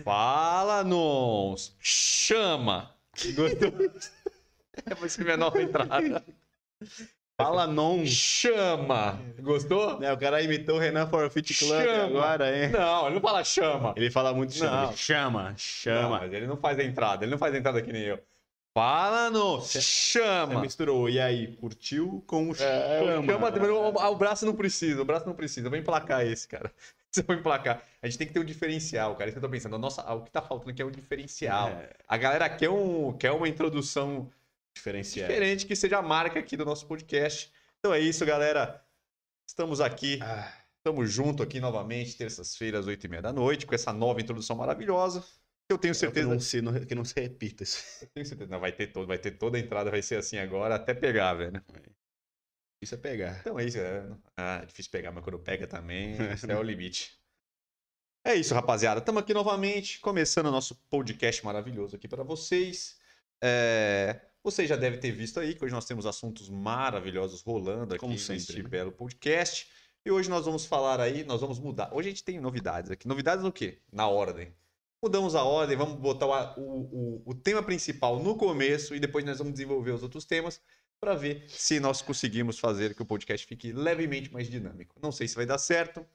Fala, Nons! Chama! Gostou? É vou escrever a nova entrada. Fala non. Chama! Gostou? Né, o cara imitou o Renan Forfeit Club Chama. agora, hein? Não, ele não fala chama. Ele fala muito chama. Não. Chama, Não, chama. mas ele não faz a entrada, ele não faz a entrada que nem eu. Fala, Nons! Você Chama! misturou e aí, curtiu com o É, chama. chama, mas o, braço não precisa, o braço não precisa. Eu vou emplacar esse, cara. Você vai emplacar. A gente tem que ter um diferencial, cara. Isso que eu tô pensando. Nossa, o que tá faltando aqui é um diferencial. É, A galera quer, um, quer uma introdução diferencial. diferente que seja a marca aqui do nosso podcast. Então é isso, galera. Estamos aqui, Ah, estamos junto aqui novamente, terças-feiras, oito e meia da noite, com essa nova introdução maravilhosa. Eu tenho certeza. Que não se, que não se repita isso. eu tenho certeza. Não, vai ter todo, vai ter toda a entrada, vai ser assim agora, até pegar, velho. Isso é pegar. Então é isso. É, ah, é difícil pegar, mas quando pega também, esse é o limite. É isso, rapaziada. Estamos aqui novamente, começando o nosso podcast maravilhoso aqui para vocês. É, Vocês já devem ter visto aí que hoje nós temos assuntos maravilhosos rolando aqui Como neste sempre, né? belo podcast. E hoje nós vamos falar aí, nós vamos mudar. Hoje a gente tem novidades aqui. Novidades no quê? Na ordem. Mudamos a ordem, vamos botar o, o- o tema principal no começo e depois nós vamos desenvolver os outros temas para ver se nós conseguimos fazer que o podcast fique levemente mais dinâmico. Não sei se vai dar certo,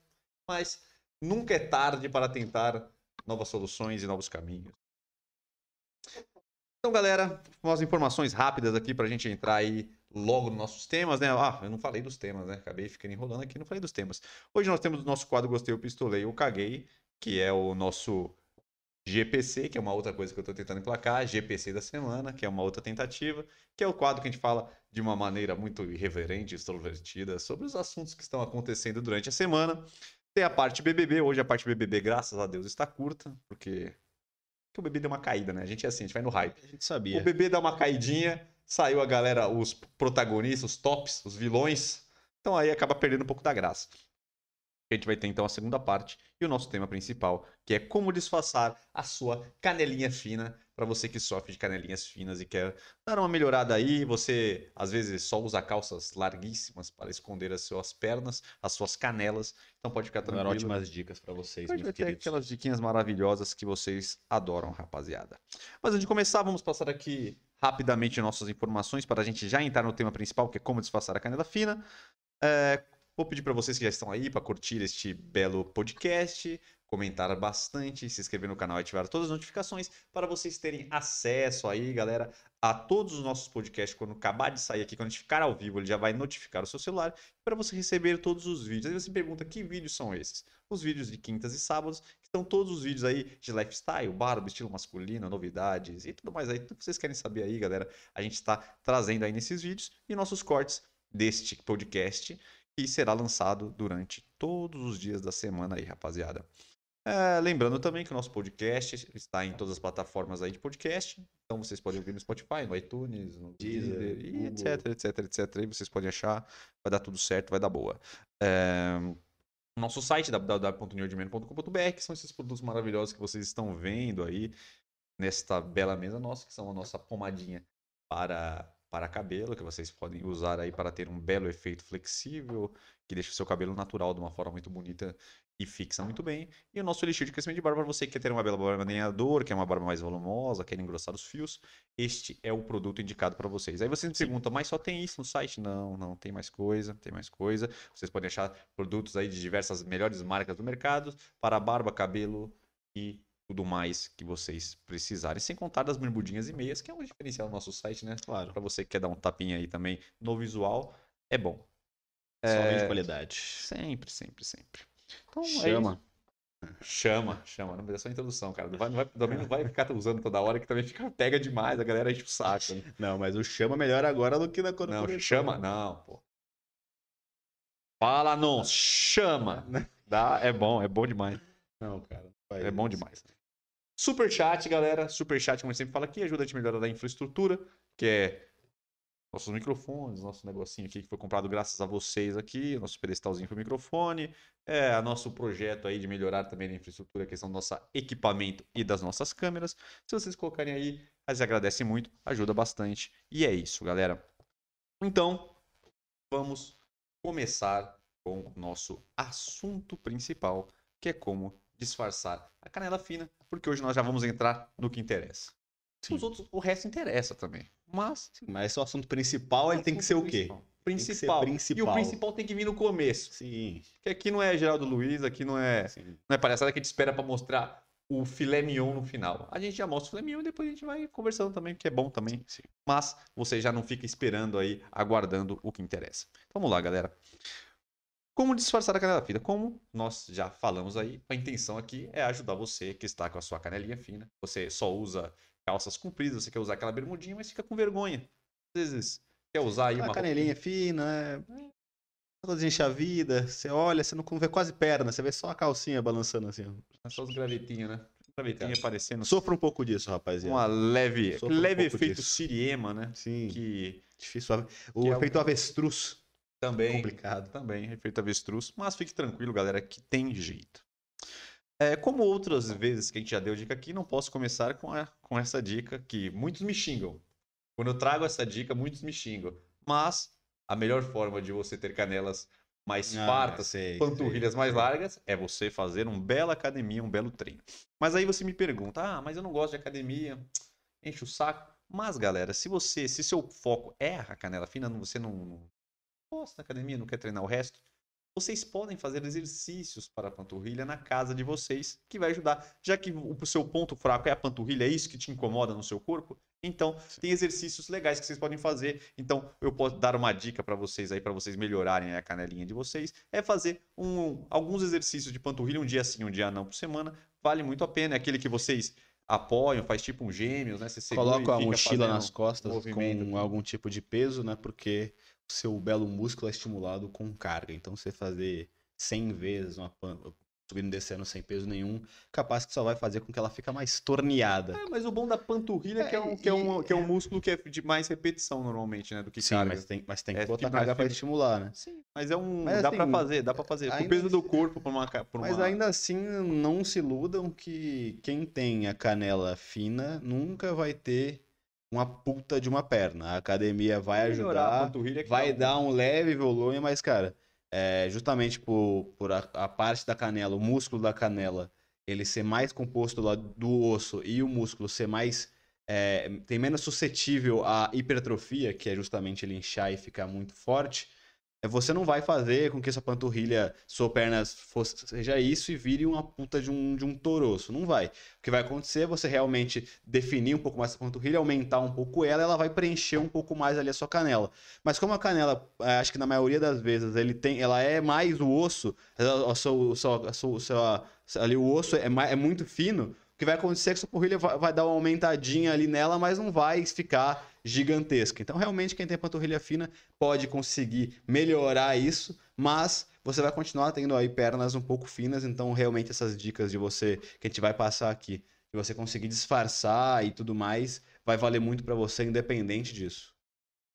mas nunca é tarde para tentar novas soluções e novos caminhos. Então, galera, umas informações rápidas aqui para a gente entrar aí logo nos nossos temas, né? Ah, eu não falei dos temas, né? Acabei ficando enrolando aqui, não falei dos temas. Hoje nós temos o nosso quadro Gostei, eu Pistolei, eu Caguei, que é o nosso GPC, que é uma outra coisa que eu estou tentando emplacar, GPC da semana, que é uma outra tentativa, que é o quadro que a gente fala de uma maneira muito irreverente, extrovertida, sobre os assuntos que estão acontecendo durante a semana. Tem a parte BBB, hoje a parte BBB, graças a Deus, está curta, porque, porque o BBB deu uma caída, né? A gente é assim, a gente vai no hype. A gente sabia. O BBB dá uma caidinha, saiu a galera, os protagonistas, os tops, os vilões, então aí acaba perdendo um pouco da graça. A gente vai ter então a segunda parte e o nosso tema principal, que é como disfarçar a sua canelinha fina para você que sofre de canelinhas finas e quer dar uma melhorada aí. Você às vezes só usa calças larguíssimas para esconder as suas pernas, as suas canelas, então pode ficar tranquilo. ótimas dicas pra vocês, meus vai ter queridos. aquelas diquinhas maravilhosas que vocês adoram, rapaziada. Mas antes de começar, vamos passar aqui rapidamente nossas informações para a gente já entrar no tema principal, que é como disfarçar a canela fina. É, vou pedir para vocês que já estão aí para curtir este belo podcast, comentar bastante, se inscrever no canal e ativar todas as notificações para vocês terem acesso aí, galera, a todos os nossos podcasts. Quando acabar de sair aqui, quando a gente ficar ao vivo, ele já vai notificar o seu celular para você receber todos os vídeos. Aí você pergunta que vídeos são esses? Os vídeos de quintas e sábados, que estão todos os vídeos aí de lifestyle, barba, estilo masculino, novidades e tudo mais aí. Tudo que vocês querem saber aí, galera, a gente está trazendo aí nesses vídeos e nossos cortes deste podcast, que será lançado durante todos os dias da semana aí, rapaziada. É, lembrando também que o nosso podcast está em todas as plataformas aí de podcast. Então vocês podem ouvir no Spotify, no iTunes, no Deezer, Deezer, e etc, etc, etc. Aí vocês podem achar, vai dar tudo certo, vai dar boa. É, nosso site, www.nerdman.com.br, que são esses produtos maravilhosos que vocês estão vendo aí nesta bela mesa nossa, que são a nossa pomadinha para, para cabelo, que vocês podem usar aí para ter um belo efeito flexível, que deixa o seu cabelo natural de uma forma muito bonita e fixa muito bem. E o nosso elixir de crescimento de barba para você que quer ter uma bela barba lenhador, quer uma barba mais volumosa, quer engrossar os fios, este é o produto indicado para vocês. Aí você me pergunta, mas só tem isso no site? Não, não, tem mais coisa, tem mais coisa. Vocês podem achar produtos aí de diversas melhores marcas do mercado para barba, cabelo e tudo mais que vocês precisarem, sem contar das berbudinhas e meias, que é um diferencial do nosso site, né? Claro. Para você que quer dar um tapinha aí também no visual, é bom. Só É, de qualidade. Sempre, sempre, sempre. Então, é Chama. isso. Chama, chama. Não é só introdução, cara. Não vai, não vai- também não vai ficar usando toda hora, que também fica, pega demais, a galera enche o saco. né? Não, mas o chama melhor agora do que na quando Não, começou. chama. Não, pô. Fala, não. Chama. Dá, é bom, é bom demais. Não, cara. não É bom demais. Super chat, galera. Super chat, como gente sempre fala aqui, ajuda a gente melhorar a infraestrutura, que é nossos microfones, nosso negocinho aqui que foi comprado graças a vocês aqui, nosso pedestalzinho para o microfone, é nosso projeto aí de melhorar também a infraestrutura, a questão do nosso equipamento e das nossas câmeras. Se vocês colocarem aí, a gente agradece muito, ajuda bastante. E é isso, galera. Então, vamos começar com o nosso assunto principal, que é como disfarçar a canela fina, porque hoje nós já vamos entrar no que interessa. Sim. Os outros, o resto interessa também. Mas Mas esse é o assunto principal, ele tem que ser o quê? Principal. Ser E o principal. principal tem que vir no começo. Sim. Que aqui não é Geraldo Luiz, aqui não é, sim. não é palhaçada que a gente espera pra mostrar o filé mignon no final. A gente já mostra o filé mignon e depois a gente vai conversando também, que é bom também. Mas você já não fica esperando aí, aguardando o que interessa. Vamos lá, galera. Como disfarçar a canela fina? Como nós já falamos aí, a intenção aqui é ajudar você que está com a sua canelinha fina. Você só usa calças compridas, você quer usar aquela bermudinha, mas fica com vergonha. Às vezes quer usar aí A uma canelinha fina, é. Toda enxavida, você olha, você não vê quase perna, você vê só a calcinha balançando assim. Só os gravetinhos, né? Gravetinha aparecendo. Sofra um pouco disso, rapaziada. Uma leve, um leve pouco efeito disso. Siriema, né? Sim, Que difícil. O que é o- efeito avestruz, também complicado. também efeito avestruz, mas fique tranquilo, galera, que tem jeito. É, como outras vezes que a gente já deu dica aqui, não posso começar com, a- com essa dica que muitos me xingam. Quando eu trago essa dica, muitos me xingam. Mas a melhor forma de você ter canelas mais Ah, fartas, sei, panturrilhas sei, mais sei. largas, é você fazer um bela academia, um belo treino. Mas aí você me pergunta, ah, mas eu não gosto de academia, enche o saco. Mas, galera, se você, se seu foco é a canela fina, você não gosta da academia, não quer treinar o resto, vocês podem fazer exercícios para a panturrilha na casa de vocês, que vai ajudar. Já que o seu ponto fraco é a panturrilha, é isso que te incomoda no seu corpo, então tem exercícios legais que vocês podem fazer. Então eu posso dar uma dica para vocês aí, para vocês melhorarem a canelinha de vocês, é fazer um- alguns exercícios de panturrilha, um dia sim, um dia não por semana. Vale muito a pena. É aquele que vocês apoiam, faz tipo um gêmeos, né? Você Coloca a mochila nas costas movimento. com algum tipo de peso, né? Porque seu belo músculo é estimulado com carga. Então, você fazer 100 vezes uma subindo e descendo sem peso nenhum, capaz que só vai fazer com que ela fica mais torneada. É, mas o bom da panturrilha é que é um, É, que é um, que é um músculo que é de mais repetição normalmente, né? Do que Sim, carga. mas tem, mas tem que É, botar carga mais pra estimular, né? Sim, mas é um. Mas, dá pra assim, fazer, dá pra fazer. O ainda peso do assim- corpo pra uma. Pra Mas uma... ainda assim, não se iludam que quem tem a canela fina nunca vai ter uma puta de uma perna. A academia vai ajudar, vai um- dar um leve volume, mas, cara, é, justamente por, por a, a parte da canela, o músculo da canela, ele ser mais composto lá do osso e o músculo ser mais. é, tem menos suscetível à hipertrofia, que é justamente ele inchar e ficar muito forte. É, Você não vai fazer com que sua panturrilha, sua perna fosse- seja isso e vire uma puta de um, de um toroço. Não vai. O que vai acontecer é você realmente definir um pouco mais a panturrilha, aumentar um pouco ela, ela vai preencher um pouco mais ali a sua canela. Mas como a canela, eh, acho que na maioria das vezes, ele tem, ela é mais o osso, a- sua- a sua- a- ali o osso é, é muito fino, o que vai acontecer é que sua panturrilha vai, vai dar uma aumentadinha ali nela, mas não vai ficar gigantesca. Então, realmente, quem tem panturrilha fina pode conseguir melhorar isso, mas você vai continuar tendo aí pernas um pouco finas, então realmente essas dicas de você que a gente vai passar aqui, de você conseguir disfarçar e tudo mais, vai valer muito pra você independente disso.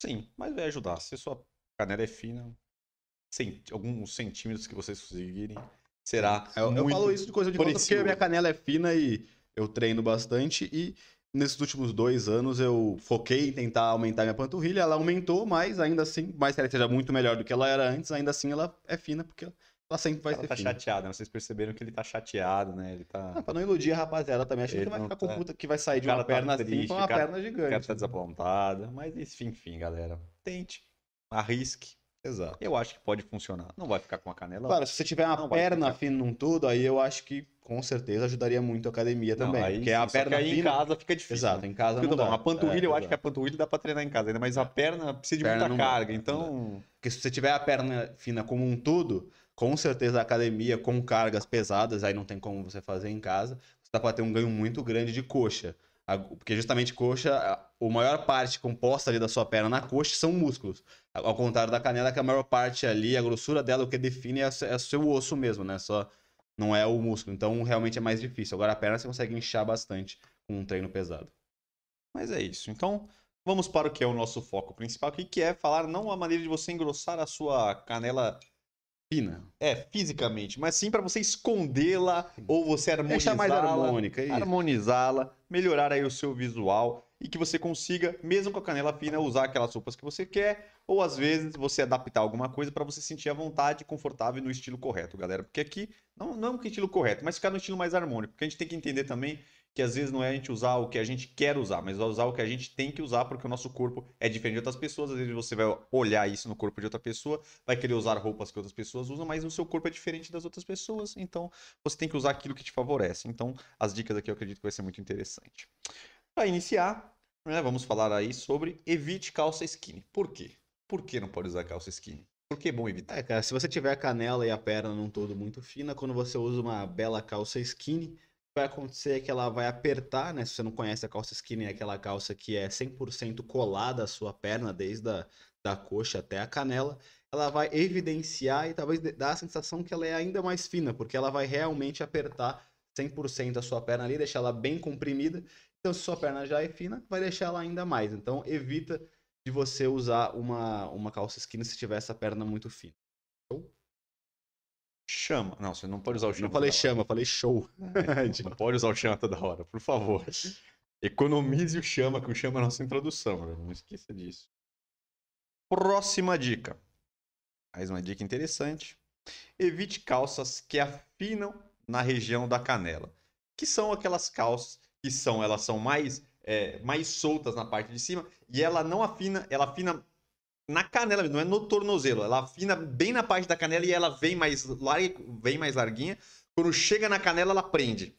Sim, mas vai ajudar. Se sua canela é fina, cent- alguns centímetros que vocês conseguirem, será. Eu, eu muito falo isso de coisa de volta porque minha canela é fina e eu treino bastante e nesses últimos dois anos eu foquei em tentar aumentar minha panturrilha, ela aumentou, mas ainda assim, mais que ela seja muito melhor do que ela era antes, ainda assim ela é fina porque ela sempre vai Ela ser tá fina. chateada, né? Vocês perceberam que ele tá chateado, né? Ele tá. Ah, pra não iludir a rapaziada também, Ele que vai não ficar com tá- puta que vai sair de uma tá perna assim triste, pra uma cara- perna O cara gigante. tá desapontado. Mas enfim, enfim, galera. Tente. Arrisque. Exato. Eu acho que pode funcionar. Não vai ficar com a canela. Claro, se você tiver uma Não vai perna ficar. fina num todo, aí eu acho que com certeza ajudaria muito a academia Não, também. aí porque sim, a perna aí fina. em casa fica difícil. Exato, né? em casa Porque não dá. a panturrilha, É, eu acho que a panturrilha dá pra treinar em casa ainda, mas a perna precisa de Perna muita dá, carga. não então, Porque se você tiver a perna fina como um todo, com certeza a academia com cargas pesadas, aí não tem como você fazer em casa, você dá pra ter um ganho muito grande de coxa. Porque justamente coxa, a maior parte composta ali da sua perna na coxa são músculos. Ao contrário da canela, que a maior parte ali, a grossura dela, o que define é o seu- é o seu osso mesmo, né? Só não é o músculo. Então realmente é mais difícil. Agora a perna você consegue inchar bastante com um treino pesado. Mas é isso. Então, vamos para o que é o nosso foco principal aqui, que é falar não a maneira de você engrossar a sua canela, Fina. é, fisicamente, mas sim para você escondê-la ou você Deixar mais harmonizá-la, harmônica, harmonizá-la, melhorar aí o seu visual e que você consiga, mesmo com a canela fina, usar aquelas roupas que você quer, ou às vezes você adaptar alguma coisa para você sentir à vontade confortável no estilo correto, galera. Porque aqui não, não é um estilo correto, mas ficar no estilo mais harmônico. Porque a gente tem que entender também que às vezes não é a gente usar o que a gente quer usar, mas usar o que a gente tem que usar, porque o nosso corpo é diferente de outras pessoas. Às vezes você vai olhar isso no corpo de outra pessoa, vai querer usar roupas que outras pessoas usam, mas o seu corpo é diferente das outras pessoas, então você tem que usar aquilo que te favorece. Então, as dicas aqui eu acredito que vai ser muito interessante. Para iniciar, né, vamos falar aí sobre evite calça skinny. Por quê? Por que não pode usar calça skinny? Por que é bom evitar? É, cara, se você tiver a canela e a perna num todo muito fina, quando você usa uma bela calça skinny, vai acontecer que ela vai apertar, né? Se você não conhece a calça skinny, é aquela calça que é 100% colada à sua perna, desde a da coxa até a canela, ela vai evidenciar e talvez dar a sensação que ela é ainda mais fina, porque ela vai realmente apertar 100% a sua perna ali, deixar ela bem comprimida. Então, se sua perna já é fina, vai deixar ela ainda mais. Então, evita de você usar uma, uma calça skinny se tiver essa perna muito fina. Chama. Não, você não pode usar o chama. Não falei chama, falei show. É, não pode usar o chama toda hora, por favor. Economize o chama, que o chama é a nossa introdução, velho. não esqueça disso. Próxima dica. Mais uma dica interessante. Evite calças que afinam na região da canela. Que são aquelas calças que são, elas são mais, é, mais soltas na parte de cima e ela não afina, ela afina na canela, não é no tornozelo. Ela afina bem na parte da canela e ela vem mais, larga, vem mais larguinha. Quando chega na canela, ela prende.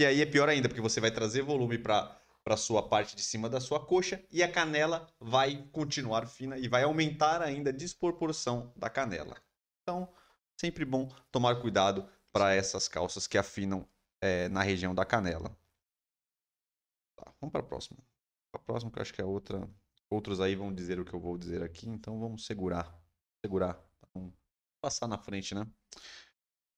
E aí é pior ainda, porque você vai trazer volume para para sua parte de cima da sua coxa e a canela vai continuar fina e vai aumentar ainda a desproporção da canela. Então, sempre bom tomar cuidado para essas calças que afinam é, na região da canela. Tá, vamos para a próxima. A próxima que eu acho que é outra Outros aí vão dizer o que eu vou dizer aqui, então vamos segurar. Segurar. Vamos passar na frente, né?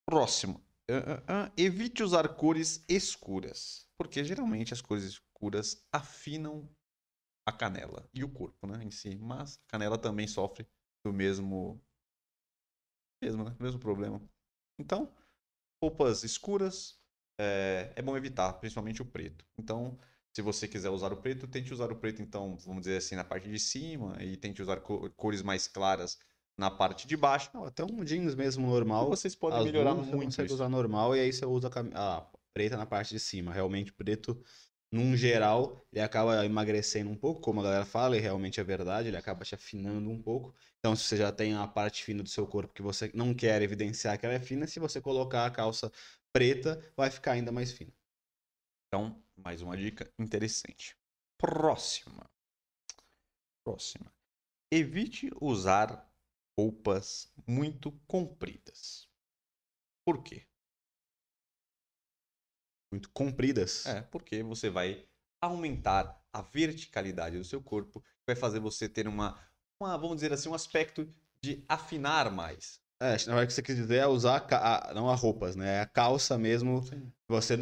Próximo. Uh, uh, uh. Evite usar cores escuras. Porque geralmente as cores escuras afinam a canela e o corpo, né? Em si. Mas a canela também sofre do mesmo. Mesmo, né? Mesmo problema. Então, roupas escuras é, é bom evitar, principalmente o preto. Então, se você quiser usar o preto, tente usar o preto, então, vamos dizer assim, na parte de cima, e tente usar cores mais claras na parte de baixo. Não, até um jeans mesmo normal. Vocês podem melhorar muito. Você consegue usar normal e aí você usa a, a preta na parte de cima. Realmente, preto, num geral, ele acaba emagrecendo um pouco, como a galera fala, e realmente é verdade, ele acaba te afinando um pouco. Então, se você já tem a parte fina do seu corpo que você não quer evidenciar que ela é fina, se você colocar a calça preta, vai ficar ainda mais fina. Então, mais uma dica interessante. Próxima. Próxima. Evite usar roupas muito compridas. Por quê? Muito compridas? É, porque você vai aumentar a verticalidade do seu corpo, vai fazer você ter uma, uma vamos dizer assim, um aspecto de afinar mais. É, na verdade que você quis dizer é usar, a, não a roupas, né? É a calça mesmo, Sim. você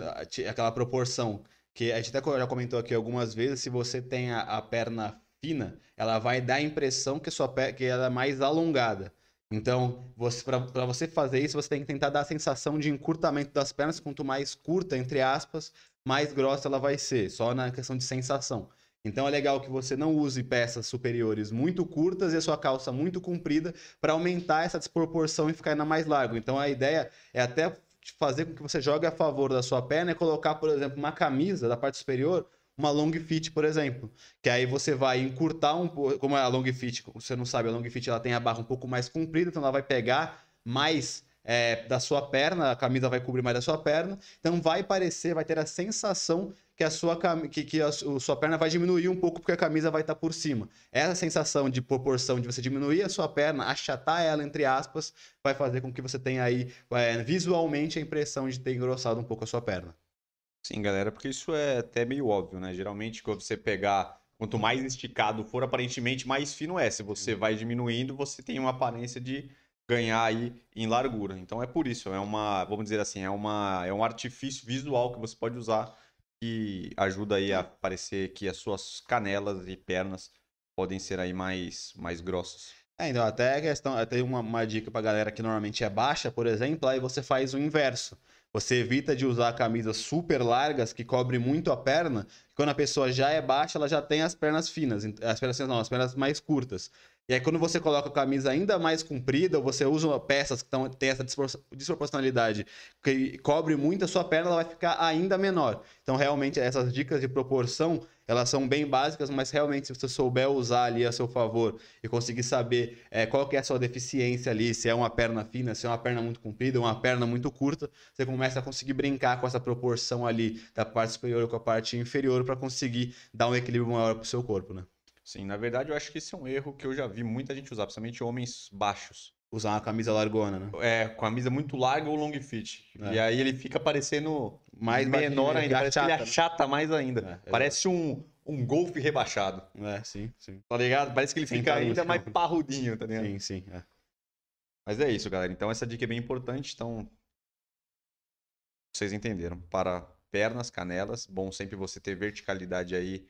aquela proporção que a gente até já comentou aqui algumas vezes, se você tem a, a perna fina, ela vai dar a impressão que, sua per... que ela é mais alongada. Então, para você fazer isso, você tem que tentar dar a sensação de encurtamento das pernas. Quanto mais curta, entre aspas, mais grossa ela vai ser, só na questão de sensação. Então é legal que você não use peças superiores muito curtas e a sua calça muito comprida para aumentar essa desproporção e ficar ainda mais largo. Então a ideia é até fazer com que você jogue a favor da sua perna é colocar, por exemplo, uma camisa da parte superior, uma long fit, por exemplo. Que aí você vai encurtar um pouco. Como é a long fit, você não sabe, a long fit ela tem a barra um pouco mais comprida, então ela vai pegar mais é, da sua perna, a camisa vai cobrir mais da sua perna. Então vai parecer, vai ter a sensação que a sua, que, que a, sua perna vai diminuir um pouco porque a camisa vai estar por cima. Essa sensação de proporção de você diminuir a sua perna, achatar ela, entre aspas, vai fazer com que você tenha aí é, visualmente a impressão de ter engrossado um pouco a sua perna. Sim, galera, porque isso é até meio óbvio, né? Geralmente, quando você pegar, quanto mais esticado for, aparentemente mais fino é. Se você vai diminuindo, você tem uma aparência de ganhar aí em largura. Então é por isso, é uma, vamos dizer assim, é uma é um artifício visual que você pode usar que ajuda aí a parecer que as suas canelas e pernas podem ser aí mais, mais grossas. É, então, até a questão, tem uma, uma dica pra galera que normalmente é baixa, por exemplo, aí você faz o inverso. Você evita de usar camisas super largas que cobrem muito a perna. Quando a pessoa já é baixa, ela já tem as pernas finas. As pernas não, as pernas mais curtas. E aí, quando você coloca a camisa ainda mais comprida, ou você usa peças que tão, tem essa desproporcionalidade que cobre muito a sua perna, ela vai ficar ainda menor. Então, realmente, essas dicas de proporção, elas são bem básicas, mas realmente, se você souber usar ali a seu favor e conseguir saber é, qual que é a sua deficiência ali, se é uma perna fina, se é uma perna muito comprida, uma perna muito curta, você começa a conseguir brincar com essa proporção ali da parte superior com a parte inferior para conseguir dar um equilíbrio maior para o seu corpo, né? Sim, na verdade eu acho que esse é um erro que eu já vi muita gente usar, principalmente homens baixos. Usar uma camisa largona, né? É, com a camisa muito larga ou long fit. É. E aí ele fica parecendo mais menor ainda, parece achata, que ele achata mais ainda. É, parece um, um golfe rebaixado. É, sim, sim. Tá ligado? Parece que ele fica ainda mais parrudinho, tá ligado? Sim, sim. É. Mas é isso, galera. Então essa dica é bem importante. Então, vocês entenderam. Para pernas, canelas, bom sempre você ter verticalidade aí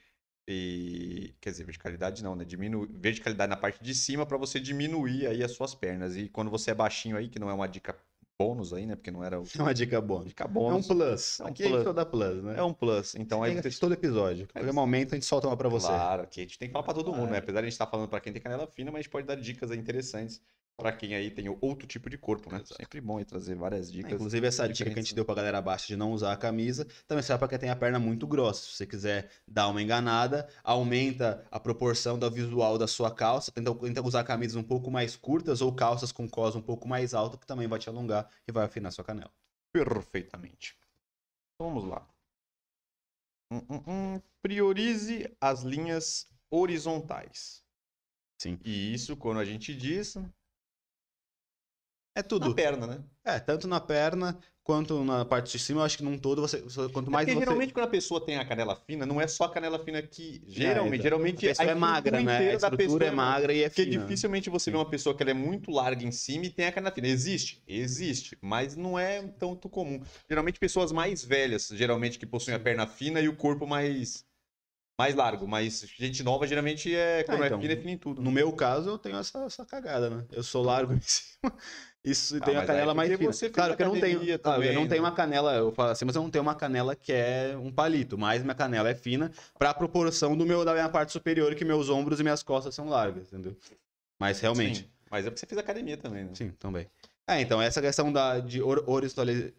e, quer dizer, verticalidade não, né? Diminu... Verticalidade na parte de cima para você diminuir aí as suas pernas. E quando você é baixinho aí, que não é uma dica bônus aí, né? Porque não era o... É uma dica bônus. Dica bônus. É um plus. É um aqui plus. a gente dá plus, né? É um plus. Então aí você... todo episódio. Qualquer é, momento a gente solta uma para você. Claro, que a gente tem que falar para todo mundo, né? Apesar de a gente estar tá falando para quem tem canela fina, mas a gente pode dar dicas interessantes para quem aí tem outro tipo de corpo, né? Exato. Sempre bom aí trazer várias dicas. É, inclusive, essa dica que a gente deu pra galera abaixo de não usar a camisa, também serve para quem tem a perna muito grossa. Se você quiser dar uma enganada, aumenta a proporção do visual da sua calça, tenta, tenta usar camisas um pouco mais curtas ou calças com cos um pouco mais alto, que também vai te alongar e vai afinar sua canela. Perfeitamente. Então, vamos lá. Hum, hum, hum. Priorize as linhas horizontais. Sim. E isso, quando a gente diz, é tudo. Na perna, né? É, tanto na perna quanto na parte de cima, eu acho que num todo, você, quanto mais é você... geralmente quando a pessoa tem a canela fina, não é só a canela fina que... Geralmente, é, geralmente... A pessoa a é magra, né? A estrutura é magra e é fina. Porque dificilmente você vê uma pessoa que ela é muito larga em cima e tem a canela fina. Existe? Existe. Mas não é tanto comum. Geralmente pessoas mais velhas, geralmente que possuem a perna fina e o corpo mais mais largo, mas gente nova geralmente é quando ah, então, é fina, é fina em tudo. No meu caso, eu tenho essa, essa cagada, né? Eu sou largo em cima. Isso ah, tem a canela mais fina. claro que eu não tenho, também, ah, eu não né? tenho uma canela, eu falo assim, mas eu não tenho uma canela que é um palito, mas minha canela é fina para a proporção do meu da minha parte superior que meus ombros e minhas costas são largas, entendeu? Mas realmente. Sim, mas é porque você fez academia também, né? Sim, também. É, então essa questão da de horizontalidade,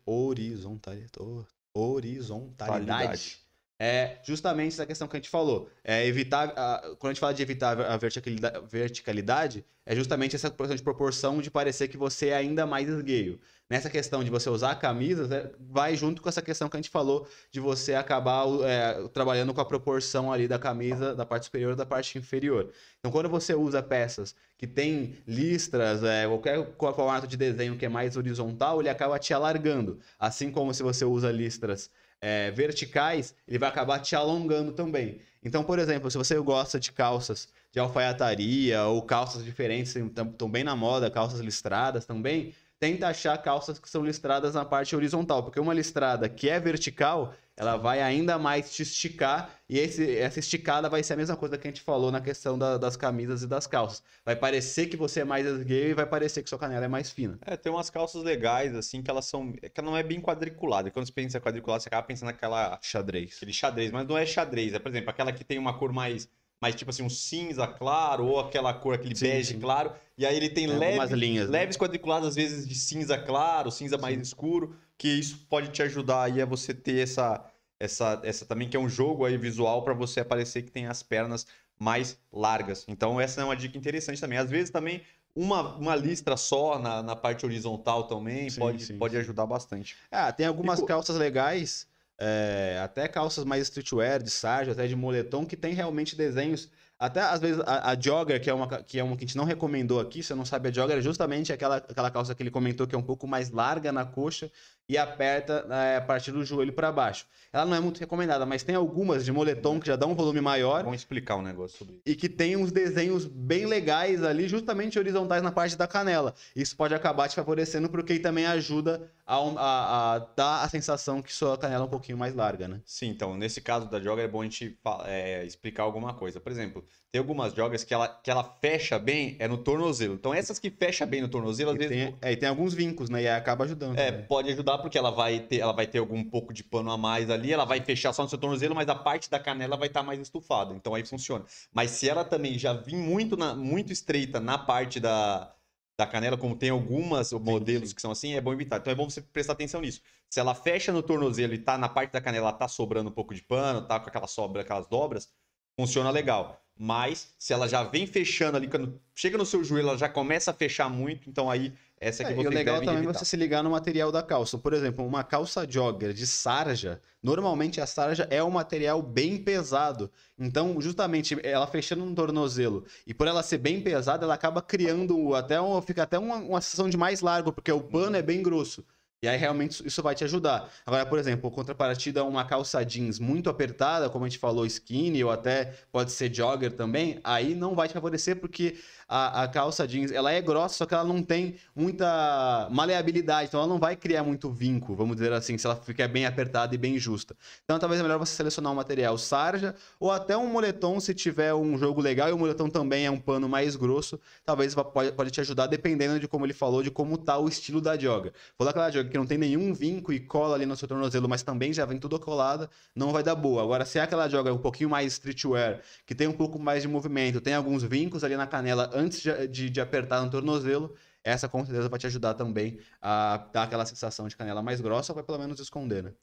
horizontalidade é justamente essa questão que a gente falou. É evitar, a, quando a gente fala de evitar a verticalidade, é justamente essa questão de proporção de parecer que você é ainda mais esgueio. Nessa questão de você usar camisas, é, vai junto com essa questão que a gente falou de você acabar é, trabalhando com a proporção ali da camisa, da parte superior e da parte inferior. Então, quando você usa peças que tem listras, é, qualquer formato de desenho que é mais horizontal, ele acaba te alargando. Assim como se você usa listras é, verticais, ele vai acabar te alongando também. Então, por exemplo, se você gosta de calças de alfaiataria ou calças diferentes, estão bem na moda, calças listradas também, tenta achar calças que são listradas na parte horizontal, porque uma listrada que é vertical, ela vai ainda mais te esticar e esse, essa esticada vai ser a mesma coisa que a gente falou na questão da, das camisas e das calças. Vai parecer que você é mais gay e vai parecer que sua canela é mais fina. É, tem umas calças legais, assim, que elas são. que ela não é bem quadriculada. E quando você pensa em quadriculada, você acaba pensando naquela. Xadrez. Aquele xadrez, mas não é xadrez. É, por exemplo, aquela que tem uma cor mais mais tipo assim, um cinza claro, ou aquela cor, aquele sim, bege sim. claro. E aí ele tem, tem leves, linhas, né? leves quadriculados, às vezes, de cinza claro, cinza sim. mais escuro, que isso pode te ajudar aí a você ter essa, essa, essa também, que é um jogo aí visual para você aparecer que tem as pernas mais largas. Então essa é uma dica interessante também. Às vezes também uma, uma listra só na, na parte horizontal também pode, pode ajudar bastante. Ah, tem algumas e, calças legais é, até calças mais streetwear, de sarja, até de moletom, que tem realmente desenhos. Até às vezes a, a, jogger, que é, uma, que é uma que a gente não recomendou aqui, se você não sabe, a jogger é justamente aquela, aquela calça que ele comentou que é um pouco mais larga na coxa e aperta é, a partir do joelho para baixo. Ela não é muito recomendada, mas tem algumas de moletom que já dão um volume maior. Vamos explicar um negócio sobre isso. E que tem uns desenhos bem legais ali, justamente horizontais na parte da canela. Isso pode acabar te favorecendo, porque também ajuda a, a, a, dar a sensação que sua canela é um pouquinho mais larga, né? Sim, então, nesse caso da jogger é bom a gente é, explicar alguma coisa. Por exemplo, Tem algumas jogas que ela, que ela fecha bem é no tornozelo. Então essas que fecha bem no tornozelo, às E vezes tem, é, e tem alguns vincos, né? E aí acaba ajudando. é, também. pode ajudar porque ela vai ter, ela vai ter algum pouco de pano a mais ali, ela vai fechar só no seu tornozelo, mas a parte da canela vai estar mais estufada. Então aí funciona. Mas se ela também já vir muito na, muito estreita na parte da, da canela, como tem algumas modelos que são assim, é bom evitar. Então é bom você prestar atenção nisso. Se ela fecha no tornozelo e tá na parte da canela, tá sobrando um pouco de pano, tá com aquela sobra, aquelas dobras, funciona legal. Mas se ela já vem fechando ali, quando chega no seu joelho, ela já começa a fechar muito, então aí essa é que É, você e o legal também é evitar. você se ligar no material da calça. Por exemplo, uma calça jogger de sarja, normalmente a sarja é um material bem pesado. Então, justamente, ela fechando no tornozelo e por ela ser bem pesada, ela acaba criando até um, fica até uma, uma sensação de mais largo, porque o pano é bem grosso. E aí realmente isso- vai te ajudar. Agora, por exemplo, contrapartida uma calça jeans muito apertada, como a gente falou, skinny ou até pode ser jogger também, aí não vai te favorecer porque a, a calça jeans ela é grossa, só que ela não tem muita maleabilidade, então ela não vai criar muito vinco, vamos dizer assim, se ela ficar bem apertada e bem justa. Então talvez é melhor você selecionar um material sarja ou até um moletom se tiver um jogo legal e o moletom também é um pano mais grosso, talvez pode, pode te ajudar dependendo de como ele falou, de como tá o estilo da jogger. Falou aquela jogger que não tem nenhum vinco e cola ali no seu tornozelo, mas também já vem tudo colada, não vai dar boa. Agora, se é aquela jogger um pouquinho mais streetwear, que tem um pouco mais de movimento, tem alguns vincos ali na canela antes de, de, de apertar no tornozelo, essa com certeza vai te ajudar também a dar aquela sensação de canela mais grossa, ou vai pelo menos esconder, né?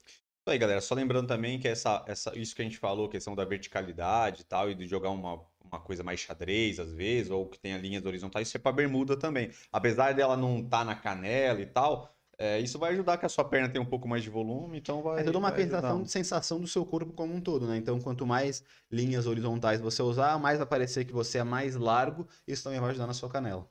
Isso aí, galera. Só lembrando também que essa, essa, isso que a gente falou, questão da verticalidade e tal, e de jogar uma, uma coisa mais xadrez, às vezes, ou que tenha linhas horizontais, isso é pra bermuda também. Apesar dela não estar na canela e tal, é, isso vai ajudar que a sua perna tenha um pouco mais de volume, então vai. É toda uma vai ajudar. sensação, sensação do seu corpo como um todo, né? Então, quanto mais linhas horizontais você usar, mais vai parecer que você é mais largo, isso também vai ajudar na sua canela.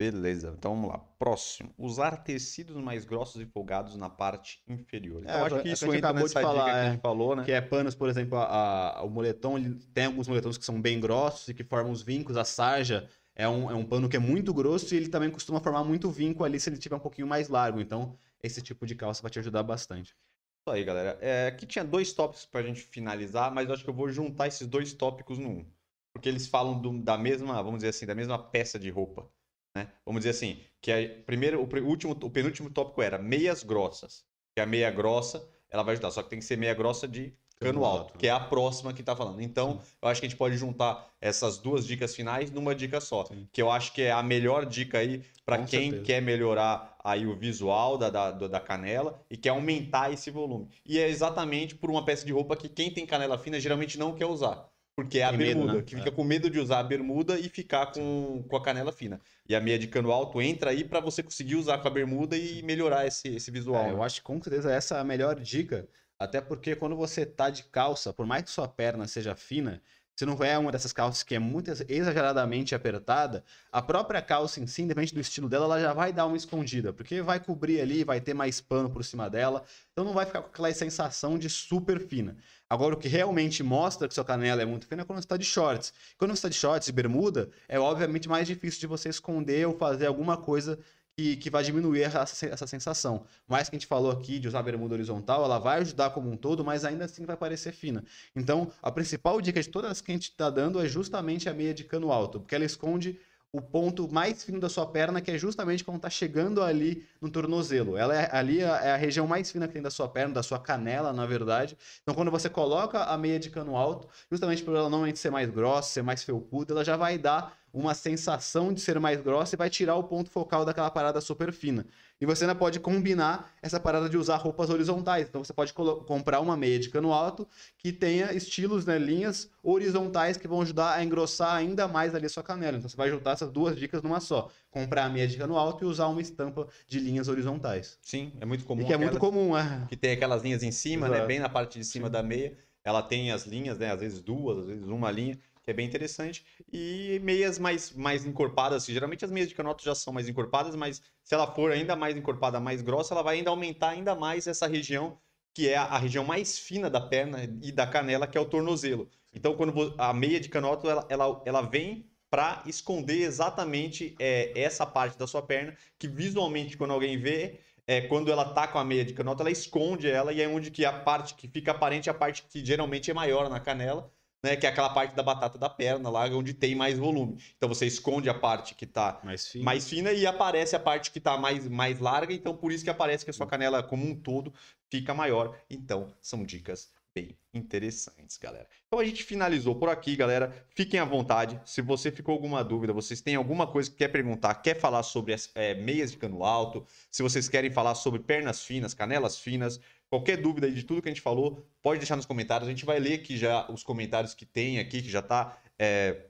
Beleza, então vamos lá. Próximo. Usar tecidos mais grossos e folgados na parte inferior. Então, É, acho é que que isso a gente entra acabou de falar, que a é. gente falou, né? Que é panos, por exemplo, a- a- o moletom, ele tem alguns moletons que são bem grossos e que formam os vincos. A sarja é um, é um pano que é muito grosso e ele também costuma formar muito vinco ali se ele tiver um pouquinho mais largo. Então, esse tipo de calça vai te ajudar bastante. Isso aí, galera. É, aqui tinha dois tópicos pra gente finalizar, mas eu acho que eu vou juntar esses dois tópicos num. Porque eles falam do- da mesma, vamos dizer assim, da mesma peça de roupa. Né? Vamos dizer assim, que é, primeiro, o, último, o penúltimo tópico era meias grossas. Que a meia grossa, ela vai ajudar, só que tem que ser meia grossa de cano alto, que é a próxima que tá falando. Então, eu acho que a gente pode juntar essas duas dicas finais numa dica só. Sim. Que eu acho que é a melhor dica aí para quem certeza. quer melhorar aí o visual da, da, da canela e quer aumentar esse volume. E é exatamente por uma peça de roupa que quem tem canela fina geralmente não quer usar. Porque é a Tem medo, bermuda, né? que É. fica com medo de usar a bermuda e ficar com, com a canela fina. E a meia de cano alto entra aí para você conseguir usar com a bermuda e melhorar esse, esse visual. É, né? eu acho que com certeza essa é a melhor dica. Até porque quando você tá de calça, por mais que sua perna seja fina, se não é uma dessas calças que é muito ex- exageradamente apertada, a própria calça em si, independente do estilo dela, ela já vai dar uma escondida, porque vai cobrir ali, vai ter mais pano por cima dela, então não vai ficar com aquela sensação de super fina. Agora, o que realmente mostra que sua canela é muito fina é quando você está de shorts. Quando você está de shorts e bermuda, é obviamente mais difícil de você esconder ou fazer alguma coisa que, que vai diminuir essa, essa sensação. Mais que a gente falou aqui de usar a bermuda horizontal, ela vai ajudar como um todo, mas ainda assim vai parecer fina. Então, a principal dica de todas que a gente está dando é justamente a meia de cano alto, porque ela esconde o ponto mais fino da sua perna, que é justamente quando está chegando ali no tornozelo. Ela é ali a- é a região mais fina que tem da sua perna, da sua canela, na verdade. Então, quando você coloca a meia de cano alto, justamente por ela normalmente ser mais grossa, ser mais felpuda, ela já vai dar uma sensação de ser mais grossa e vai tirar o ponto focal daquela parada super fina. E você ainda pode combinar essa parada de usar roupas horizontais. Então você pode comprar uma meia de cano alto que tenha estilos, né, linhas horizontais que vão ajudar a engrossar ainda mais ali a sua canela. Então você vai juntar essas duas dicas numa só. Comprar a meia de cano alto e usar uma estampa de linhas horizontais. Sim, é muito comum. E que é muito comum, é. que tem aquelas linhas em cima, né? Exato. Bem na parte de cima da meia. Ela tem as linhas, né? Às vezes duas, às vezes uma linha, é bem interessante. E meias mais, mais encorpadas, assim, geralmente as meias de canoto já são mais encorpadas, mas se ela for ainda mais encorpada, mais grossa, ela vai ainda aumentar ainda mais essa região, que é a, a região mais fina da perna e da canela, que é o tornozelo. Então, quando a meia de canoto, ela, ela, ela vem para esconder exatamente é, essa parte da sua perna, que visualmente, quando alguém vê, é, quando ela tá com a meia de canota, ela esconde ela e é onde que a parte que fica aparente é a parte que geralmente é maior na canela. Né? Que é aquela parte da batata da perna lá, onde tem mais volume. Então você esconde a parte que tá Mais fino. mais fina e aparece a parte que tá mais, mais larga, então por isso que aparece que a sua canela como um todo fica maior. Então, são dicas bem interessantes, galera. Então a gente finalizou por aqui, galera. Fiquem à vontade. Se você ficou alguma dúvida, vocês têm alguma coisa que quer perguntar, quer falar sobre as é, meias de cano alto, se vocês querem falar sobre pernas finas, canelas finas, qualquer dúvida aí de tudo que a gente falou, pode deixar nos comentários. A gente vai ler aqui já os comentários que tem aqui, que já tá. é,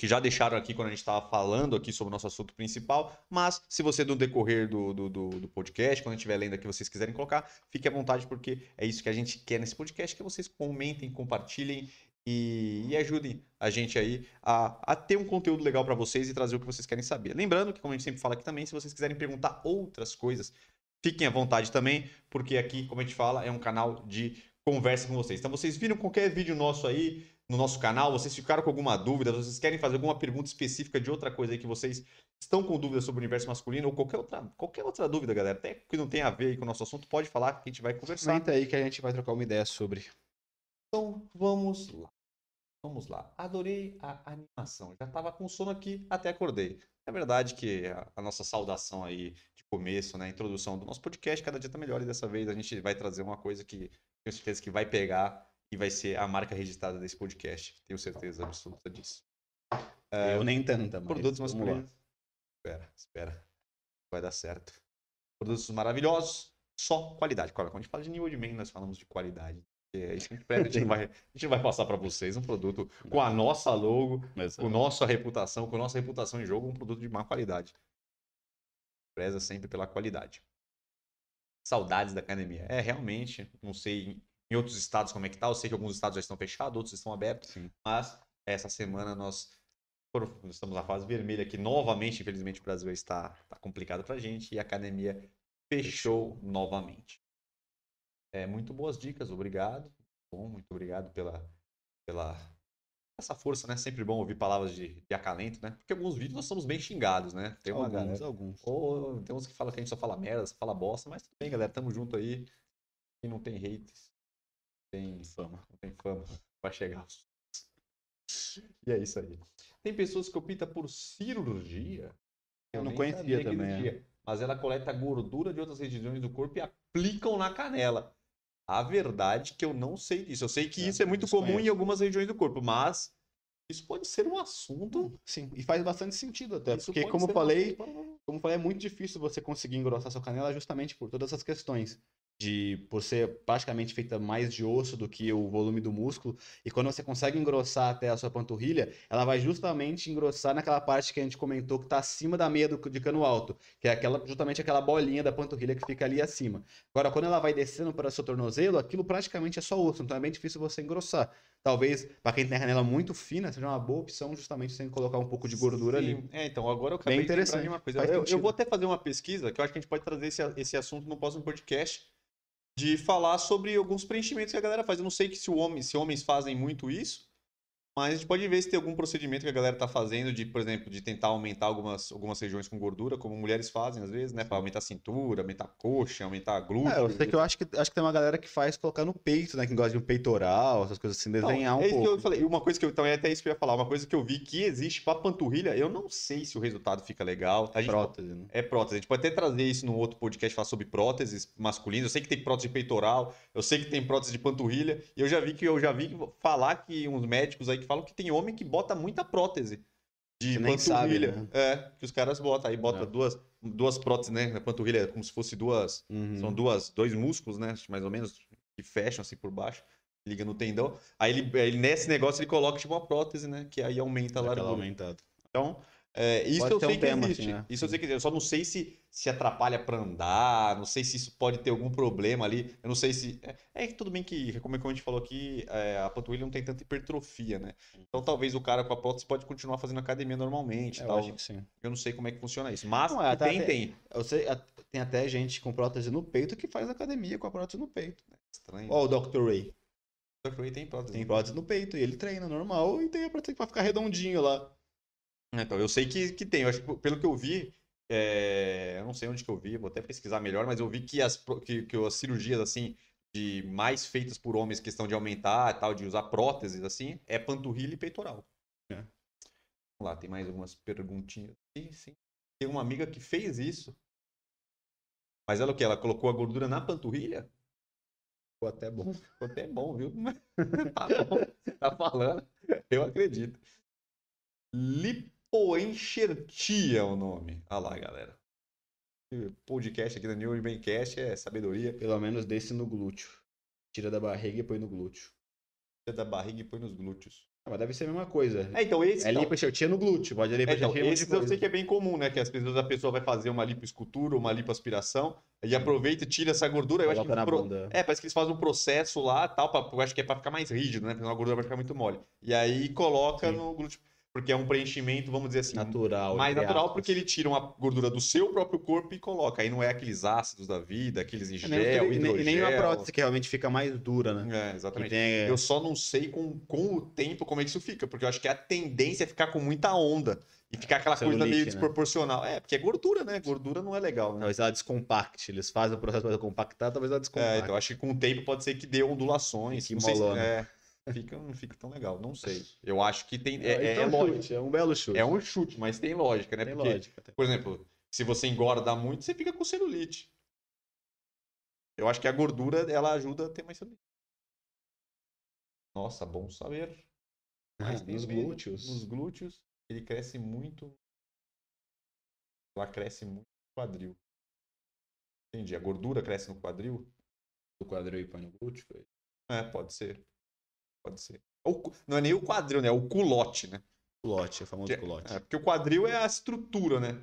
que já deixaram aqui quando a gente estava falando aqui sobre o nosso assunto principal, mas se você no decorrer do, do, do, do podcast, quando a gente estiver lendo aqui, vocês quiserem colocar, fique à vontade, porque é isso que a gente quer nesse podcast, que vocês comentem, compartilhem e, e ajudem a gente aí a, a ter um conteúdo legal para vocês e trazer o que vocês querem saber. Lembrando que, como a gente sempre fala aqui também, se vocês quiserem perguntar outras coisas, fiquem à vontade também, porque aqui, como a gente fala, é um canal de conversa com vocês. Então, vocês viram qualquer vídeo nosso aí, no nosso canal, vocês ficaram com alguma dúvida, vocês querem fazer alguma pergunta específica de outra coisa aí que vocês estão com dúvida sobre o universo masculino ou qualquer outra, qualquer outra dúvida, galera, até que não tem a ver aí com o nosso assunto, pode falar que a gente vai conversar. Comenta aí que a gente vai trocar uma ideia sobre. Então, vamos lá. Vamos lá. Adorei a animação. Já tava com sono aqui, até acordei. É verdade que a, nossa saudação aí de começo, né, a introdução do nosso podcast, cada dia tá melhor e dessa vez a gente vai trazer uma coisa que tenho certeza que vai pegar e vai ser a marca registrada desse podcast. Tenho certeza absoluta disso. Eu nem tanta, mas Produtos masculinos. Espera, espera. Vai dar certo. Produtos maravilhosos, só qualidade. Quando a gente fala de New Old Man, nós falamos de qualidade. É que a gente a gente vai, a gente vai passar para vocês um produto com a nossa logo, Mas, com nossa reputação, com nossa reputação em jogo, um produto de má qualidade. Preza sempre pela qualidade. Saudades da academia. É, realmente, não sei em outros estados como é que tá. Eu sei que alguns estados já estão fechados, outros estão abertos. Sim. Mas essa semana nós estamos na fase vermelha aqui. Novamente, infelizmente, o Brasil está, está complicado pra gente e a academia fechou novamente. É, muito boas dicas, obrigado. Bom, muito obrigado pela, pela essa força, né? Sempre bom ouvir palavras de, de acalento, né? Porque alguns vídeos nós somos bem xingados, né? Tem uma alguns, galera. alguns. Ou tem uns que falam que a gente só fala merda, só fala bosta, mas tudo bem, galera. Tamo junto aí. E não tem haters. Tem Fama. não tem fama. Vai chegar. E é isso aí. Tem pessoas que optam por cirurgia. Eu não nem conhecia também, é. existia. Mas ela coleta gordura de outras regiões do corpo e aplicam na canela. A verdade é que eu não sei disso. Eu sei que É, isso é muito comum em desconheço. algumas regiões do corpo, mas isso pode ser um assunto. Sim, e faz bastante sentido até, isso porque como um falei, para- como falei, é muito difícil você conseguir engrossar sua canela justamente por todas essas questões. De, por ser praticamente feita mais de osso do que o volume do músculo, e quando você consegue engrossar até a sua panturrilha, ela vai justamente engrossar naquela parte que a gente comentou que está acima da meia do, de cano alto, que é aquela, justamente aquela bolinha da panturrilha que fica ali acima. Agora, quando ela vai descendo para o seu tornozelo, aquilo praticamente é só osso, então é bem difícil você engrossar. Talvez, para quem tem a canela muito fina, seja uma boa opção justamente você colocar um pouco de gordura ali. Sim, É, então, agora eu acabei Bem de lembrar de interessante, uma coisa. Eu, eu vou até fazer uma pesquisa, que eu acho que a gente pode trazer esse, esse assunto no próximo podcast, de falar sobre alguns preenchimentos que a galera faz. Eu não sei que se, homem, se homens fazem muito isso, mas a gente pode ver se tem algum procedimento que a galera tá fazendo de, por exemplo, de tentar aumentar algumas, algumas regiões com gordura, como mulheres fazem às vezes, né? Para aumentar a cintura, aumentar a coxa, aumentar a glúteo. É, eu sei que eu acho que acho que tem uma galera que faz colocar no peito, né? Que gosta de um peitoral, essas coisas assim, desenhar Não, um é isso pouco. que eu falei. Uma coisa que eu também até isso que eu ia falar, uma coisa que eu vi que existe para panturrilha, eu não sei se o resultado fica legal. A gente Prótese, né? É prótese. A gente pode até trazer isso num outro podcast, falar sobre próteses masculinas. Eu sei que tem prótese de peitoral, eu sei que tem prótese de panturrilha. E eu já vi que eu já vi falar que uns médicos aí que falam que tem homem que bota muita prótese de Que nem sabe, panturrilha. né? É, que os caras botam. Aí bota É. duas, duas próteses, né? Na panturrilha, como se fosse duas. Uhum. São duas, dois músculos, né? Mais ou menos, que fecham assim por baixo. Liga no tendão. Aí ele, nesse negócio ele coloca tipo uma prótese, né? Que aí aumenta a largura. aumentada. Então, é, isso Pode eu sei um que tema, existe. assim, né? Isso eu sei que existe. Eu só não sei se se atrapalha pra andar, não sei se isso pode ter algum problema ali. Eu não sei se. É, é que tudo bem que, como a gente falou aqui, é, a panturrilha não tem tanta hipertrofia, né? Então talvez o cara com a prótese pode continuar fazendo academia normalmente. É, eu tal. acho que sim. Eu não sei como é que funciona isso. Mas Não, é, tem, tem- tem. Eu sei, tem até gente com prótese no peito que faz academia com a prótese no peito. Estranho. Ó, o Dr. Ray. O Dr. Ray tem prótese. Tem prótese no peito e ele treina normal e tem a prótese pra ficar redondinho lá. Então, eu sei que, que tem. Eu acho que pelo que eu vi, é, eu não sei onde que eu vi, vou até pesquisar melhor, mas eu vi que as, que, que as cirurgias, assim, de mais feitas por homens, questão de aumentar e tal, de usar próteses assim, é panturrilha e peitoral. É. Vamos lá, tem mais algumas perguntinhas. Sim, sim. Tem uma amiga que fez isso. Mas ela o que? Ela colocou a gordura na panturrilha? Ficou até bom. Ficou até bom, viu? tá bom. Tá falando. Eu acredito. Lipoenxertia é o nome. Olha lá, galera. Podcast aqui da New Bancast é sabedoria. Pelo menos desse no glúteo. Tira da barriga e põe no glúteo. Tira da barriga e põe nos glúteos. Ah, mas deve ser a mesma coisa. É, então esse. É então, lipoenxertia no glúteo. Pode é, então, lipoenxertia em esse eu sei que é bem comum, né? Que às vezes a pessoa vai fazer uma lipoescultura, uma lipoaspiração, e aproveita e tira essa gordura. Eu acho que na pro- bunda. É, parece que eles fazem um processo lá tal, pra, eu acho que é pra ficar mais rígido, né? Porque senão a gordura vai ficar muito mole. E aí coloca Sim. no glúteo. Porque é um preenchimento, vamos dizer assim, Natural. mais natural, aspas. porque ele tira uma gordura do seu próprio corpo e coloca. Aí não é aqueles ácidos da vida, aqueles em É, gel, nem, e nem- e nem uma hidrogel. prótese que realmente fica mais dura, né? É, Que exatamente. tem, Eu só não sei com, com o tempo como é que isso fica, porque eu acho que a tendência é ficar com muita onda e ficar aquela coisa Celulite, meio né? desproporcional. É, porque é gordura, né? Gordura não é legal, né? Talvez ela descompacte. Eles fazem o processo para compactar, talvez ela descompacte. É, então acho que com o tempo pode ser que dê ondulações. Fique não sei se- molona. é, fica, não fica tão legal, não sei. Eu acho que tem. É, É, é, então é lógico. chute, é um belo chute. É um chute, mas tem lógica, né? Tem Porque, lógica. por exemplo, se você engorda muito, você fica com celulite. Eu acho que a gordura ela ajuda a ter mais celulite. Nossa, bom saber. Mas Ah, tem nos glúteos. Nos glúteos, ele cresce muito. Ela cresce muito no quadril. Entendi. A gordura cresce no quadril? Do quadril e põe no glúteo. É, pode ser. Pode ser. O não é nem o quadril, né? É o culote, né? Culote, é o famoso culote. É, porque o quadril é a estrutura, né?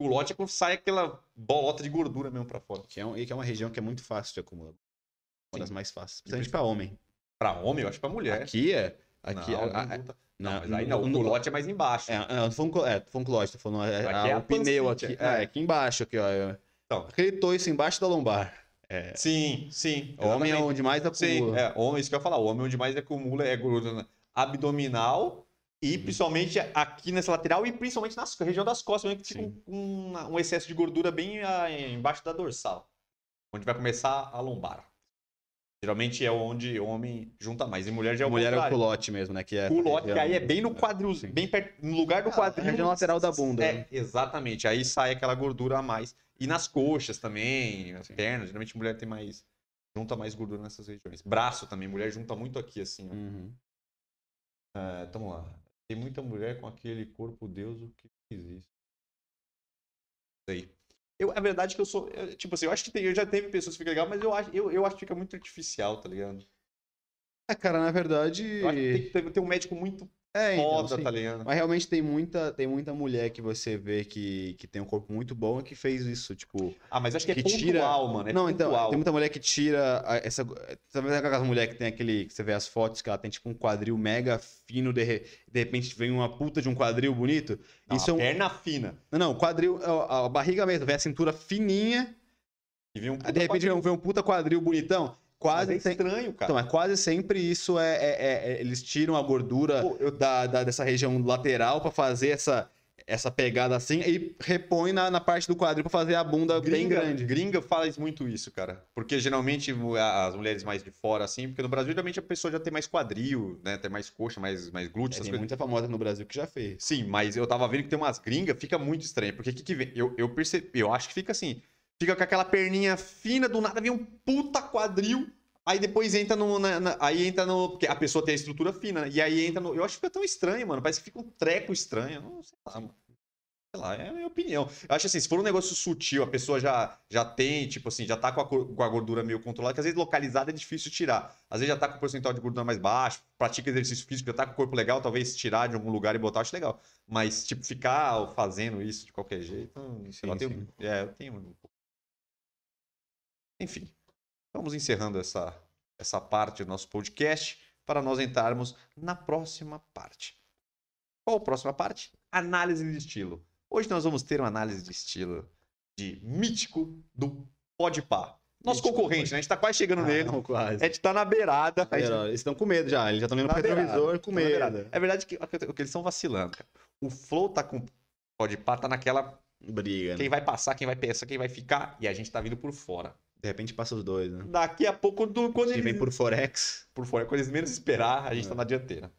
O culote é quando sai aquela bolota de gordura mesmo pra fora. Que é, um- e que é uma região que é muito fácil de acumular. Uma Sim. das mais fáceis. Principalmente para homem. Pra homem, eu acho pra mulher. Aqui é. Aqui não, é. não, a- a- não, não, mas aí não, o culote é mais embaixo. É, é, não tô falando, é, tô falando culote, tô falando é, Aqui é a- a o pneu aqui. é. É, aqui embaixo, aqui, ó. é. Então. Aquele toiço embaixo da lombar. É. Sim, sim. O homem é onde mais Sim, acumula. é, homem, isso que eu ia falar. O homem onde mais acumula é gordura abdominal e Uhum. principalmente aqui nessa lateral e principalmente na região das costas, onde fica Sim. um, um- excesso de gordura bem ah, embaixo da dorsal, onde vai começar a lombar. Geralmente é onde homem junta mais e mulher já é o mulher é o contrário. culote mesmo, né? Que é Culote, que aí é bem no quadril, Sim. bem perto, no lugar do Ah, quadril. a região lateral da bunda, É, né? exatamente. Aí sai aquela gordura a mais. E nas coxas também, nas pernas. Geralmente mulher tem mais. Junta mais gordura nessas regiões. Braço também, mulher junta muito aqui, assim. Ó. Uhum. É, tamo lá. Tem muita mulher com aquele corpo Deus o que existe. Sei. Eu, a verdade é que eu sou. eu, tipo assim, eu acho que tem, eu já teve pessoas que ficam legal, mas eu acho, eu, eu acho que fica muito artificial, tá ligado? É, cara, na verdade. Eu acho que tem que ter um médico muito É, então, foda, sim. tá ligado? Mas realmente tem muita, tem muita mulher que você vê que, que tem um corpo muito bom e que fez isso, tipo. Ah, mas acho que é Que pontual, tira- mano. É não, então, pontual. tem muita mulher que tira a- essa. Sabe aquelas mulheres que tem aquele. Que você vê as fotos que ela tem tipo um quadril mega fino, de, re- de repente vem uma puta de um quadril bonito? Não, isso é um. perna fina. Não, não, quadril, a, barriga mesmo, vê a cintura fininha, E vem um de repente vem um, vem um puta quadril bonitão. Quase, Mas é estranho, cara. então, mas quase sempre isso é, é- é- é- Eles tiram a gordura Pô, eu- da, da- dessa região lateral pra fazer essa, essa pegada assim e repõe na, na parte do quadril pra fazer a bunda bem Gringa, grande. gringa faz muito isso, cara. Porque geralmente as mulheres mais de fora, assim, porque no Brasil geralmente a pessoa já tem mais quadril, né? Tem mais coxa, mais, mais glúteo, É, tem muita famosa no Brasil que já fez. Sim, mas eu tava vendo que tem umas gringas, fica muito estranho. Porque o que, que vem? Eu, eu percebi, eu acho que fica assim. Fica com aquela perninha fina, do nada vem um puta quadril. Aí depois entra no. na- na- aí entra no. Porque a pessoa tem a estrutura fina, né? E aí entra no. Eu acho que fica tão estranho, mano. Parece que fica um treco estranho. Não sei lá, mano. Sei lá, é a minha opinião. Eu acho assim, se for um negócio sutil, a pessoa já, já tem, tipo assim, já tá com a, com a gordura meio controlada, que às vezes localizada é difícil tirar. Às vezes já tá com o percentual de gordura mais baixo, pratica exercício físico, já tá com o corpo legal, talvez tirar de algum lugar e botar, eu acho legal. Mas, tipo, ficar fazendo isso de qualquer jeito, sei lá, Sim, um- É, eu tenho um pouco. Enfim, vamos encerrando essa, essa parte do nosso podcast para nós entrarmos na próxima parte. Qual a próxima parte? Análise de estilo. Hoje nós vamos ter uma análise de estilo de mítico do Podpah. Nosso Mítico concorrente, né? A gente tá quase chegando nele. Ah, não, quase. A gente tá na beirada. a gente- Eles estão com medo já, eles já estão Na pro retrovisor com tá na medo. É verdade que, que eles estão vacilando, cara. O Flow tá com. Pode pá, tá naquela. Briga, né? Quem vai passar, quem vai pensar, quem vai ficar. E a gente tá vindo por fora. De repente passa os dois, né? Daqui a pouco, do, quando eles, vem por Forex. por fora, quando eles menos esperar, a gente É. tá na dianteira.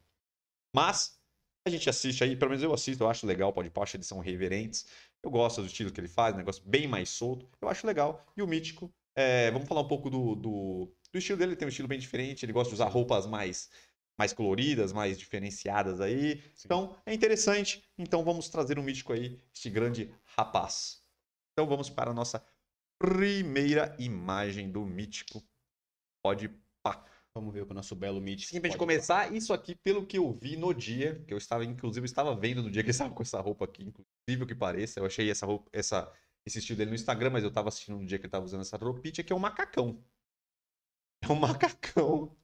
Mas a gente assiste aí, pelo menos eu assisto, eu acho legal, pode pode, eles são reverentes. Eu gosto do estilo que ele faz, um negócio bem mais solto. Eu acho legal. E o Mítico, é, vamos falar um pouco do, do, do estilo dele, ele tem um estilo bem diferente, ele gosta de usar roupas mais, mais coloridas, mais diferenciadas aí. Sim. Então, é interessante. Então, vamos trazer um Mítico aí, este grande rapaz. Então, vamos para a nossa primeira imagem do Mítico. Pode pá. Vamos ver o nosso belo Mitch. Sim, pra gente começar, isso aqui, pelo que eu vi no dia, que eu estava, inclusive, eu estava vendo no dia que ele estava com essa roupa aqui, inclusive que pareça, eu achei essa roupa, essa, esse estilo dele no Instagram, mas eu estava assistindo no dia que ele estava usando essa roupinha, que é um macacão. É um macacão.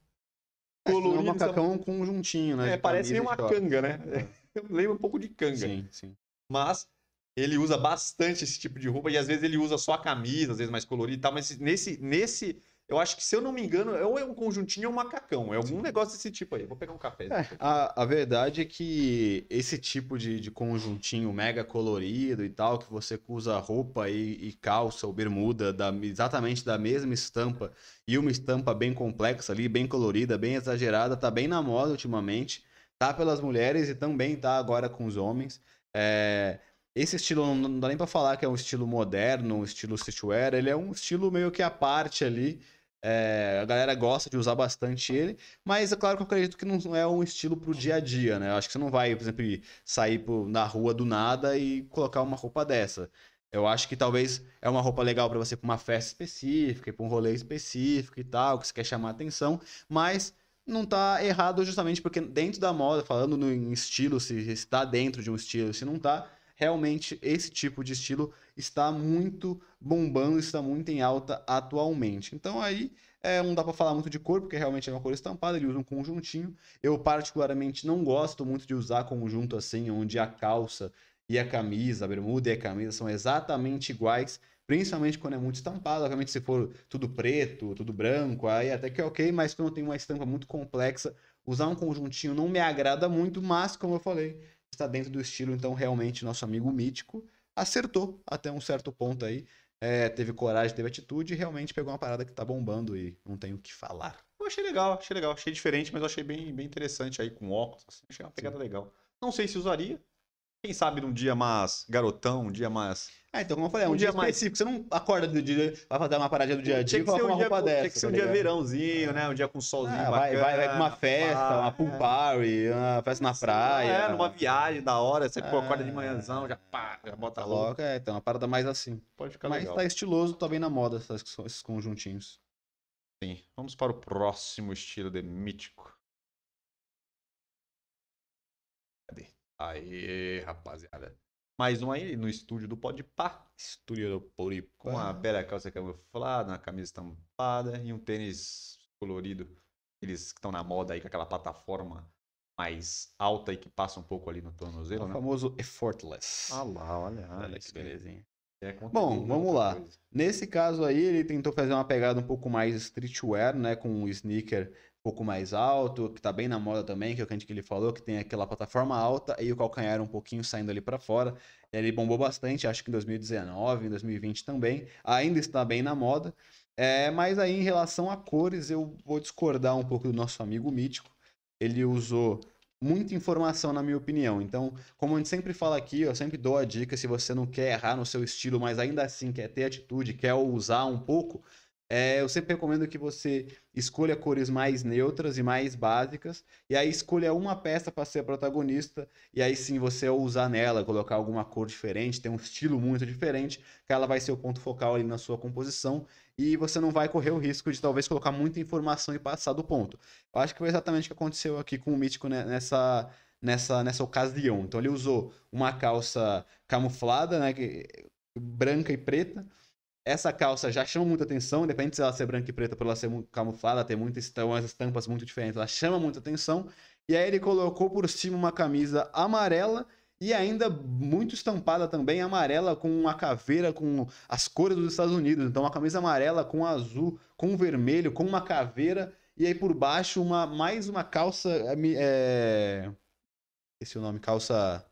É, senão é um colorido, macacão conjuntinho, né? É, parece meio uma short. canga, né? Eu lembro um pouco de canga. Sim, sim. Mas ele usa bastante esse tipo de roupa e às vezes ele usa só a camisa, às vezes mais colorida e tal, mas nesse, nesse, eu acho que se eu não me engano, ou é um conjuntinho ou um macacão, é algum negócio desse tipo aí. Vou pegar um café. É, a, a verdade é que esse tipo de, de conjuntinho mega colorido e tal, que você usa roupa e, e calça ou bermuda da, exatamente da mesma estampa e uma estampa bem complexa ali, bem colorida, bem exagerada, tá bem na moda ultimamente. Tá pelas mulheres e também tá agora com os homens. É, esse estilo, não- dá nem pra falar que é um estilo moderno, um estilo streetwear, ele é um estilo meio que à parte ali. É, a galera gosta de usar bastante ele. Mas é claro que eu acredito que não é um estilo pro dia a dia, né? Eu acho que você não vai, por exemplo, ir sair na rua do nada e colocar uma roupa dessa. Eu acho que talvez é uma roupa legal pra você pra uma festa específica, pra um rolê específico e tal, que você quer chamar atenção, mas não tá errado justamente porque dentro da moda, falando no, em estilo, se está dentro de um estilo, se não tá, realmente esse tipo de estilo está muito bombando, está muito em alta atualmente. Então aí é, não dá pra falar muito de cor, porque realmente é uma cor estampada, ele usa um conjuntinho. Eu particularmente não gosto muito de usar conjunto assim, onde a calça e a camisa, a bermuda e a camisa são exatamente iguais, principalmente quando é muito estampado. Obviamente, se for tudo preto, tudo branco, aí até que é ok, mas quando tem uma estampa muito complexa, usar um conjuntinho não me agrada muito, mas como eu falei, está dentro do estilo, então realmente nosso amigo mítico acertou até um certo ponto aí. É, teve coragem, teve atitude e realmente pegou uma parada que tá bombando e não tem o que falar. Eu achei legal, achei legal, achei diferente, mas eu achei bem, bem interessante aí com óculos, assim, achei uma pegada legal. Não sei se usaria. Quem sabe num dia mais garotão, um dia mais. Ah, então como eu falei, é um, Um dia, dia mais- específico. Você não acorda do dia, vai fazer uma paradinha do dia a dia e que ser coloca um uma dia, roupa com- dessa. tinha que ser um tá dia verãozinho, né? Um dia com solzinho Ah, vai, vai, vai pra uma bacana, festa, uma pool é. party, uma festa na praia. É, numa viagem da hora, você pô, É. acorda de manhãzão, já pá, já bota a. Coloca, é, então, uma parada mais assim. Pode ficar Mas legal. tá estiloso, tá bem na moda essas- esses conjuntinhos. Sim. Vamos para o próximo estilo de mítico. Cadê? Aê, rapaziada. Mais um aí no estúdio do Podpah. Estúdio do Poripa. Com uma bela calça camuflada, uma camisa estampada e um tênis colorido. Eles que estão na moda aí com aquela plataforma mais alta e que passa um pouco ali no É tornozelo, o né? famoso effortless. Ah lá, olha. Olha que belezinha. É Bom, vamos lá. coisa. Nesse caso aí, ele tentou fazer uma pegada um pouco mais streetwear, né? Com um sneaker pouco mais alto, que tá bem na moda também, que é o que ele falou, que tem aquela plataforma alta e o calcanhar um pouquinho saindo ali pra fora. Ele bombou bastante, acho que em 2019, em 2020 também. Ainda está bem na moda. É, mas aí, em relação a cores, eu vou discordar um pouco do nosso amigo Mítico. Ele usou muita informação, na minha opinião. Então, como a gente sempre fala aqui, eu sempre dou a dica, se você não quer errar no seu estilo, mas ainda assim quer ter atitude, quer ousar um pouco, é, eu sempre recomendo que você escolha cores mais neutras e mais básicas, e aí escolha uma peça para ser a protagonista, e aí sim você usar nela, colocar alguma cor diferente, ter um estilo muito diferente, que ela vai ser o ponto focal ali na sua composição, e você não vai correr o risco de talvez colocar muita informação e passar do ponto. Eu acho que foi exatamente o que aconteceu aqui com o Mítico nessa, nessa, nessa ocasião. Então ele usou uma calça camuflada, né, branca e preta. Essa calça já chama muita atenção, independente se ela ser branca e preta, por ela ser mu- camuflada, ter muitas umas estampas muito diferentes, ela chama muita atenção. E aí ele colocou por cima uma camisa amarela e ainda muito estampada também, amarela com uma caveira com as cores dos Estados Unidos. Então uma camisa amarela com azul, com vermelho, com uma caveira e aí por baixo uma mais uma calça é, esse é o nome, calça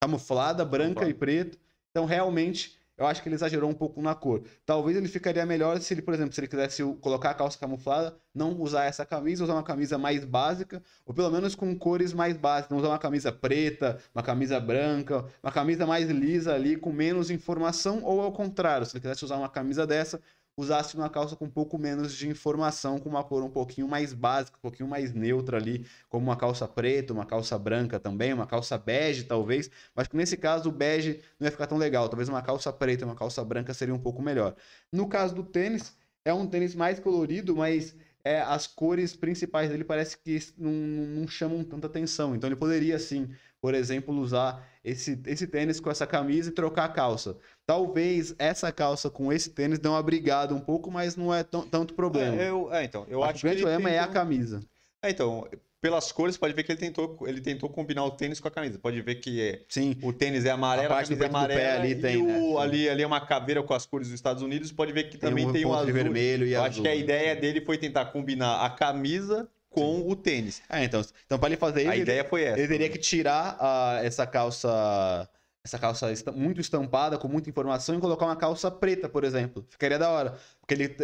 camuflada, branca e preta. Então realmente eu acho que ele exagerou um pouco na cor. Talvez ele ficaria melhor se ele, por exemplo, se ele quisesse colocar a calça camuflada, não usar essa camisa, usar uma camisa mais básica, ou pelo menos com cores mais básicas, não usar uma camisa preta, uma camisa branca, uma camisa mais lisa ali, com menos informação, ou ao contrário, se ele quisesse usar uma camisa dessa, usasse uma calça com um pouco menos de informação, com uma cor um pouquinho mais básica, um pouquinho mais neutra ali, como uma calça preta, uma calça branca também, uma calça bege talvez, mas que nesse caso o bege não ia ficar tão legal, talvez uma calça preta, uma calça branca seria um pouco melhor. No caso do tênis, é um tênis mais colorido, mas é, as cores principais dele parece que não, não chamam tanta atenção, então ele poderia sim por exemplo, usar esse, esse tênis com essa camisa e trocar a calça. Talvez essa calça com esse tênis dê uma brigada um pouco, mas não é tanto problema. É, eu, é, então, eu acho, acho que o grande problema é a camisa. É, então, pelas cores, pode ver que ele tentou, ele tentou combinar o tênis com a camisa. Pode ver que é, Sim. o tênis é amarelo, a, parte a camisa é amarela ali tem, o, né? ali, ali é uma caveira com as cores dos Estados Unidos. Pode ver que também tem um, tem um azul. vermelho e Eu azul. acho que a ideia dele foi tentar combinar a camisa com Sim. o tênis. É, então, então para ele fazer isso, a ele, ideia foi essa. Ele teria que tirar uh, essa calça essa calça muito estampada, com muita informação, e colocar uma calça preta, por exemplo. Ficaria da hora. Porque ele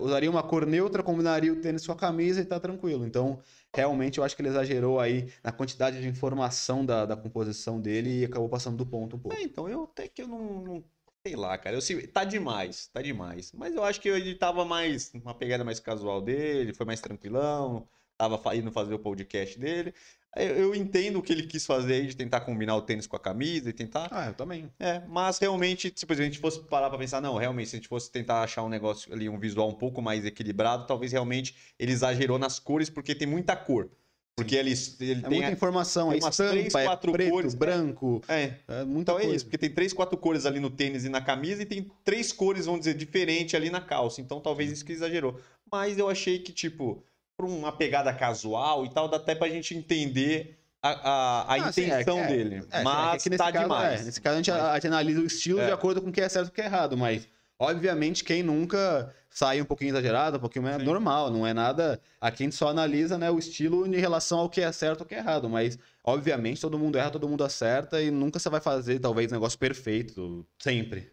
usaria uma cor neutra, combinaria o tênis com a camisa e tá tranquilo. Então, realmente, eu acho que ele exagerou aí na quantidade de informação da, da composição dele e acabou passando do ponto um pouco. É, então, eu até que eu não, não sei lá, cara. Eu, tá demais, tá demais. Mas eu acho que ele tava mais. Uma pegada mais casual dele, foi mais tranquilão tava indo fazer o podcast dele. Eu, eu entendo o que ele quis fazer aí de tentar combinar o tênis com a camisa e tentar. Ah, eu também. É, mas realmente, tipo, se a gente fosse parar pra pensar, não, realmente, se a gente fosse tentar achar um negócio ali, um visual um pouco mais equilibrado, talvez realmente ele exagerou nas cores, porque tem muita cor. Porque ele, ele é tem muita informação, é estampa, três, é quatro é preto, cores, branco, é, é muita então coisa. é isso, porque tem três, quatro cores ali no tênis e na camisa e tem três cores, vamos dizer, diferentes ali na calça. Então talvez isso que exagerou. Mas eu achei que, tipo, por uma pegada casual e tal, dá até pra gente entender a, a, a ah, intenção sim, é, dele. É, mas é tá caso, demais. nesse caso a gente, mas... a gente analisa o estilo de acordo com o que é certo e o que é errado, mas obviamente quem nunca sai um pouquinho exagerado, um pouquinho é normal, não é nada. Aqui a gente só analisa né, o estilo em relação ao que é certo e o que é errado, mas obviamente todo mundo erra, todo mundo acerta e nunca você vai fazer talvez um negócio perfeito, sempre.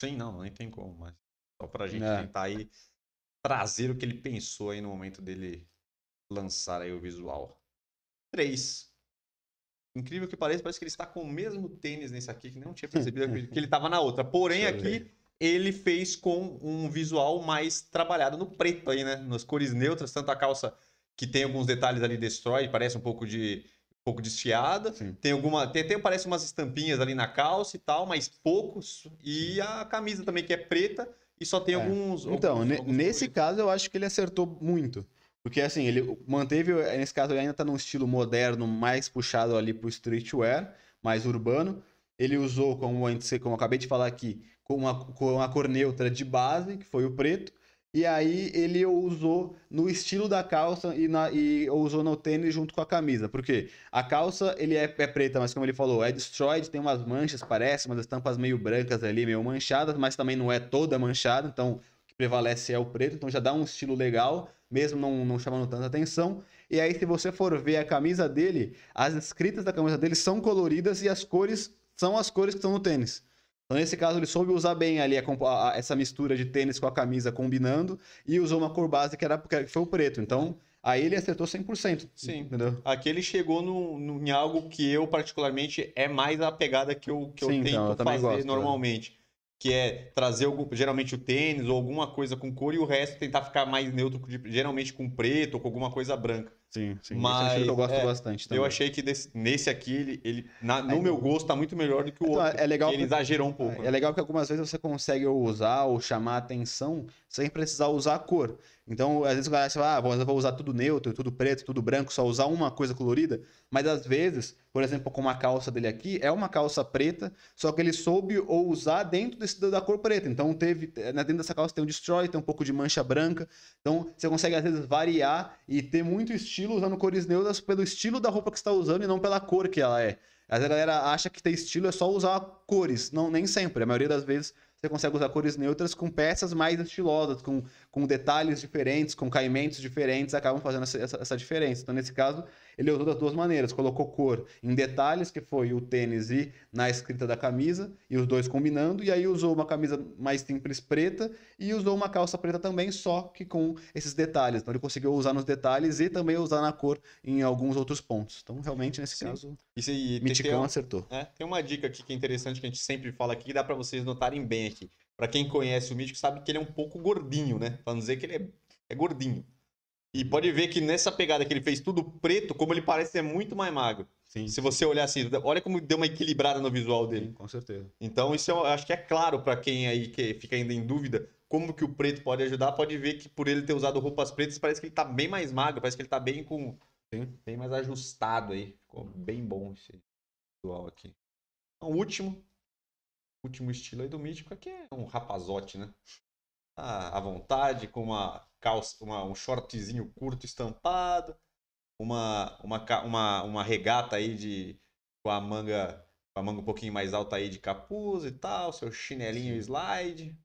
Sim, não, nem tem como, mas só pra gente é. tentar aí trazer o que ele pensou aí no momento dele lançar aí o visual. 3. Incrível que pareça, parece que ele está com o mesmo tênis nesse aqui, que não tinha percebido que ele estava na outra. Porém, aqui ele fez com um visual mais trabalhado no preto aí, né? Nas cores neutras, tanto a calça que tem alguns detalhes ali destroy, parece um pouco de um pouco desfiada. Sim. Tem alguma, tem até parece umas estampinhas ali na calça e tal, mas poucos. E a camisa também que é preta e só tem é. alguns. Então, alguns, alguns nesse caso, eu acho que ele acertou muito. Porque, assim, ele manteve. Nesse caso, ele ainda tá num estilo moderno, mais puxado ali pro streetwear, mais urbano. Ele usou, como, como eu acabei de falar aqui, com uma, com uma cor neutra de base, que foi o preto. E aí ele usou no estilo da calça e, na, e usou no tênis junto com a camisa. Porque a calça ele é, é, preta, mas como ele falou, é destroyed, tem umas manchas, parece, umas estampas meio brancas ali, meio manchadas, mas também não é toda manchada, então o que prevalece é o preto, então já dá um estilo legal, mesmo não, não chamando tanta atenção. E aí, se você for ver a camisa dele, as escritas da camisa dele são coloridas e as cores são as cores que estão no tênis. Então, nesse caso, ele soube usar bem ali a, a, essa mistura de tênis com a camisa combinando e usou uma cor base que, era, que foi o preto. Então, aí ele acertou 100%. Sim. Entendeu? Aqui ele chegou no, no, em algo que eu, particularmente, é mais a pegada que eu, que Sim, eu tento então, eu fazer gosto, normalmente. É. Que é trazer algum, geralmente o tênis ou alguma coisa com cor e o resto tentar ficar mais neutro, geralmente com preto ou com alguma coisa branca. Sim, sim. Mas Esse eu gosto é, bastante também. Eu achei que desse, nesse aqui, ele, ele na, no meu gosto, tá muito melhor do que o então, outro. É legal ele exagerou um pouco. É, né? é legal que algumas vezes você consegue usar ou chamar atenção sem precisar usar a cor. Então, às vezes o cara fala, ah, eu vou usar tudo neutro, tudo preto, tudo branco, só usar uma coisa colorida. Mas às vezes, por exemplo, como a calça dele aqui, é uma calça preta, só que ele soube ou usar dentro desse, da cor preta. Então, teve né, dentro dessa calça tem um destroy, tem um pouco de mancha branca. Então, você consegue às vezes variar e ter muito estilo usando cores neutras pelo estilo da roupa que está usando e não pela cor que ela é. Às vezes a galera acha que ter estilo é só usar cores. Não, nem sempre. A maioria das vezes você consegue usar cores neutras com peças mais estilosas, com, com detalhes diferentes, com caimentos diferentes, acabam fazendo essa, essa, essa diferença. Então, nesse caso, ele usou das duas maneiras. Colocou cor em detalhes, que foi o tênis e na escrita da camisa, e os dois combinando. E aí usou uma camisa mais simples preta e usou uma calça preta também, só que com esses detalhes. Então ele conseguiu usar nos detalhes e também usar na cor em alguns outros pontos. Então, realmente, nesse Sim. caso, tem- Miticão acertou. é, tem uma dica aqui que é interessante que a gente sempre fala aqui, que dá pra vocês notarem bem aqui. Pra quem conhece o Mítico, sabe que ele é um pouco gordinho, né? Pra não dizer que ele é, é gordinho. E pode ver que nessa pegada que ele fez tudo preto, como ele parece ser muito mais magro. Sim, Se você olhar assim, olha como deu uma equilibrada no visual dele. sim, com certeza. Então, isso eu acho que é claro pra quem aí que fica ainda em dúvida como que o preto pode ajudar. Pode ver que por ele ter usado roupas pretas, parece que ele tá bem mais magro, parece que ele tá bem com. Sim. Bem mais ajustado aí. Ficou bem bom esse visual aqui. Então, o último. Último estilo aí do Mítico aqui é um rapazote, né? À vontade, com uma calça, uma, um shortzinho curto estampado, uma, uma, uma, uma regata aí de com a manga com a manga um pouquinho mais alta aí de capuz e tal, seu chinelinho slide.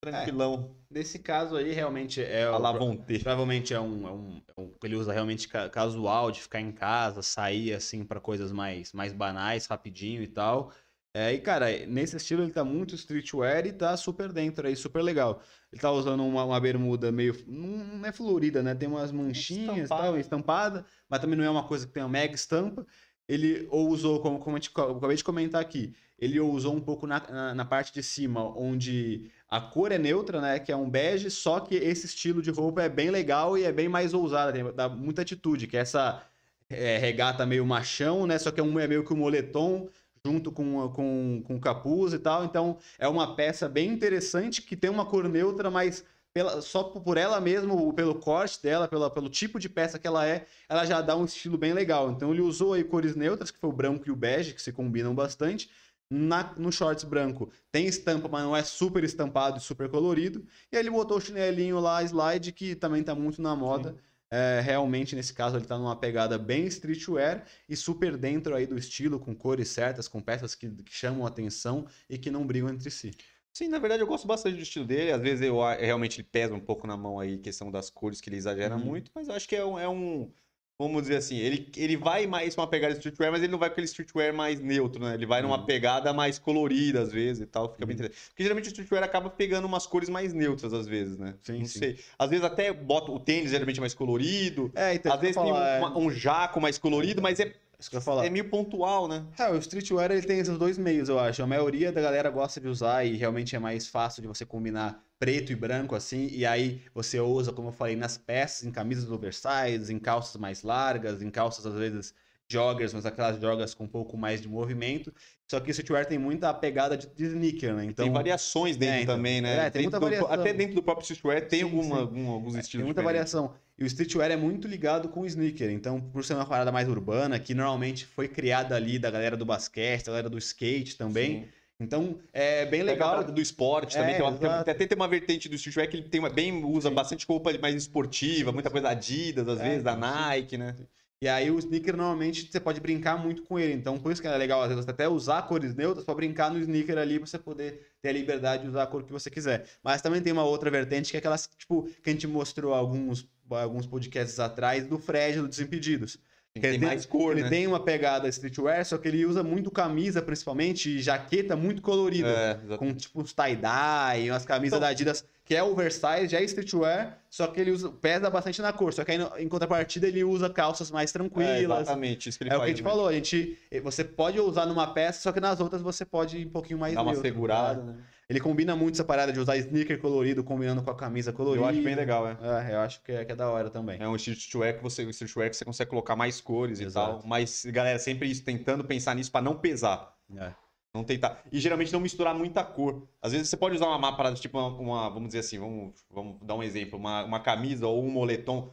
Tranquilão. Nesse caso aí, realmente é. a o-. Provavelmente é um, é um, é um- Ele usa realmente ca- casual, de ficar em casa, sair assim pra coisas mais, mais banais, rapidinho e tal. É, e, cara, nesse estilo ele tá muito streetwear e tá super dentro aí, super legal. Ele tá usando uma, uma bermuda meio. Não é florida, né? Tem umas manchinhas e Estampada. tal, estampada, mas também não é uma coisa que tem uma mega estampa. Ele ou usou, como, como gente, eu acabei de comentar aqui, ele usou um pouco na, na, na parte de cima, onde a cor é neutra, né? Que é um bege, só que esse estilo de roupa é bem legal e é bem mais ousado, tem, dá muita atitude, que é essa é, regata meio machão, né? Só que é, um, é meio que um moletom junto com, com, com capuz e tal. Então é uma peça bem interessante que tem uma cor neutra, mas pela, só por ela mesmo, pelo corte dela, pela, pelo tipo de peça que ela é, ela já dá um estilo bem legal. Então ele usou aí cores neutras, que foi o branco e o bege, que se combinam bastante. Na, no shorts branco tem estampa, mas não é super estampado e super colorido. E aí ele botou o chinelinho lá, slide, que também tá muito na moda. É, realmente, nesse caso, ele tá numa pegada bem streetwear e super dentro aí do estilo, com cores certas, com peças que, que chamam atenção e que não brigam entre si. Sim, na verdade eu gosto bastante do estilo dele. Às vezes eu realmente ele pesa um pouco na mão aí, questão das cores, que ele exagera Uhum. muito, mas eu acho que é um, é um- Vamos dizer assim, ele, ele vai mais uma pegada streetwear, mas ele não vai com aquele streetwear mais neutro, né? Ele vai numa Uhum. pegada mais colorida, às vezes, e tal. Fica bem Uhum. interessante. Porque geralmente o streetwear acaba pegando umas cores mais neutras, às vezes, né? Sim, não sim. sei. Às vezes até bota o tênis geralmente mais colorido. É, então, Às vezes tem falar, uma- um jaco mais colorido, mas é, isso que eu ia falar. é meio pontual, né? É, o streetwear ele tem esses dois meios, eu acho. A maioria da galera gosta de usar e realmente é mais fácil de você combinar preto e branco assim, e aí você usa, como eu falei, nas peças, em camisas oversize, em calças mais largas, em calças às vezes joggers, mas aquelas joggers com um pouco mais de movimento. Só que o streetwear tem muita pegada de, de sneaker, né? Então tem variações dentro é, então. também, né? É, tem Dentro muita do- variação. até dentro do próprio streetwear tem Sim, alguma, sim. algum- alguns É, estilos Tem muita diferentes. variação. E o streetwear é muito ligado com o sneaker. Então, por ser uma parada mais urbana, que normalmente foi criada ali da galera do basquete, da galera do skate também. Sim. Então, é bem Legal. do esporte também. É, tem uma, tem- até tem uma vertente do streetwear que ele tem uma, bem, usa Sim. bastante roupa mais esportiva, muita coisa da Adidas, às É, vezes, da. Nike, né? E aí o sneaker normalmente você pode brincar muito com ele. Então, por isso que é legal, às vezes, até usar cores neutras pra brincar no sneaker ali, pra você poder ter a liberdade de usar a cor que você quiser. Mas também tem uma outra vertente que é aquelas, tipo, que a gente mostrou alguns, alguns podcasts atrás do Fred do Desimpedidos. Tem, Ele tem mais cor, ele né? tem uma pegada streetwear, só que ele usa muito camisa, principalmente, e jaqueta muito colorida. É. Com tipo uns tie-dye, umas camisas Então- da Adidas, que é oversize, já é streetwear, só que ele usa, pesa bastante na cor. Só que aí, em contrapartida, ele usa calças mais É, tranquilas. exatamente, isso que ele É o que a gente falou, a gente, você pode usar numa peça, só que nas outras você pode ir um pouquinho mais Dá uma neutro, segurada, né? Ele combina muito essa parada de usar sneaker colorido combinando com a camisa colorida. Eu acho bem legal, é. É, eu acho que é, que é da hora também. É um streetwear que você, um streetwear que você consegue colocar mais cores e Exato. tal. Mas, galera, sempre isso, tentando pensar nisso pra não pesar. É. Não tentar. E geralmente não misturar muita cor. Às vezes você pode usar uma, parada, tipo uma, uma- vamos dizer assim, vamos, vamos dar um exemplo, uma, uma camisa ou um moletom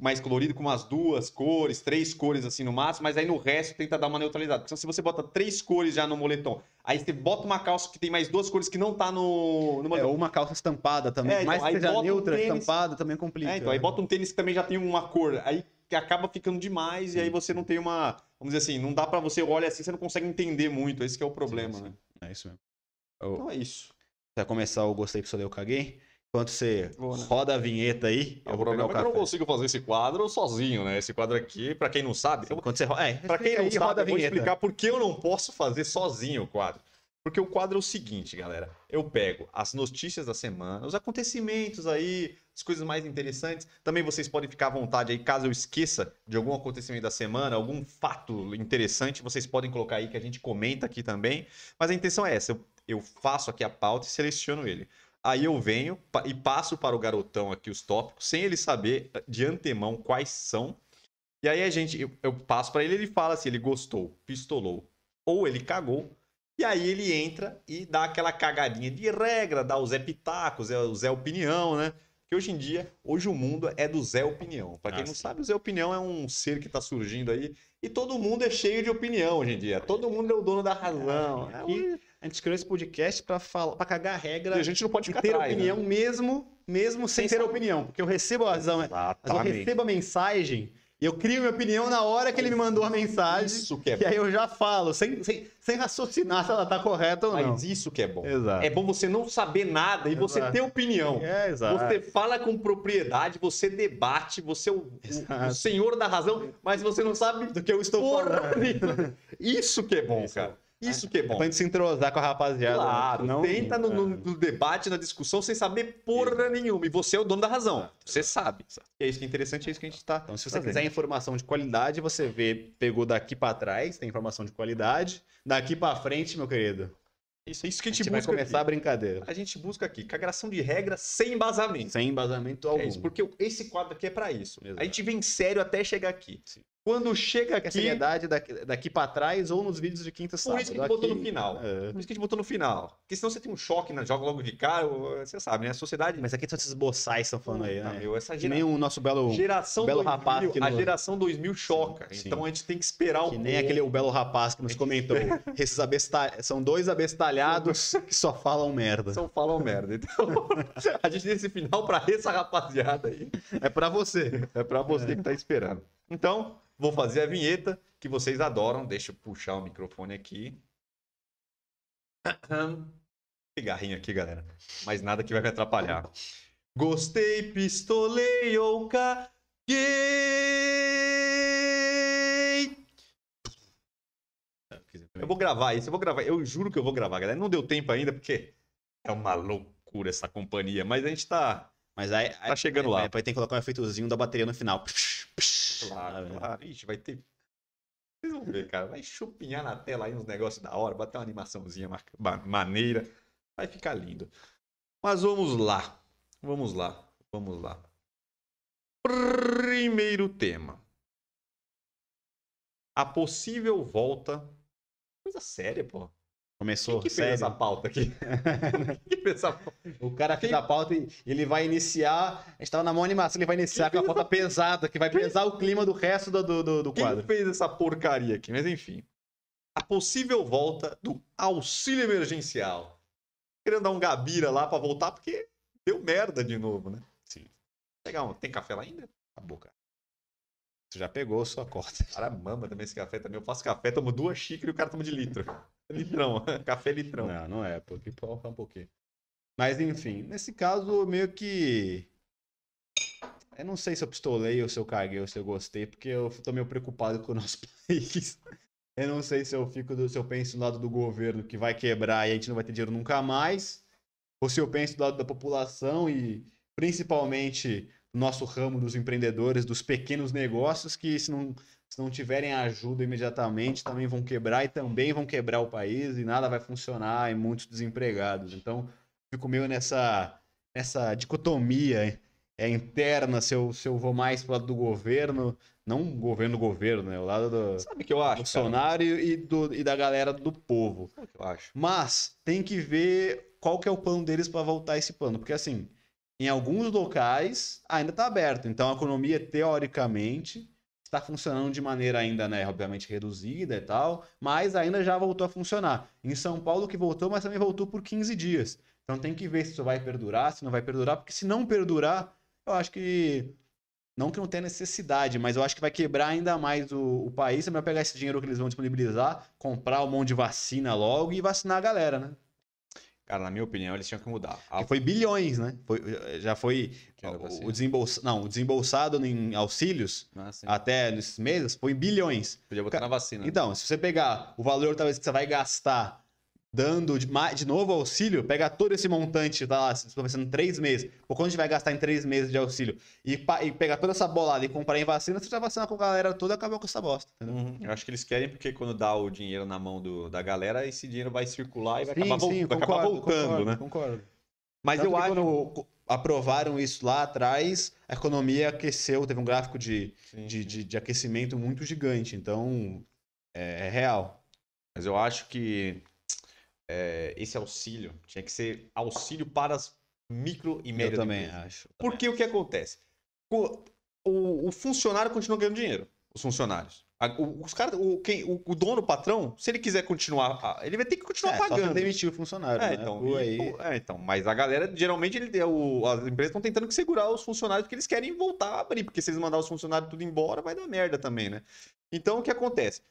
mais colorido com umas duas cores, três cores assim no máximo, mas aí no resto tenta dar uma neutralizada. Porque se você bota três cores já no moletom, aí você bota uma calça que tem mais duas cores que não tá no, no É, moletom. ou uma calça estampada também. É, então, mais que seja bota um neutra, tênis- estampada, também complica. É, então, aí né? bota um tênis que também já tem uma cor, aí que acaba ficando demais e aí Sim. você não tem uma, vamos dizer assim, não dá pra você olha assim, você não consegue entender muito, esse que é o problema, Sim, sim. né? É isso mesmo. Eu- Então é isso. Pra começar o gostei que só eu caguei. Enquanto você Vou, né? roda a vinheta aí, O eu vou pegar problema o é que eu não consigo fazer esse quadro sozinho, né? Esse quadro aqui, pra quem não sabe, eu, Enquanto você roda. É, pra quem não aí, sabe, roda a eu vou explicar por que eu não posso fazer sozinho o quadro. Porque o quadro é o seguinte, galera. Eu pego as notícias da semana, os acontecimentos aí, as coisas mais interessantes. Também vocês podem ficar à vontade aí, caso eu esqueça de algum acontecimento da semana, algum fato interessante, vocês podem colocar aí que a gente comenta aqui também. Mas a intenção é essa: eu, eu faço aqui a pauta e seleciono ele. Aí eu venho e passo para o garotão aqui os tópicos, sem ele saber eh, de antemão quais são. E aí a gente, eu, eu passo para ele, ele fala se ele gostou, pistolou ou ele cagou. E aí ele entra e dá aquela cagadinha de regra, dá o Zé Pitacos, é o Zé Opinião, né? Que hoje em dia, hoje o mundo é do Zé Opinião. Pra quem Ah, não sim. sabe, o Zé Opinião é um ser que tá surgindo aí e todo mundo é cheio de opinião hoje em dia. Todo mundo é o dono da razão. É, Aqui, a gente criou esse podcast pra, falar, pra cagar a e regra a gente não pode e ficar ter atrás, opinião né? mesmo, mesmo sem, Sem ter opinião. Porque eu recebo a razão, eu recebo a mensagem e eu crio minha opinião na hora que ele me mandou a mensagem. Isso que é E aí eu já falo, sem, sem, sem raciocinar se ela tá correta ou não. Mas isso que é bom. Exato. É bom você não saber nada e você Exato. ter opinião. É, exato. Você fala com propriedade, você debate, você é o, o- senhor da razão, mas você não sabe Do que eu estou porra falando. Isso que é bom, Isso. cara. Isso que é É bom. pra gente se entrosar com a rapaziada. né? Claro, Não- tenta no, no- é. no debate, na discussão, sem saber porra nenhuma. E você é o dono da razão. Você sabe. E é isso que é interessante, é isso que a gente tá. Então, se você fazendo. quiser informação de qualidade, você vê, pegou daqui pra trás, tem informação de qualidade. Daqui pra frente, meu querido, Isso, isso que a a gente gente, vai busca. começar a aqui. brincadeira. A gente busca aqui, cagação de regra sem embasamento. Sem embasamento algum. É isso, porque esse quadro aqui é pra isso. Exato. A gente vem sério até chegar aqui. Sim. Quando chega a aqui, seriedade daqui, daqui pra trás ou nos vídeos de quinta por sábado. isso que a gente botou no final. É. Por isso que a gente botou no final. Porque senão você tem um choque na joga logo de cara, você sabe, né? A sociedade. Mas aqui são esses boçais que estão falando aí, né? meu, essa Que gera- nem o nosso belo. geração belo 2000, rapaz que a não- geração 2000 choca. Sim. Então a gente tem que esperar um Que nem aquele o belo rapaz que nos comentou. Esses abesta... São dois abestalhados que só falam merda. Só falam merda. Então, a gente tem esse final pra essa rapaziada aí. É pra você. É pra você que tá esperando. Então, vou fazer a vinheta que vocês adoram. Deixa eu puxar o microfone aqui. Cigarrinho aqui, galera. Mas nada que vai me atrapalhar. Gostei, pistolei ou caguei. Eu vou gravar isso, eu vou gravar. Eu juro que eu vou gravar, galera. Não deu tempo ainda, porque é uma loucura essa companhia. Mas a gente tá. Mas aí, Tá chegando lá. Depois tem que colocar um efeitozinho da bateria no final. Claro, Ah, claro. Ixi, vai ter. Vocês vão ver, cara. Vai chupinhar na tela aí uns negócios da hora, bater uma animaçãozinha ma- ma- maneira. Vai ficar lindo. Mas vamos lá. Vamos lá. Vamos lá. Primeiro tema. A possível volta. Coisa séria, pô. Começou, Quem que fez sério. essa pauta aqui? Quem que fez essa pauta? O cara fez Quem- a pauta e ele vai iniciar. A gente tava na mão animação, ele vai iniciar com a pauta pesada, que vai pesar o clima do resto do, do, do- do Quem quadro. fez essa porcaria aqui? Mas enfim. A possível volta do auxílio emergencial. Querendo dar um gabira lá pra voltar, porque deu merda de novo, né? Sim. Pegar um... Tem café lá ainda? Acabou, cara. Você já pegou sua corta. O cara mama também esse café também. Eu faço café, tomo duas xícaras e o cara toma de litro. Litrão. café litrão. Não, não é, porque pode um pouquinho. Mas enfim, nesse caso, meio que. Eu não sei se eu pistolei ou se eu caguei ou se eu gostei, porque eu tô meio preocupado com o nosso país. Eu não sei se eu fico do, se eu penso do lado do governo que vai quebrar e a gente não vai ter dinheiro nunca mais, ou se eu penso do lado da população e principalmente nosso ramo dos empreendedores, dos pequenos negócios que se não, se não tiverem ajuda imediatamente também vão quebrar e também vão quebrar o país e nada vai funcionar e muitos desempregados. Então, fico meio nessa nessa dicotomia é interna se eu, se eu vou mais pro lado do governo, não governo governo, né, o lado do Sabe que eu acho? cara? Bolsonaro e, do, e da galera do povo. Sabe o que eu acho? Mas tem que ver qual que é o plano deles para voltar esse plano, porque assim, em alguns locais ainda está aberto, então a economia teoricamente está funcionando de maneira ainda, né, obviamente reduzida e tal, mas ainda já voltou a funcionar. Em São Paulo que voltou, mas também voltou por 15 dias. Então tem que ver se isso vai perdurar, se não vai perdurar, porque se não perdurar, eu acho que não que não tenha necessidade, mas eu acho que vai quebrar ainda mais o, o país. Também vai pegar esse dinheiro que eles vão disponibilizar, comprar um monte de vacina logo e vacinar a galera, né? Cara, na minha opinião, eles tinham que mudar. A- Que foi bilhões, né? Foi, já foi o, o desembolsa, não, o desembolsado em auxílios Ah, até nesses meses foi bilhões. Podia botar na vacina. Então, se você pegar o valor talvez que você vai gastar dando de, de novo auxílio, pega todo esse montante, tá lá, se você pensando três meses, ou quanto a gente vai gastar em três meses de auxílio, e, e pegar toda essa bolada e comprar em vacina, você já vacina com a galera toda e acabou com essa bosta. Entendeu? Uhum. Eu acho que eles querem porque quando dá o dinheiro na mão do- da galera, esse dinheiro vai circular e vai, acabar, vol- vai acabar concordo, voltando, concordo, né? Concordo. Mas Tanto eu que acho. quando aprovaram isso lá atrás, a economia aqueceu, teve um gráfico de, Sim, de, sim. de, de aquecimento muito gigante. Então, é, é real. Mas eu acho que é, esse auxílio tinha que ser auxílio para as micro e Eu médias também empresas. acho. Porque o que acontece? O, o- o funcionário continua ganhando dinheiro. Os funcionários. O- os cara, o, quem, o, o dono, o patrão, se ele quiser continuar, ele vai ter que continuar É, só pagando. demitir o funcionário. É, né? então, e- aí... é, então, mas a galera, geralmente, ele, o- as empresas estão tentando que segurar os funcionários porque eles querem voltar a abrir, porque se eles mandar os funcionários tudo embora, vai dar merda também, né? Então, o que acontece?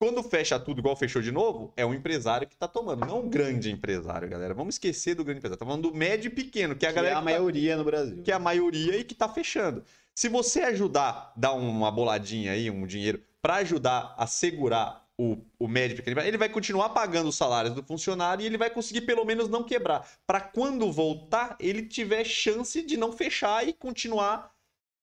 Quando fecha tudo igual fechou de novo, é o empresário que tá tomando, não o grande empresário, galera. Vamos esquecer do grande empresário. Tá falando do médio e pequeno, que é a que galera é a tá- maioria no Brasil. que é a maioria e que tá fechando. Se você ajudar, dar uma boladinha aí, um dinheiro, para ajudar a segurar o, o médio pequeno, ele vai continuar pagando os salários do funcionário e ele vai conseguir pelo menos não quebrar. Para quando voltar, ele tiver chance de não fechar e continuar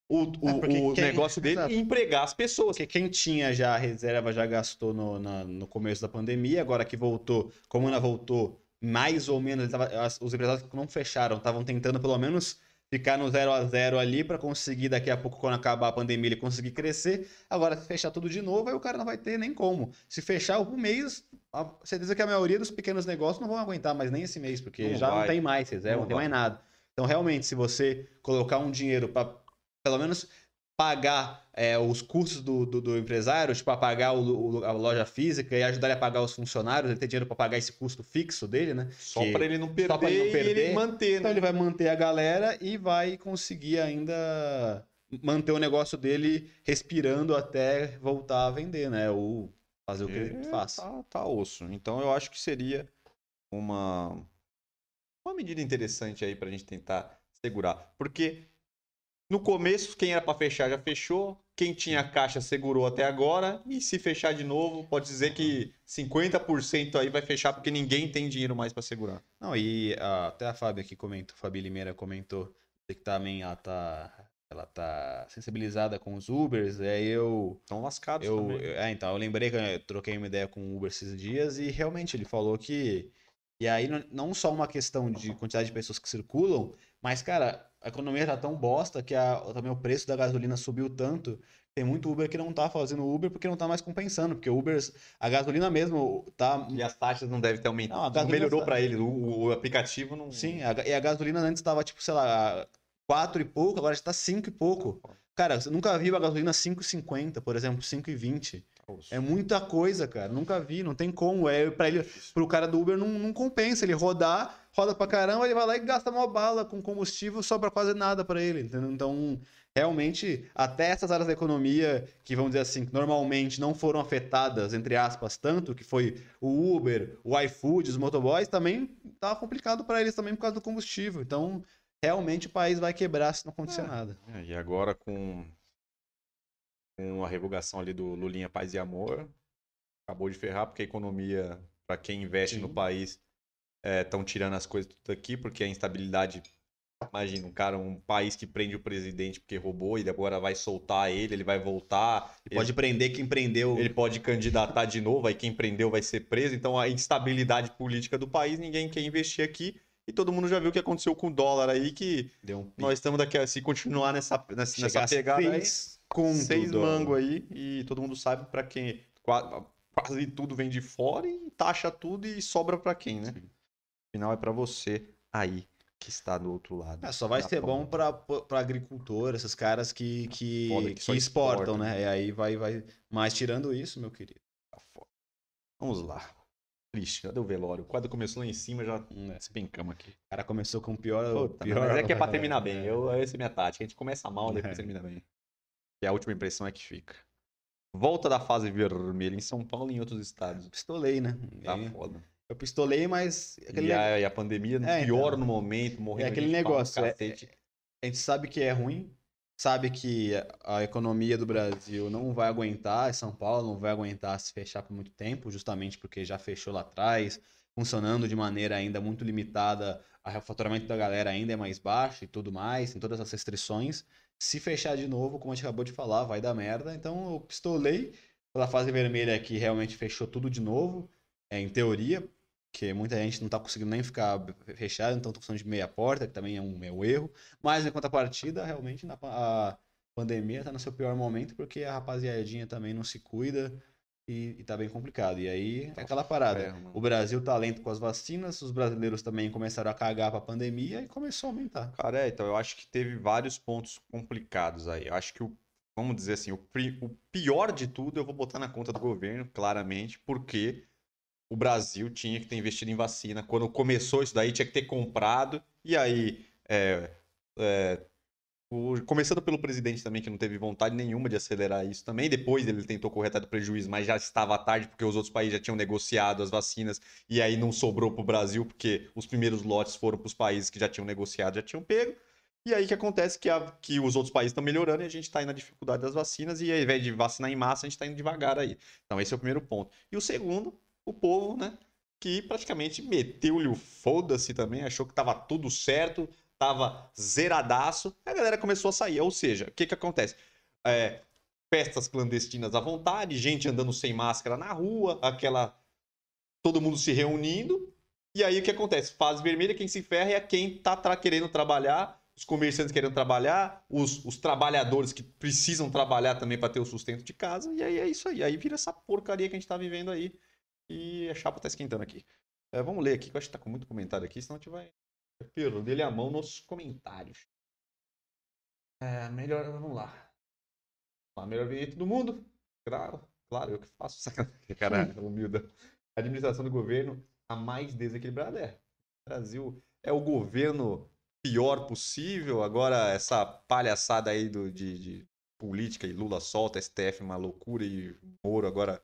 o, o- É, porque o quem- negócio dele Exato. e empregar as pessoas. Porque quem tinha já a reserva já gastou no, na- no começo da pandemia, agora que voltou, como ainda voltou mais ou menos, tava- os empresários que não fecharam estavam tentando pelo menos ficar no zero a zero ali para conseguir daqui a pouco, quando acabar a pandemia, ele conseguir crescer. Agora, se fechar tudo de novo, aí o cara não vai ter nem como. Se fechar um mês, a certeza que a maioria dos pequenos negócios não vão aguentar mais nem esse mês, porque Não já não vai. tem mais reserva, Não não, tem vai. mais nada. Então, realmente, se você colocar um dinheiro para pelo menos pagar é, os custos do, do, do empresário, tipo, a pagar o- o- a loja física e ajudar ele a pagar os funcionários, ele ter dinheiro para pagar esse custo fixo dele, né? Só para ele não perder, só ele não e ele perder. manter, Então né? ele vai manter a galera e vai conseguir ainda manter o negócio dele respirando até voltar a vender, né? Ou fazer o que ele É, faz. Tá, tá osso. Então eu acho que seria uma, uma medida interessante aí pra gente tentar segurar. Porque no começo, quem era pra fechar já fechou. Quem tinha caixa segurou até agora. E se fechar de novo, pode dizer que 50% aí vai fechar porque ninguém tem dinheiro mais pra segurar. Não, e ah, até a Fábio aqui comentou, Fabi Limeira comentou que também ela tá, ela tá sensibilizada com os Ubers, é eu Estão lascados Eu, também. eu- é, então, eu lembrei que eu troquei uma ideia com o Uber esses dias e realmente ele falou que. E aí, não só uma questão de quantidade de pessoas que circulam, mas, cara, a economia tá tão bosta que a- também o preço da gasolina subiu tanto. Tem muito Uber que não tá fazendo Uber porque não tá mais compensando. Porque Uber, a gasolina mesmo tá. E as taxas não devem ter aumentado. Não, a gasolina melhorou tá- pra eles. O, o aplicativo não. Sim, a, e a gasolina antes tava, tipo, sei lá, quatro e pouco, agora já tá cinco e pouco. Cara, você nunca viu a gasolina 5,50, por exemplo, 5,20. Tá. É muita coisa, cara. Nunca vi, não tem como. É para ele, pro cara do Uber não, não compensa ele rodar, roda pra caramba, ele vai lá e gasta uma bala com combustível, sobra quase nada pra ele, entendeu? Então, realmente, até essas áreas da economia que vamos dizer assim, que normalmente não foram afetadas, entre aspas, tanto que foi o Uber, o iFood, os motoboys, também tava complicado pra eles também por causa do combustível. Então, realmente o país vai quebrar se não acontecer É. nada. É, e agora com, com a revogação ali do Lulinha Paz e Amor, acabou de ferrar, porque a economia, para quem investe no Sim. país, estão tirando as coisas tudo aqui, porque a instabilidade. Imagina, um cara, um país que prende o presidente porque roubou e agora vai soltar ele, ele vai voltar. Ele pode prender quem prendeu. Ele pode candidatar de novo, aí quem prendeu vai ser preso. Então a instabilidade política do país, ninguém quer investir aqui. E todo mundo já viu o que aconteceu com o dólar aí, que um nós estamos daqui a se continuar nessa, nessa, nessa pegada aí, conto seis dólar. mango aí e todo mundo sabe pra quem qua- quase tudo vem de fora e taxa tudo e sobra pra quem, né? Sim. Afinal é pra você aí que está do outro lado. É, só vai da ser bom pra, pra agricultor, esses caras que, que, Foda que que exportam, exportam. né? E aí vai, vai. Mas tirando isso, meu querido. Tá foda. Vamos lá. Triste, cadê o velório? Quando começou lá em cima já hum, é. despencamos aqui. O cara começou com o pior. Puta, pior mas é que é pra terminar bem. Eu, essa é a minha tática. A gente começa mal, depois É. termina bem. E a última impressão é que fica. Volta da fase vermelha em São Paulo e em outros estados. Pistolei, né? Tá E foda. Eu pistolei, mas. E a, e a pandemia É, pior então. no momento, morrendo É aquele negócio, é- cacete. A gente sabe que é ruim, sabe que a economia do Brasil não vai aguentar, São Paulo não vai aguentar se fechar por muito tempo, justamente porque já fechou lá atrás, funcionando de maneira ainda muito limitada, o faturamento da galera ainda é mais baixo e tudo mais, tem todas as restrições. Se fechar de novo, como a gente acabou de falar, vai dar merda. Então eu pistolei pela fase vermelha que realmente fechou tudo de novo, é, em teoria, porque muita gente não tá conseguindo nem ficar fechado, então tô funcionando de meia porta, que também é um, um erro. Mas em contrapartida, realmente na, a pandemia tá no seu pior momento, porque a rapaziadinha também não se cuida e, e tá bem complicado. E aí é aquela parada. mano. o Brasil tá lento com as vacinas, os brasileiros também começaram a cagar pra pandemia e começou a aumentar. Cara, é, então eu acho que teve vários pontos complicados aí. Eu acho que o, vamos dizer assim, o, o pior de tudo eu vou botar na conta do governo, claramente, porque o Brasil tinha que ter investido em vacina. Quando começou isso daí, tinha que ter comprado. E aí, é, é, começando pelo presidente também, que não teve vontade nenhuma de acelerar isso também. Depois ele tentou correr atrás do prejuízo, mas já estava tarde, porque os outros países já tinham negociado as vacinas. E aí não sobrou para o Brasil, porque os primeiros lotes foram para os países que já tinham negociado, já tinham pego. E aí que acontece que, a- que os outros países estão melhorando e a gente está indo na dificuldade das vacinas. E ao invés de vacinar em massa, a gente está indo devagar aí. Então esse é o primeiro ponto. E o segundo, o povo, né? Que praticamente meteu-lhe o foda-se também, achou que tava tudo certo, tava zeradaço. A galera começou a sair. Ou seja, o que que acontece? É, festas clandestinas à vontade, gente andando sem máscara na rua, aquela. Todo mundo se reunindo. E aí o que acontece? Fase vermelha, quem se ferra é quem tá tra- querendo trabalhar, os comerciantes querendo trabalhar, os, os trabalhadores que precisam trabalhar também para ter o sustento de casa. E aí é isso aí. Aí vira essa porcaria que a gente tá vivendo aí. E a chapa tá esquentando aqui. É, vamos ler aqui, que eu acho que tá com muito comentário aqui, senão a gente vai perder a mão nos comentários. É, melhor, vamos lá. A melhor vinheta do mundo. Claro, claro, eu que faço. Sacanagem, Cara, humilda. A administração do governo a mais desequilibrada é. O Brasil é o governo pior possível. Agora, essa palhaçada aí do, de, de política e Lula solta, STF uma loucura e Moro agora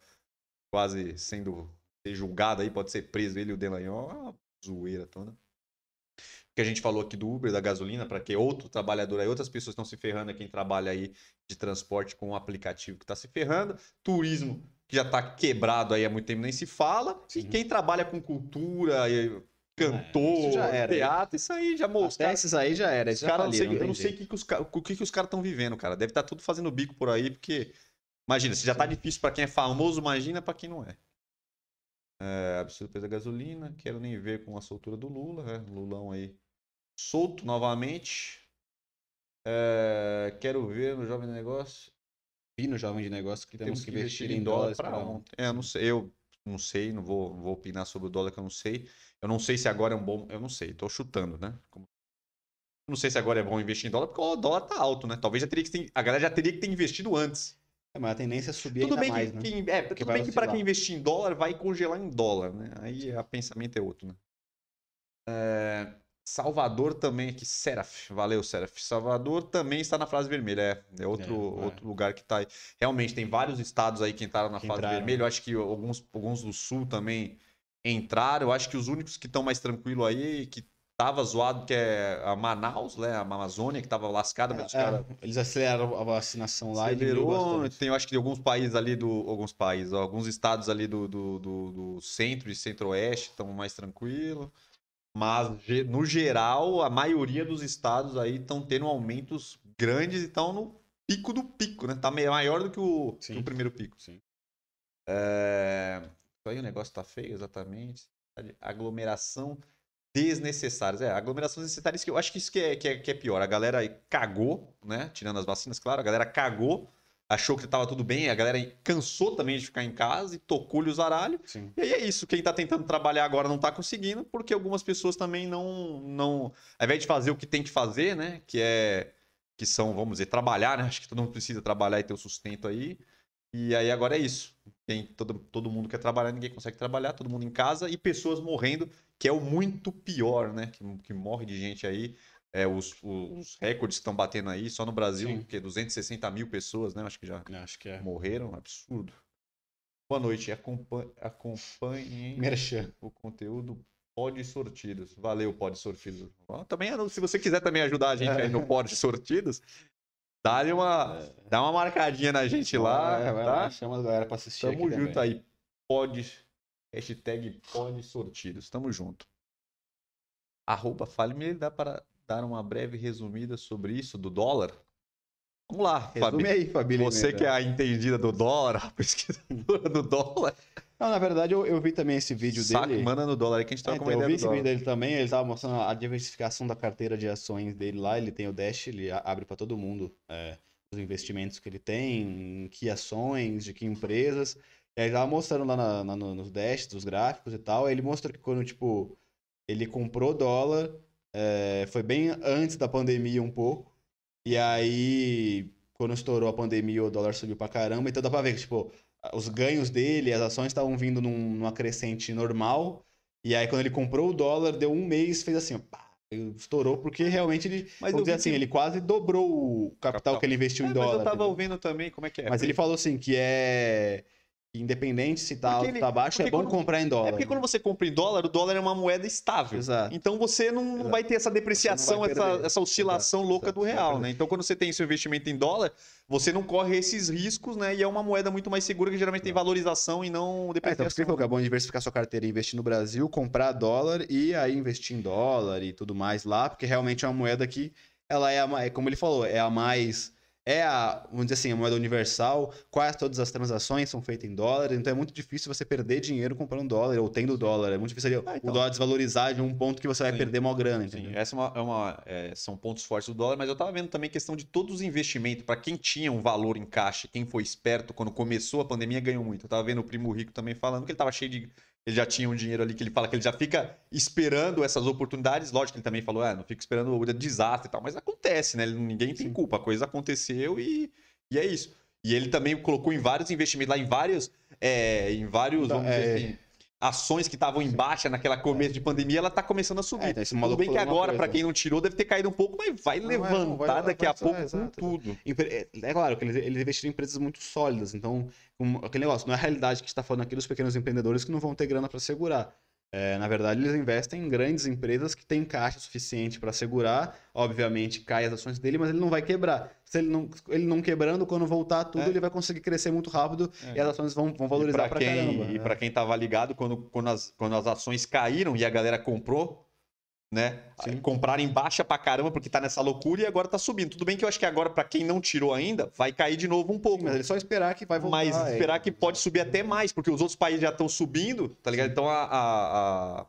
quase sendo julgado aí, pode ser preso ele e o Delanhol. É uma zoeira toda. Que a gente falou aqui do Uber, da gasolina, para que outro trabalhador aí, outras pessoas estão se ferrando, é quem trabalha aí de transporte com um aplicativo que está se ferrando. Turismo, que já está quebrado aí há muito tempo, nem se fala. E Sim. quem trabalha com cultura, e cantor, isso já era. teatro, isso aí já mostrou. Até esses aí já era. Esses já cara, não sei, faliram, eu não sei o que, que os, o que, que os caras estão vivendo, cara. Deve estar tudo fazendo bico por aí, porque. Imagina, se já tá difícil pra quem é famoso, imagina pra quem não é. É absurdo preço da gasolina. Quero nem ver com a soltura do Lula, né? Lulão aí solto novamente. É, quero ver no Jovem Negócio. Vi no Jovem de Negócio que temos, Temos que investir em dólares para ontem. É, eu não sei, eu não sei, não vou, vou opinar sobre o dólar que eu não sei. Eu não sei se agora é um bom. Eu não sei, tô chutando, né? Como- não sei se agora é bom investir em dólar, porque o dólar tá alto, né? Talvez já teria que ter, a galera já teria que ter investido antes. É, mas a tendência é subir Tudo ainda bem, mais, que, né? quem, é, tudo bem que para quem investir em dólar vai congelar em dólar, né? Aí o pensamento é outro, né? É, Salvador também aqui, Seraf. Valeu, Seraf. Salvador também está na fase vermelha. É, é outro, É, é. outro lugar que está aí. Realmente, tem vários estados aí que entraram na Que fase entraram. vermelha. Eu acho que alguns, alguns do sul também entraram. Eu acho que os únicos que estão mais tranquilos aí, que tava zoado, que é a Manaus, né? A Amazônia, que tava lascada, os É, caras eles aceleraram a vacinação lá e Acelerou, bastante. tem eu acho que alguns países ali do. Alguns países, alguns estados ali do, do, do- do centro e centro-oeste estão mais tranquilos. Mas, no geral, a maioria dos estados aí estão tendo aumentos grandes e estão no pico do pico, né? Tá maior do que o, que o primeiro pico. Sim. É... Aí o negócio tá feio, exatamente. Aglomeração desnecessárias. É, aglomerações desnecessárias que eu acho que isso que é, que é, que é pior. A galera cagou, né? Tirando as vacinas, claro, a galera cagou, achou que tava tudo bem, a galera cansou também de ficar em casa e tocou-lhe os aralhos. Sim. E aí é isso, quem tá tentando trabalhar agora não tá conseguindo, porque algumas pessoas também não, não, ao invés de fazer o que tem que fazer, né, que é, que são, vamos dizer, trabalhar, né, acho que todo mundo precisa trabalhar e ter o sustento aí, e aí agora é isso, quem, todo, todo mundo quer trabalhar, ninguém consegue trabalhar, todo mundo em casa, e pessoas morrendo, que é o muito pior, né, que, que morre de gente aí, é, os, os, recordes que estão batendo aí, só no Brasil, Sim. que é 260 mil pessoas, né, acho que já Acho que é. morreram, absurdo. Boa noite. Acompanhe, acompanhem Merchan. o conteúdo Pod Sortidos. Valeu, Pod Sortidos. Também, se você quiser também ajudar a gente aí no Pod Sortidos, dá-lhe uma, dá uma marcadinha na gente lá, É, tá? chama a galera pra assistir Tamo junto também. aí. Pod, hashtag Pod Sortidos. Tamo junto. Arroba Fale-me, dá para dar uma breve resumida sobre isso, do dólar? Vamos lá, Resume Fabi. aí, Família. Você que é a entendida do dólar, a pesquisadora do dólar, Não, na verdade, eu, eu vi também esse vídeo saca, dele. manda no dólar aí que a gente É, tá então, com uma eu vi esse vídeo dele também, ele tava mostrando a diversificação da carteira de ações dele lá, ele tem o Dash, ele abre para todo mundo é, os investimentos que ele tem, em que ações, de que empresas, e aí ele tava mostrando lá na, na- no- nos Dash, dos gráficos e tal, aí ele mostrou que quando, tipo, ele comprou dólar, é, foi bem antes da pandemia um pouco, e aí, quando estourou a pandemia, o dólar subiu pra caramba, então dá pra ver que, tipo, os ganhos dele, as ações estavam vindo num, numa crescente normal. E aí, quando ele comprou o dólar, deu um mês, fez assim, ó, pá, estourou, porque realmente ele, Mas vamos dizer assim, que- ele quase dobrou o capital, Capital. que ele investiu É, em mas dólar. eu tava entendeu? ouvindo também como é que é. Mas ele falou assim, que é independente se tá Porque alto ou tá baixo, é bom quando- comprar em dólar. É porque quando você compra em dólar, o dólar é uma moeda estável. Exato. Então você não Exato. vai ter essa depreciação, essa, essa oscilação Exato, louca exato. do real, né? Então quando você tem seu investimento em dólar, você não corre esses riscos, né? E é uma moeda muito mais segura que geralmente tem valorização e não É, então, por que depreciação. ele falou que é bom diversificar sua carteira e investir no Brasil, comprar dólar e aí investir em dólar e tudo mais lá, porque realmente é uma moeda que ela é, a, é como ele falou, é a mais. É a, vamos dizer assim, a moeda universal, quase todas as transações são feitas em dólar, então é muito difícil você perder dinheiro comprando dólar ou tendo dólar. É muito difícil Ah, então. o dólar desvalorizar de um ponto que você vai Sim. perder maior grana, Sim, entendeu? essa é uma, é uma- é, são pontos fortes do dólar, mas eu tava vendo também questão de todos os investimentos. Para quem tinha um valor em caixa, quem foi esperto quando começou a pandemia ganhou muito. Eu tava vendo o primo rico também falando que ele tava cheio de. Ele já tinha um dinheiro ali que ele fala que ele já fica esperando essas oportunidades. Lógico que ele também falou, ah, não fica esperando o desastre e tal, mas acontece, né? Ninguém tem Sim. culpa. A coisa aconteceu e, e é isso. E ele também colocou em vários investimentos, lá em vários. é, em vários, Então, vamos dizer é. assim, ações que estavam em baixa naquela começo de pandemia, ela tá começando a subir. É, então esse Tudo maluco bem que agora, coisa. quem não tirou, deve ter caído um pouco, mas vai Não, é, não, levantar vai- daqui a pouco é, com tudo. É é claro que eles, eles investiram em empresas muito sólidas, então, um- aquele negócio, não é a realidade que está falando aqui dos pequenos empreendedores que não vão ter grana para segurar. É, na verdade, eles investem em grandes empresas que têm caixa suficiente para segurar. Obviamente, cai as ações dele, mas ele não vai quebrar. Se ele não, ele não quebrando, quando voltar tudo, É. ele vai conseguir crescer muito rápido É. e as ações vão, vão valorizar quem, caramba. E pra quem tava ligado, quando, quando, as, quando as ações caíram e a galera comprou, né? Sim. Compraram em baixa pra caramba porque tá nessa loucura e agora tá subindo. Tudo bem que eu acho que agora, pra quem não tirou ainda, vai cair de novo um pouco. Sim, mas ele só esperar que vai voltar. Mas é. esperar que pode subir até mais, porque os outros países já estão subindo, tá ligado? Então a, a- a-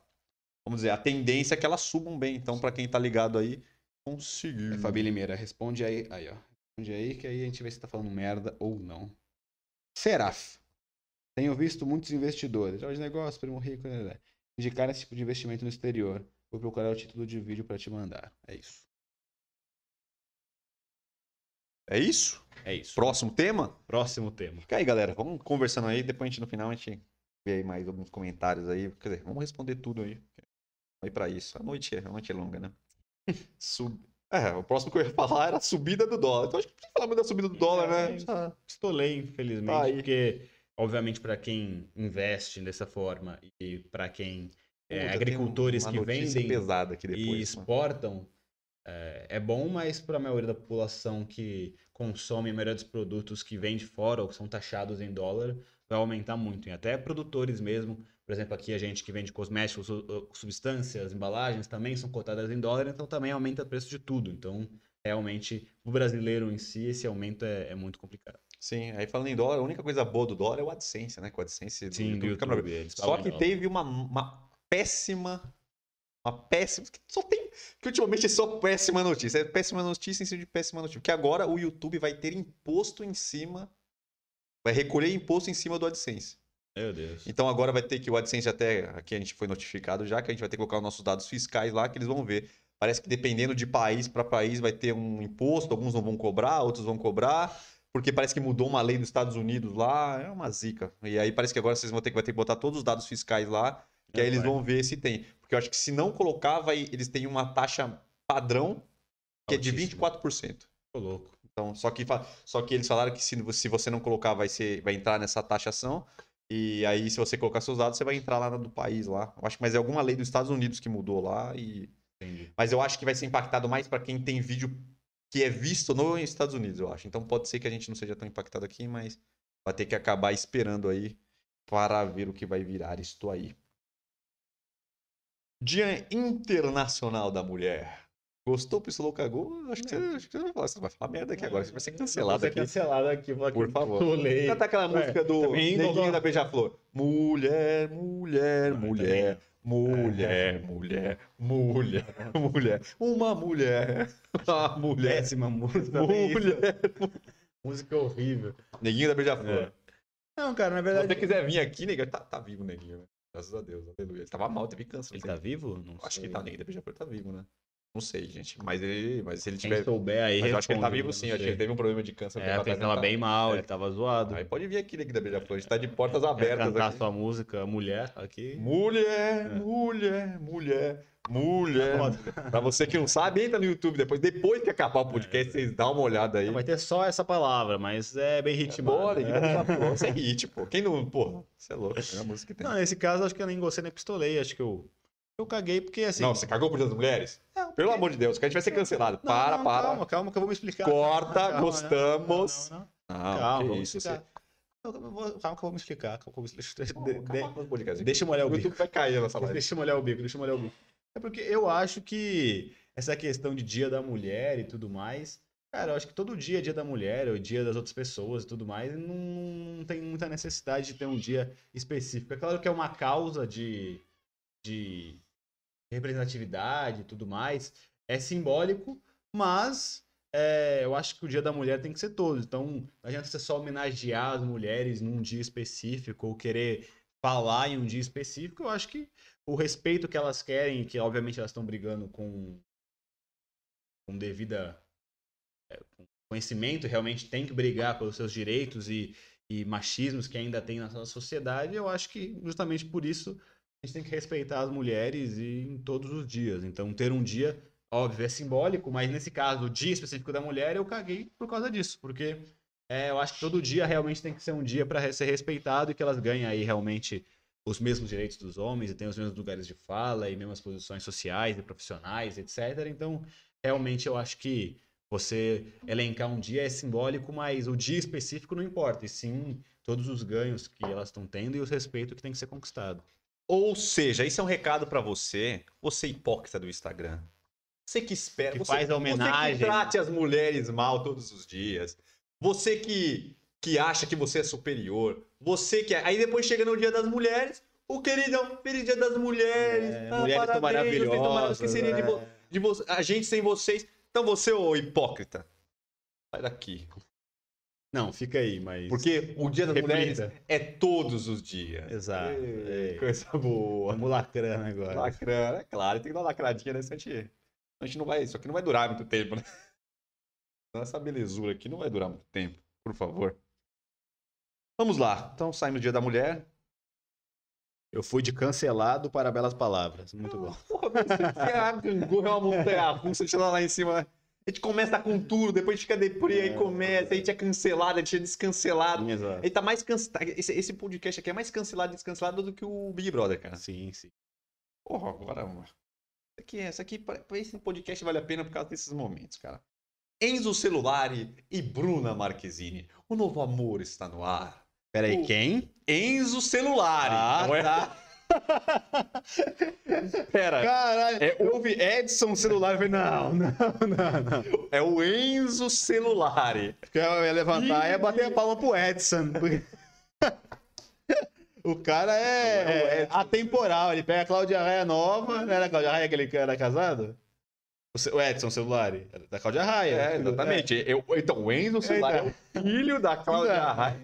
Vamos dizer, a tendência é que elas subam bem. Então, pra quem tá ligado aí, conseguiu. É, Fabi Limeira, responde aí. Aí, ó. Responde aí que aí a gente vê se tá falando merda ou não. Seraf. Tenho visto muitos investidores, Jorge Negócio, Primo Rico, né, indicar esse tipo de investimento no exterior. Vou procurar o título de vídeo pra te mandar. É isso. É isso? É isso. Próximo tema? Próximo tema. Fica aí, galera. Vamos conversando aí. Depois a gente, no final, a gente vê aí mais alguns comentários aí. Quer dizer, vamos responder tudo aí. Aí pra isso. A noite é, a noite é longa, né? Sub... É, o próximo que eu ia falar era a subida do dólar. Então acho que precisa falar muito da subida do dólar, né? É, Pistolei, infelizmente, Tá porque, obviamente, para quem investe dessa forma e para quem é, agricultores que vendem pesada aqui e depois. mano. exportam, é, é bom, mas para a maioria da população que consome a maioria dos produtos que vem de fora ou que são taxados em dólar, vai aumentar muito. E até produtores mesmo, por exemplo, aqui a gente que vende cosméticos, su- substâncias, embalagens também são cotadas em dólar, então também aumenta o preço de tudo. Então, realmente, o brasileiro em si, esse aumento é, é muito complicado. Sim, aí falando em dólar, a única coisa boa do dólar é o AdSense, né? Com o AdSense do Sim, do YouTube maravilhoso. YouTube. Só que teve uma, uma péssima. Uma péssima. que Só tem. Que ultimamente é só péssima notícia. É péssima notícia em cima de péssima notícia. Porque agora o YouTube vai ter imposto em cima. Vai recolher imposto em cima do AdSense. Meu Deus. Então agora vai ter que o AdSense até. Aqui a gente foi notificado já que a gente vai ter que colocar os nossos dados fiscais lá que eles vão ver. Parece que dependendo de país para país vai ter um imposto, alguns não vão cobrar, outros vão cobrar, porque parece que mudou uma lei dos Estados Unidos lá, é uma zica. E aí parece que agora vocês vão ter que, vai ter que botar todos os dados fiscais lá, que aí eles vão ver se tem. Porque eu acho que se não colocar, vai, eles têm uma taxa padrão que é de Altíssimo. 24%. Tô louco. Então, só que, só que eles falaram que se, se você não colocar, vai, ser, vai entrar nessa taxação. E aí, se você colocar seus dados, você vai entrar lá no do país lá. Eu acho que mas é alguma lei dos Estados Unidos que mudou lá e Entendi. mas eu acho que vai ser impactado mais para quem tem vídeo que é visto nos Estados Unidos, eu acho. Então pode ser que a gente não seja tão impactado aqui, mas vai ter que acabar esperando aí para ver o que vai virar isto aí. Dia Internacional da Mulher. Gostou, pistolou, cagou? Acho que, você, acho que você vai falar, você vai falar merda aqui agora, você vai ser cancelado Vai aqui. ser cancelado aqui, vou aqui. Por favor. Pulei. Canta aquela música do também Neguinho não- da Beija-Flor. Mulher, mulher, mulher, mulher, mulher, mulher, mulher. Uma mulher, uma mulher, Péssima música. mulher. Música horrível. Neguinho da Beija-Flor. É. Não, cara, na Se verdade. você quiser vir aqui, neguinho, tá, tá vivo, neguinho. né? Graças a Deus, aleluia. Ele tava mal, teve câncer. Ele tá vivo? Não Acho que sei. tá, neguinho da Beija-Flor tá vivo, né? Não sei, gente. Mas ele, mas se ele Quem tiver. souber aí. Mas eu acho que ele tá vivo eu sim. Acho que ele teve um problema de câncer. É, ele tava tá- bem mal, É. ele tava zoado. Aí pode vir aqui, neguinho da Beija-Flor. A gente tá de portas abertas cantar aqui. sua música, mulher, aqui. Mulher, É. mulher, mulher, mulher. Foda. Pra você que não sabe, entra no YouTube depois. Depois que acabar o podcast, vocês dão uma olhada aí. Vai ter só essa palavra, mas é bem ritmado. Bora, né? Isso é hit, pô. Quem não. Porra, você é louco. É a música que tem. Não, nesse caso, acho que eu nem gostei nem pistolei. Acho que eu. Eu caguei porque assim. Não, você cagou por Dia das Mulheres? Não, Pelo porque- amor de Deus, que a gente vai ser cancelado. Não, para, não, para. Calma, calma, que eu vou me explicar. Corta, Calma, gostamos. Não. Calma, isso. explicar. Você... Calma, que eu vou- calma que eu vou me explicar. Calma vou me explicar. Calma, De- de- podcasts. Deixa eu molhar o bico. Vai cair nessa live. Deixa eu molhar o bico, deixa eu molhar o bico. É porque eu acho que essa questão de dia da mulher e tudo mais, cara, eu acho que todo dia é dia da mulher, ou dia das outras pessoas e tudo mais, não tem muita necessidade de ter um dia específico. É claro que é uma causa de, de representatividade e tudo mais, é simbólico, mas é, eu acho que o dia da mulher tem que ser todo. Então, não adianta você só homenagear as mulheres num dia específico ou querer falar em um dia específico. Eu acho que o respeito que elas querem, que obviamente elas estão brigando com, com devida é, com conhecimento, realmente tem que brigar pelos seus direitos e, e machismos que ainda tem na nossa sociedade, eu acho que justamente por isso a gente tem que respeitar as mulheres em todos os dias. Então, ter um dia, óbvio, é simbólico, mas nesse caso, o dia específico da mulher, eu caguei por causa disso, porque é, eu acho que todo dia realmente tem que ser um dia para ser respeitado e que elas ganhem aí realmente os mesmos direitos dos homens e tenham os mesmos lugares de fala e mesmas posições sociais e profissionais, etc. Então, realmente eu acho que você elencar um dia é simbólico, mas o dia específico não importa, e sim todos os ganhos que elas estão tendo e os respeitos que tem que ser conquistado. Ou seja, isso é um recado pra você, você hipócrita do Instagram. Você que espera, Que você, faz a Você homenagem. que trate as mulheres mal todos os dias. Você que, que acha que você é superior. Você que. Aí depois chega no dia das mulheres, o queridão, feliz dia das mulheres. É, ah, mulheres parabéns, maravilhosas. Que seria de, é. de vo- a gente sem vocês. Então você, ô hipócrita, sai daqui. Não, fica aí, mas. Porque o dia das Reflita. mulheres é todos os dias. Exato. Ei, É. Coisa boa. Vamos lacrando agora. Lacrando, é claro, tem que dar uma lacradinha nessa gente. A gente não vai. Isso aqui não vai durar muito tempo, né? Essa belezura aqui não vai durar muito tempo, por favor. Vamos lá. Então saímos do dia da mulher. Eu fui de cancelado para belas palavras. Muito bom. Porra, você é a uma montanha russa, a lá em cima. A gente começa com tudo, depois a gente fica deprê, aí É. começa, a gente é cancelado, a gente é descancelado. Exato. Ele tá mais cancelado. Esse, esse podcast aqui é mais cancelado e descancelado do que o Big Brother, cara. Sim, sim. Porra, agora. mano. Isso aqui, isso aqui esse podcast vale a pena por causa desses momentos, cara. Enzo Celulari e Bruna Marquezine. O novo amor está no ar. Peraí, O- quem? Enzo Celulari. Ah, não é? tá. Pera, Caralho, É, eu ouvi Edson celular falei, não, não, não, não. é o Enzo Celulari. Porque eu ia levantar e ia bater a palma pro Edson. o cara é, é é atemporal, ele pega a Cláudia Raia nova, não era a Cláudia Raia aquele que era casado? O Edson celular, era da Cláudia Raia. É, exatamente. Eu- então, o Enzo Celulari é o filho da Cláudia. Raia.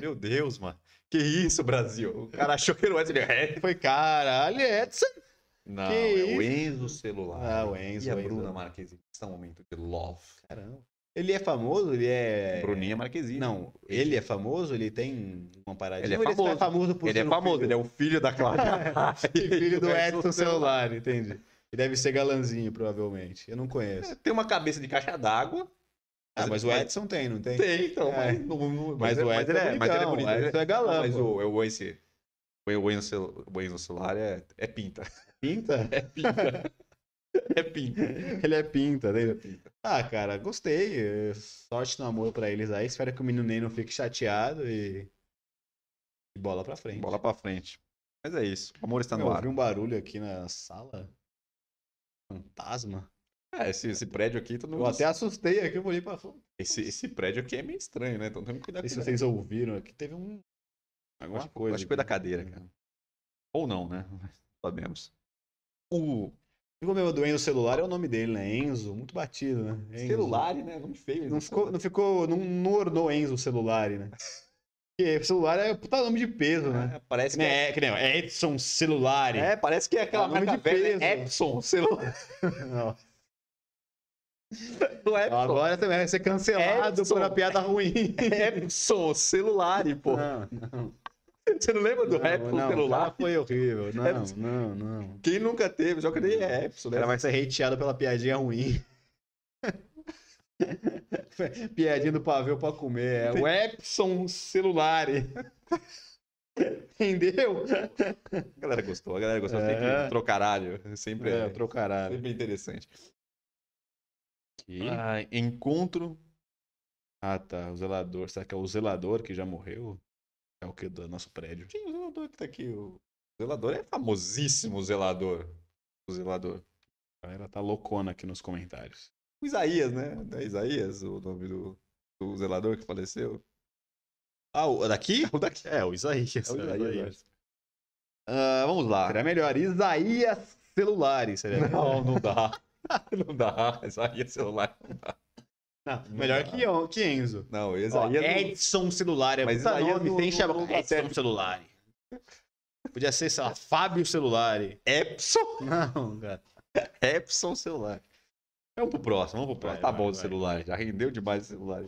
Meu Deus, mano. Que isso, Brasil? O cara achou que era o Enzo. Ele é. Foi caralho, Edson. Não, Que é o isso? Enzo Celulari. Ah, o Enzo, E a o Enzo. Bruna Marquezine. Está um momento de love. Caramba. Ele é famoso? Ele é. Bruninha Marquezine. Não, ele é famoso? Ele tem uma paradinha? Ele é Ou só famoso. famoso por Ele é um famoso, filho- ele é o filho da Cláudia Raia. filho do E o Edson celular, entendi. Ele deve ser galanzinho, provavelmente. Eu não conheço. Tem uma cabeça de caixa d'água. Ah, mas o mas- Edson tem, não tem? Tem, então, É. mas, não- não- Mas é- o mas Edson é é, mas ele é bonitão, bonito. o ele Edson é galã, Não, mas pô. o, o esse, o Wayne no o celular é, é pinta. Pinta? É pinta. é pinta. Ele é pinta, né? Pinta. Ah, cara, gostei. Sorte no amor pra eles aí. Espero que o menino Ney não fique chateado e. e bola pra frente. Bola pra frente. Mas é isso. O amor está Eu no ar. ouvi um barulho aqui na sala. Fantasma. É, esse, esse prédio aqui, todo Eu mundo... até assustei aqui, eu olhei pra fora. esse, esse prédio aqui é meio estranho, né? Então temos que cuidar Não sei com se vocês ouviram aqui. Teve um. Alguma Acho- coisa. acho que foi da aqui. cadeira, cara. Ou não, né? Sabemos. O Ficou meu doendo no celular, é o nome dele, né? Enzo. Muito batido, né? Enzo. celular, né? Nome feio. Não ficou, não ficou. Não, não ornou Enzo celular, né? Porque celular é puta nome de peso, né? É, parece Que que é... é, que nem é Edson Celular. é, parece que é aquela É nome marca de velha, peso. Epson, celular. Não. Epson. Agora também vai ser cancelado Edson. por uma piada ruim. Epson, celular, pô. Não, não. Você não lembra do não, Epson não, celular? foi horrível. Não, Epson. não, não. Quem nunca teve? Que nem é Epson, né? cara vai ser hateado pela piadinha ruim. Piadinha do pavê pra comer. É o Epson celular. Entendeu? A galera gostou, a galera gostou. É. Sempre trocaralho. Sempre É, é, trocaralho. sempre interessante. Aqui. Ah, encontro. Ah, tá. O zelador. Será que é o zelador que já morreu? É o que do nosso prédio? É o zelador que tá aqui? O zelador é famosíssimo, o zelador. O zelador. A galera tá loucona aqui nos comentários. O Isaías, né? É Isaías, o nome do, do zelador que faleceu. Ah, o daqui? O daqui. É, o Isaías. É o é, Isaías. Ah, vamos lá. Seria melhor. Isaías celulares. Seria Não, não dá. Não dá. Isaías celular. Não dá. Não, Não melhor dá. que, que Enzo. Não, Ó, Isaías. não- Edson celular. É Mas puta Isaías nome não- não- não dá Edson celular. Podia ser, sei lá, Fábio celular. Epson. Não, cara. Epson celular. Vamos pro próximo, vamos pro próximo. Vai, tá vai, bom o celular, já rendeu demais o celular.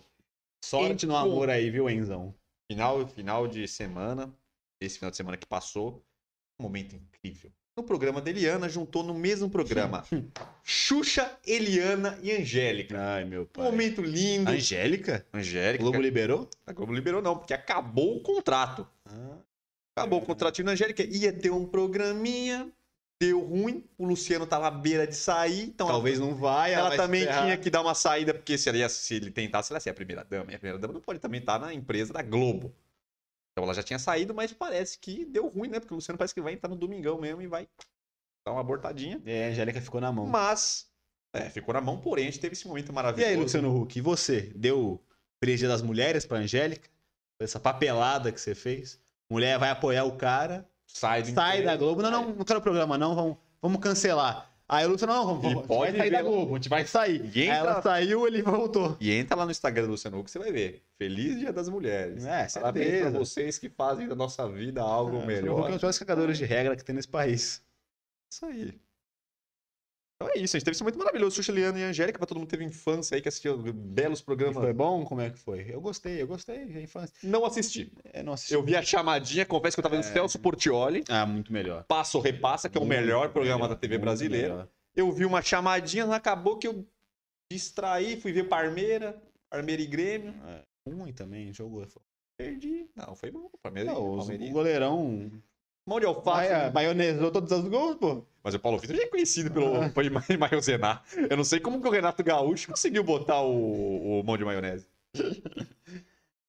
Sorte no amor aí, viu, Enzão? Final, final de semana, esse final de semana que passou, um momento incrível. No programa da Eliana, juntou no mesmo programa Xuxa, Eliana e Angélica. Ai, meu pai. momento lindo. Angélica? Angélica. Globo liberou? A Globo liberou não, porque acabou o contrato. Acabou o contratinho da Angélica. Ia ter um programinha, deu ruim. O Luciano tava à beira de sair. Então Talvez não vai. ela vai também tinha que dar uma saída, porque se, ela ia- se ele tentasse, ela ia ser a primeira dama. E a primeira dama não pode também estar na empresa da Globo. Então ela já tinha saído, mas parece que deu ruim, né? Porque o Luciano parece que vai entrar no domingão mesmo e vai dar uma abortadinha. É, a Angélica ficou na mão. Mas, é, ficou na mão, porém a gente teve esse momento E maravilhoso. aí, Luciano Huck, e você? Deu Dia das Mulheres pra Angélica? Essa papelada que você fez? Mulher vai apoiar o cara, Sai, do sai da. Globo. Não, não, não quero programa, não. Vamos, vamos cancelar. Aí o Luciano, não, vamos, E vamos pode vai sair da. Globo, a gente vai sair. Ninguém Aí ela tá- saiu, ele voltou. E entra lá no Instagram do Luciano Huck, você vai ver. Feliz Dia das Mulheres. É, Parabéns pra vocês que fazem da nossa vida algo É, melhor. São piores cagadores de regra que tem nesse país. Isso aí. Então é isso, a gente teve esse momento maravilhoso. Xuxa, Liana e Angélica, pra todo mundo que teve infância aí, que assistiu belos E programas. Foi bom? Como é que foi? Eu gostei, eu gostei. A infância. Não assisti. É, não assisti. Eu vi a chamadinha, confesso que eu tava vendo É. Celso Portioli, Ah, muito melhor. Passa ou Repassa, que é o Muito melhor programa melhor, da TV muito brasileira. melhor. Eu vi uma chamadinha, acabou que eu distraí, fui ver Parmeira, Parmeira e Grêmio. É, ruim também, jogou. Perdi. Não, foi bom. Parmeira Não, e Palmeirinha. o goleirão Mão de alface. maia- maionesou todos os gols, pô. Mas o Paulo Vitor já é conhecido pelo Ah. por ma- maionesenar. Eu não sei como que o Renato Gaúcho conseguiu botar o, o mão de maionese.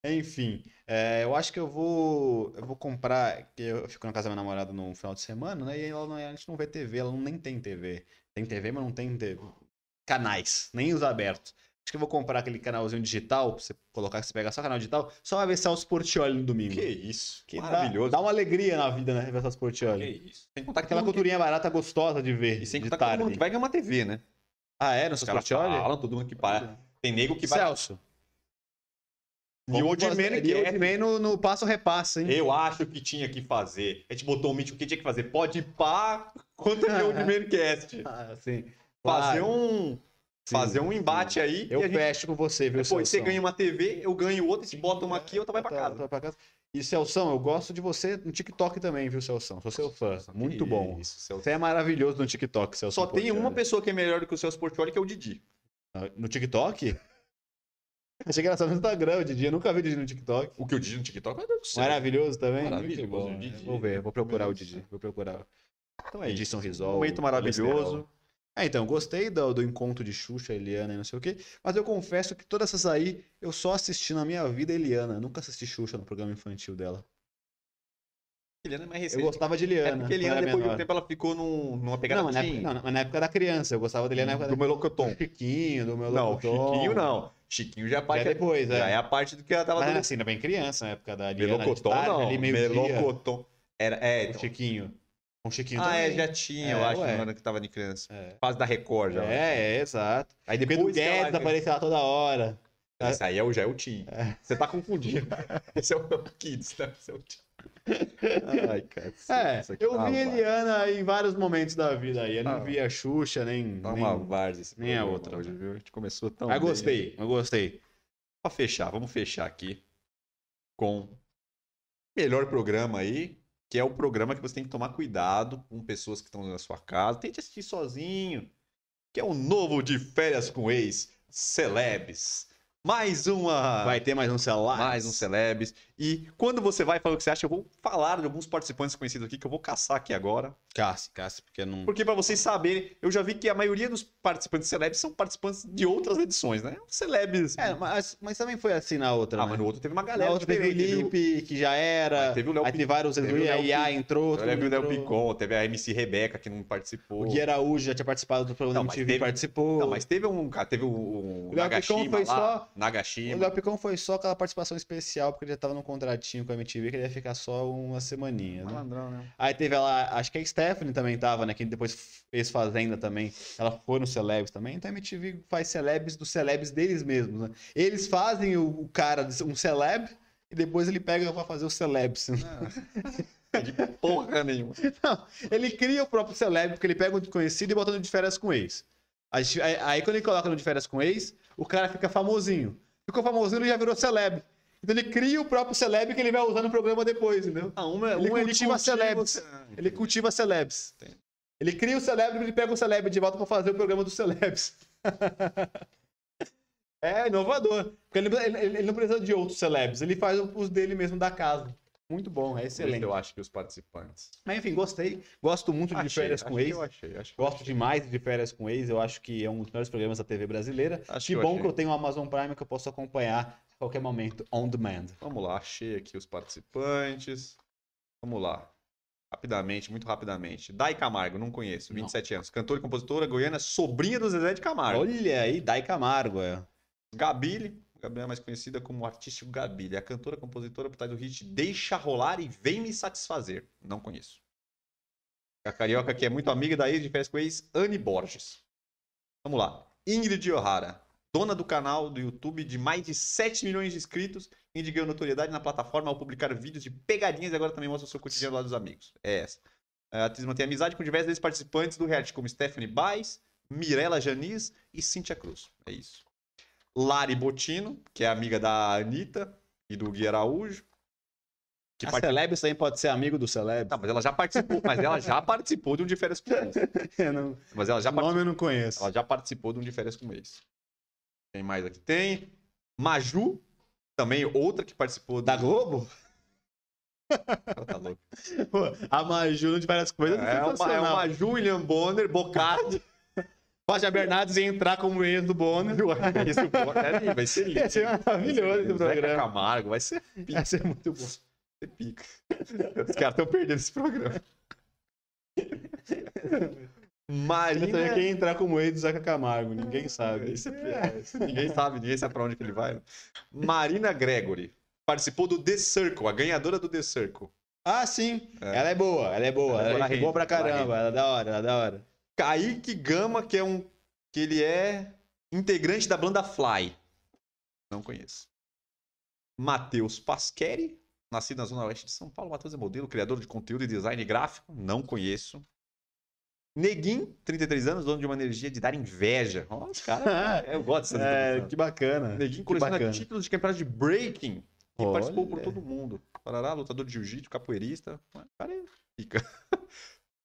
Enfim, é, eu acho que eu vou, eu vou comprar, que eu fico na casa da minha namorada no final de semana, né? E ela não, a gente não vê TV, ela não, nem tem TV. Tem TV, mas não tem TV. canais, nem os abertos. Acho que eu vou comprar aquele canalzinho digital, pra você colocar, que você pega só canal digital, só vai ver Celso Portioli no domingo. Que isso. Que dá- Maravilhoso. Dá, uma alegria na vida, né? Ver Celso Que Portioli. isso. Sem contar que Aquela culturinha barata gostosa de ver, que- E sem contar que tarde. que vai ganhar uma TV, né? Ah, é? No Celso Portioli? falam, todo mundo que para. Tem nego que vai. Celso. E o E o quer. Old Man no, no passo repasse, hein? Eu acho que tinha que fazer. A gente botou um mítico que tinha que fazer. Pode pá contra o Old Man Cast. Ah, sim. Fazer Claro. um. Sim, fazer um embate aí. Eu e gente, fecho com você, viu, depois você Celso? ganha uma TV, eu ganho outra, eles botam uma aqui, outra vai pra casa. pra casa. E Celção, eu gosto de você no TikTok também, viu, Celção? Sou seu fã. Muito bom. Isso, Celso. Você é maravilhoso no TikTok, Celso. Só tem uma pessoa que é melhor do que o Celso Portioli, que é o Didi. No TikTok? Achei que era só no Instagram, o Didi. Eu nunca vi o Didi no TikTok. O que eu disse no TikTok, Deus do céu. Maravilhoso também. Maravilhoso, Muito bom. o Didi. Vou ver, vou procurar o Didi. Vou procurar. Então é Didi isso. Sorrisol. Momento maravilhoso. É, então, gostei do, do encontro de Xuxa, Eliana e não sei o quê, mas eu confesso que todas essas aí eu só assisti na minha vida Eliana. Eu nunca assisti Xuxa no programa infantil dela. Eliana é mais Eu recente. gostava de É Eliana. porque Eliana, depois de um menor. tempo, ela ficou num, numa pegada Não, mas na, teen. época, não, mas na época da criança. Eu gostava dele na época do da... Melocoton. do Chiquinho, do meu Não. Chiquinho não. Chiquinho já é a Já parte, é depois, já é. é a parte do que ela tava Mas dando. assim, ainda bem criança na época da Eliana. Melocotom de não. Ali, meio Melocotom. Era, é, então. Chiquinho. Com o Chiquinho Ah, também. é, já tinha, eu É, acho, ué. no ano que tava de criança. É. Fase da Record já. É, é, exato. Aí depois do que ela- Guedes aparecia lá toda hora. Esse aí é o, já é o Tim. É. Você tá confundindo. Esse é o Kids, né? Esse é o Tim. Ai, cara. É, eu tá vi uma Eliana em vários momentos da vida aí. Eu não Ah. vi a Xuxa, nem. Tá nem... uma várzea esse nem a outra, Hoje, né? viu? A gente começou tão Mas bem. gostei, eu gostei. Pra fechar, vamos fechar aqui com melhor programa aí, que é o programa que você tem que tomar cuidado com pessoas que estão na sua casa. Tente assistir sozinho, que é o novo de férias com ex, Celebs. Mais uma. Vai ter mais um celular? Mais um Celebs. E quando você vai falar o que você acha, eu vou falar de alguns participantes conhecidos aqui que eu vou caçar aqui agora. Casse, casse, porque não. Porque pra vocês saberem, eu já vi que a maioria dos participantes Celebs são participantes de outras edições, né? Celebs. É, mas, mas também foi assim na outra. Ah, né? mas no outro teve uma Na galera outra teve o diferente, viu? Lipe, que já era. Aí teve o Léo Aí teve vários. teve o IA entrou. Teve o Léo. Picon, teve a MC Rebeca que não participou. O Gui Araújo já tinha participado do programa Não, MTV, teve- participou. Não, mas teve um, cara, teve o, o O Léo Picon foi lá, só- O Nagashima. Léo Picon foi só aquela participação especial, porque ele já tava num contratinho com a MTV, que ele ia ficar só uma semaninha, né? Malandrão, né? Aí teve ela, acho que a Stephanie também tava, né? Que depois fez Fazenda também. Ela foi no Celebs também. Então a MTV faz Celebs dos Celebs deles mesmos, né? Eles fazem o, o cara, de um Celeb, e depois ele pega pra fazer o Celebs. De porra nenhuma. Não, ele cria o próprio Celeb, porque ele pega um desconhecido e bota no de férias com ex. Aí, aí- aí quando ele coloca no de férias com ex, o cara fica famosinho. Ficou famosinho, ele já virou Celeb. Então ele cria o próprio Celeb que ele vai usar no programa depois, entendeu? Ah, uma, Ele uma cultiva celebs. Ele cultiva celebs. Entendi. Ele cria o celebre e ele pega o celebre de volta pra fazer o programa dos celebs. é inovador. Porque ele, ele- ele não precisa de outros celebs. Ele faz os dele mesmo da casa. Muito bom, é excelente. Eu acho que os participantes. Mas enfim, gostei. Gosto muito de Achei, férias acho com ex. Eu achei, acho Gosto demais de férias com ex. Eu acho que é um dos melhores programas da TV brasileira. Acho que que bom achei. que eu tenho o Amazon Prime que eu posso acompanhar a qualquer momento, on demand. Vamos lá, achei aqui os participantes. Vamos lá. Rapidamente, muito rapidamente. Dai Camargo, não conheço, 27 anos. Cantora e compositora goiana, sobrinha do Zezé de Camargo. Olha aí, Dai Camargo, é. Gabile, Gabriela é mais conhecida como artístico Gabile. É a cantora, compositora por trás do hit Deixa Rolar e Vem Me Satisfazer. Não conheço. A carioca que é muito amiga da ex de férias com ex, Anne Borges. Vamos lá. Ingrid O'Hara, dona do canal do YouTube de mais de 7 milhões de inscritos, Ingrid notoriedade na plataforma ao publicar vídeos de pegadinhas e agora também mostra o seu cotidiano lá dos amigos. É essa. A atriz mantém amizade com diversos participantes do reality, como Stephanie Baez, Mirella Janiz e Cíntia Cruz. É isso. Lari Botino, que é amiga da Anitta e do Gui Araújo. Que A Celebs também pode ser amigo do Celebs. Tá, mas ela já participou, mas ela já participou de um de férias com. Eu não- Mas ela já, o nome eu não conheço. ela já participou de um de férias com ex. Quem mais aqui tem? Maju, também outra que participou Da do... Globo? Ela tá louca. A Maju de várias coisas É uma, é uma Ju, William Bonner, Bocardi. Fátia Bernardes ia entrar como ex do Bonner. Esse Bonner vai ser lindo. Ia ser maravilhoso esse programa. Camargo, vai ser Ia ser muito bom. ser pica. Os caras estão perdendo esse programa. Eu Marina... sabia quem entrar como ex do Zeca Camargo, ninguém sabe. É- esse ninguém sabe, ninguém sabe pra onde que ele vai. Marina Gregory participou do The Circle, a ganhadora do The Circle. Ah, sim. É. Ela é boa, ela é boa. Ela é Ela, boa é boa pra ela caramba. Ela é da hora, ela é da hora. Kaique Gama, que é um que ele é integrante da banda Fly. Não conheço. Matheus Pasqueri, nascido na zona oeste de São Paulo. Matheus é modelo, criador de conteúdo e design gráfico. Não conheço. Neguin, 33 anos, dono de uma energia de dar inveja. Ó, os caras. Eu gosto dessa É, que bacana. Neguin coleciona bacana. títulos de campeonato de breaking e Olha. participou por todo mundo. Parará, lutador de jiu-jitsu, capoeirista. Cara é pica.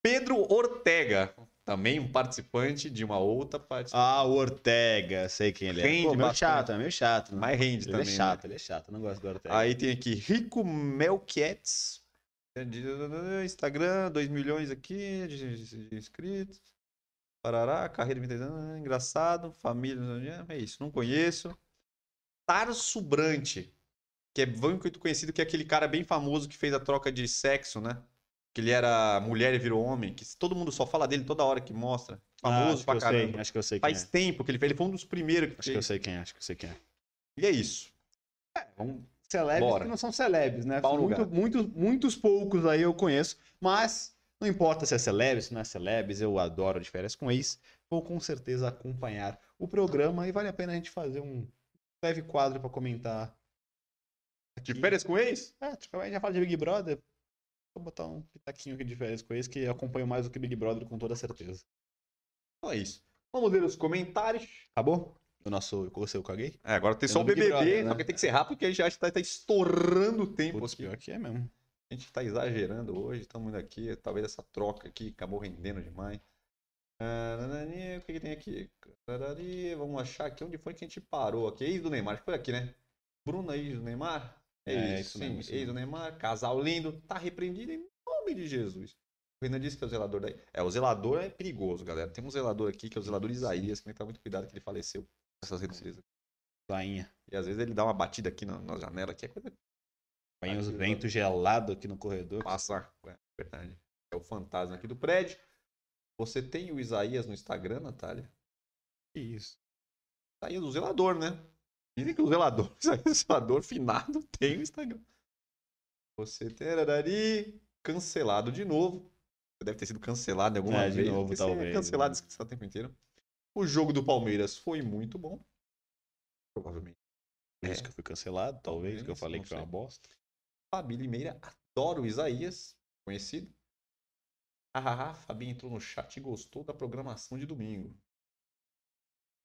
Pedro Ortega. Também um participante de uma outra participação. Ah, o Ortega, sei quem ele é. Rende Pô, meio bastante. chato, é meio chato. Né? Mas rende ele também. é chato, né? ele é chato. Não gosto do Ortega. Aí tem aqui Rico Melquiets. Instagram, 2 milhões aqui de, inscritos. Parará, carreira de 23 anos, engraçado, família, é isso, não conheço. Tarso Brant, que é muito conhecido, que é aquele cara bem famoso que fez a troca de sexo, né? Que ele era mulher e virou homem, que todo mundo só fala dele toda hora que mostra. Ah, Famoso acho que pra caramba. sei, acho que eu sei quem Faz é. tempo que ele fez, ele foi um dos primeiros que Acho que eu fez. sei quem é, acho que eu sei quem é. E é isso. Vamos celebres Bora. que não são celebres, né? Muito, muitos, muitos poucos aí eu conheço, mas não importa se é celebre, se não é celebres, eu adoro de férias com ex. Vou com certeza acompanhar o programa e vale a pena a gente fazer um leve quadro pra comentar. De férias com ex? É, tipo, a gente já fala de Big Brother. Vou botar um pitaquinho aqui de férias com ex que eu acompanho mais do que Big Brother com toda certeza. Então é isso. Vamos ler os comentários. Acabou? O nosso, o seu caguei? É, agora tem só o BBB, Brother, né? só que tem que ser rápido porque a gente já está, tá estourando o tempo Putz, aqui. pior que é mesmo. A gente tá exagerando hoje, estamos indo aqui. Talvez essa troca aqui acabou rendendo demais. O que, que tem aqui? Vamos achar aqui onde foi que a gente parou aqui. Ex do Neymar, acho que foi aqui, né? Bruna, ex do Neymar? É, É, isso mesmo, sim. isso Ex do Neymar, casal lindo, tá repreendido em nome de Jesus. O Renan disse que é o zelador daí. É, o zelador é perigoso, galera. Tem um zelador aqui que é o zelador Isaías, que tem que tomar muito cuidado que ele faleceu essas redondezas. Lainha. E às vezes ele dá uma batida aqui na, na janela, que é coisa Vem os ventos gelados aqui no corredor. passa. É verdade. É o fantasma aqui do prédio. Você tem o Isaías no Instagram, Natália? Que isso. Isaías, o zelador, né? Dizem que o zelador, o zelador finado tem o Instagram. Você tem ararari, cancelado de novo. Você deve ter sido cancelado em alguma É, de vez. novo, é talvez, cancelado, né? esqueci o tempo inteiro. O jogo do Palmeiras foi muito bom. Provavelmente. Por É. isso que eu fui cancelado, talvez, que eu Talvez, falei que foi uma bosta. Fabi Limeira adora o Isaías, conhecido. Hahaha, Fabi entrou no chat e gostou da programação de domingo.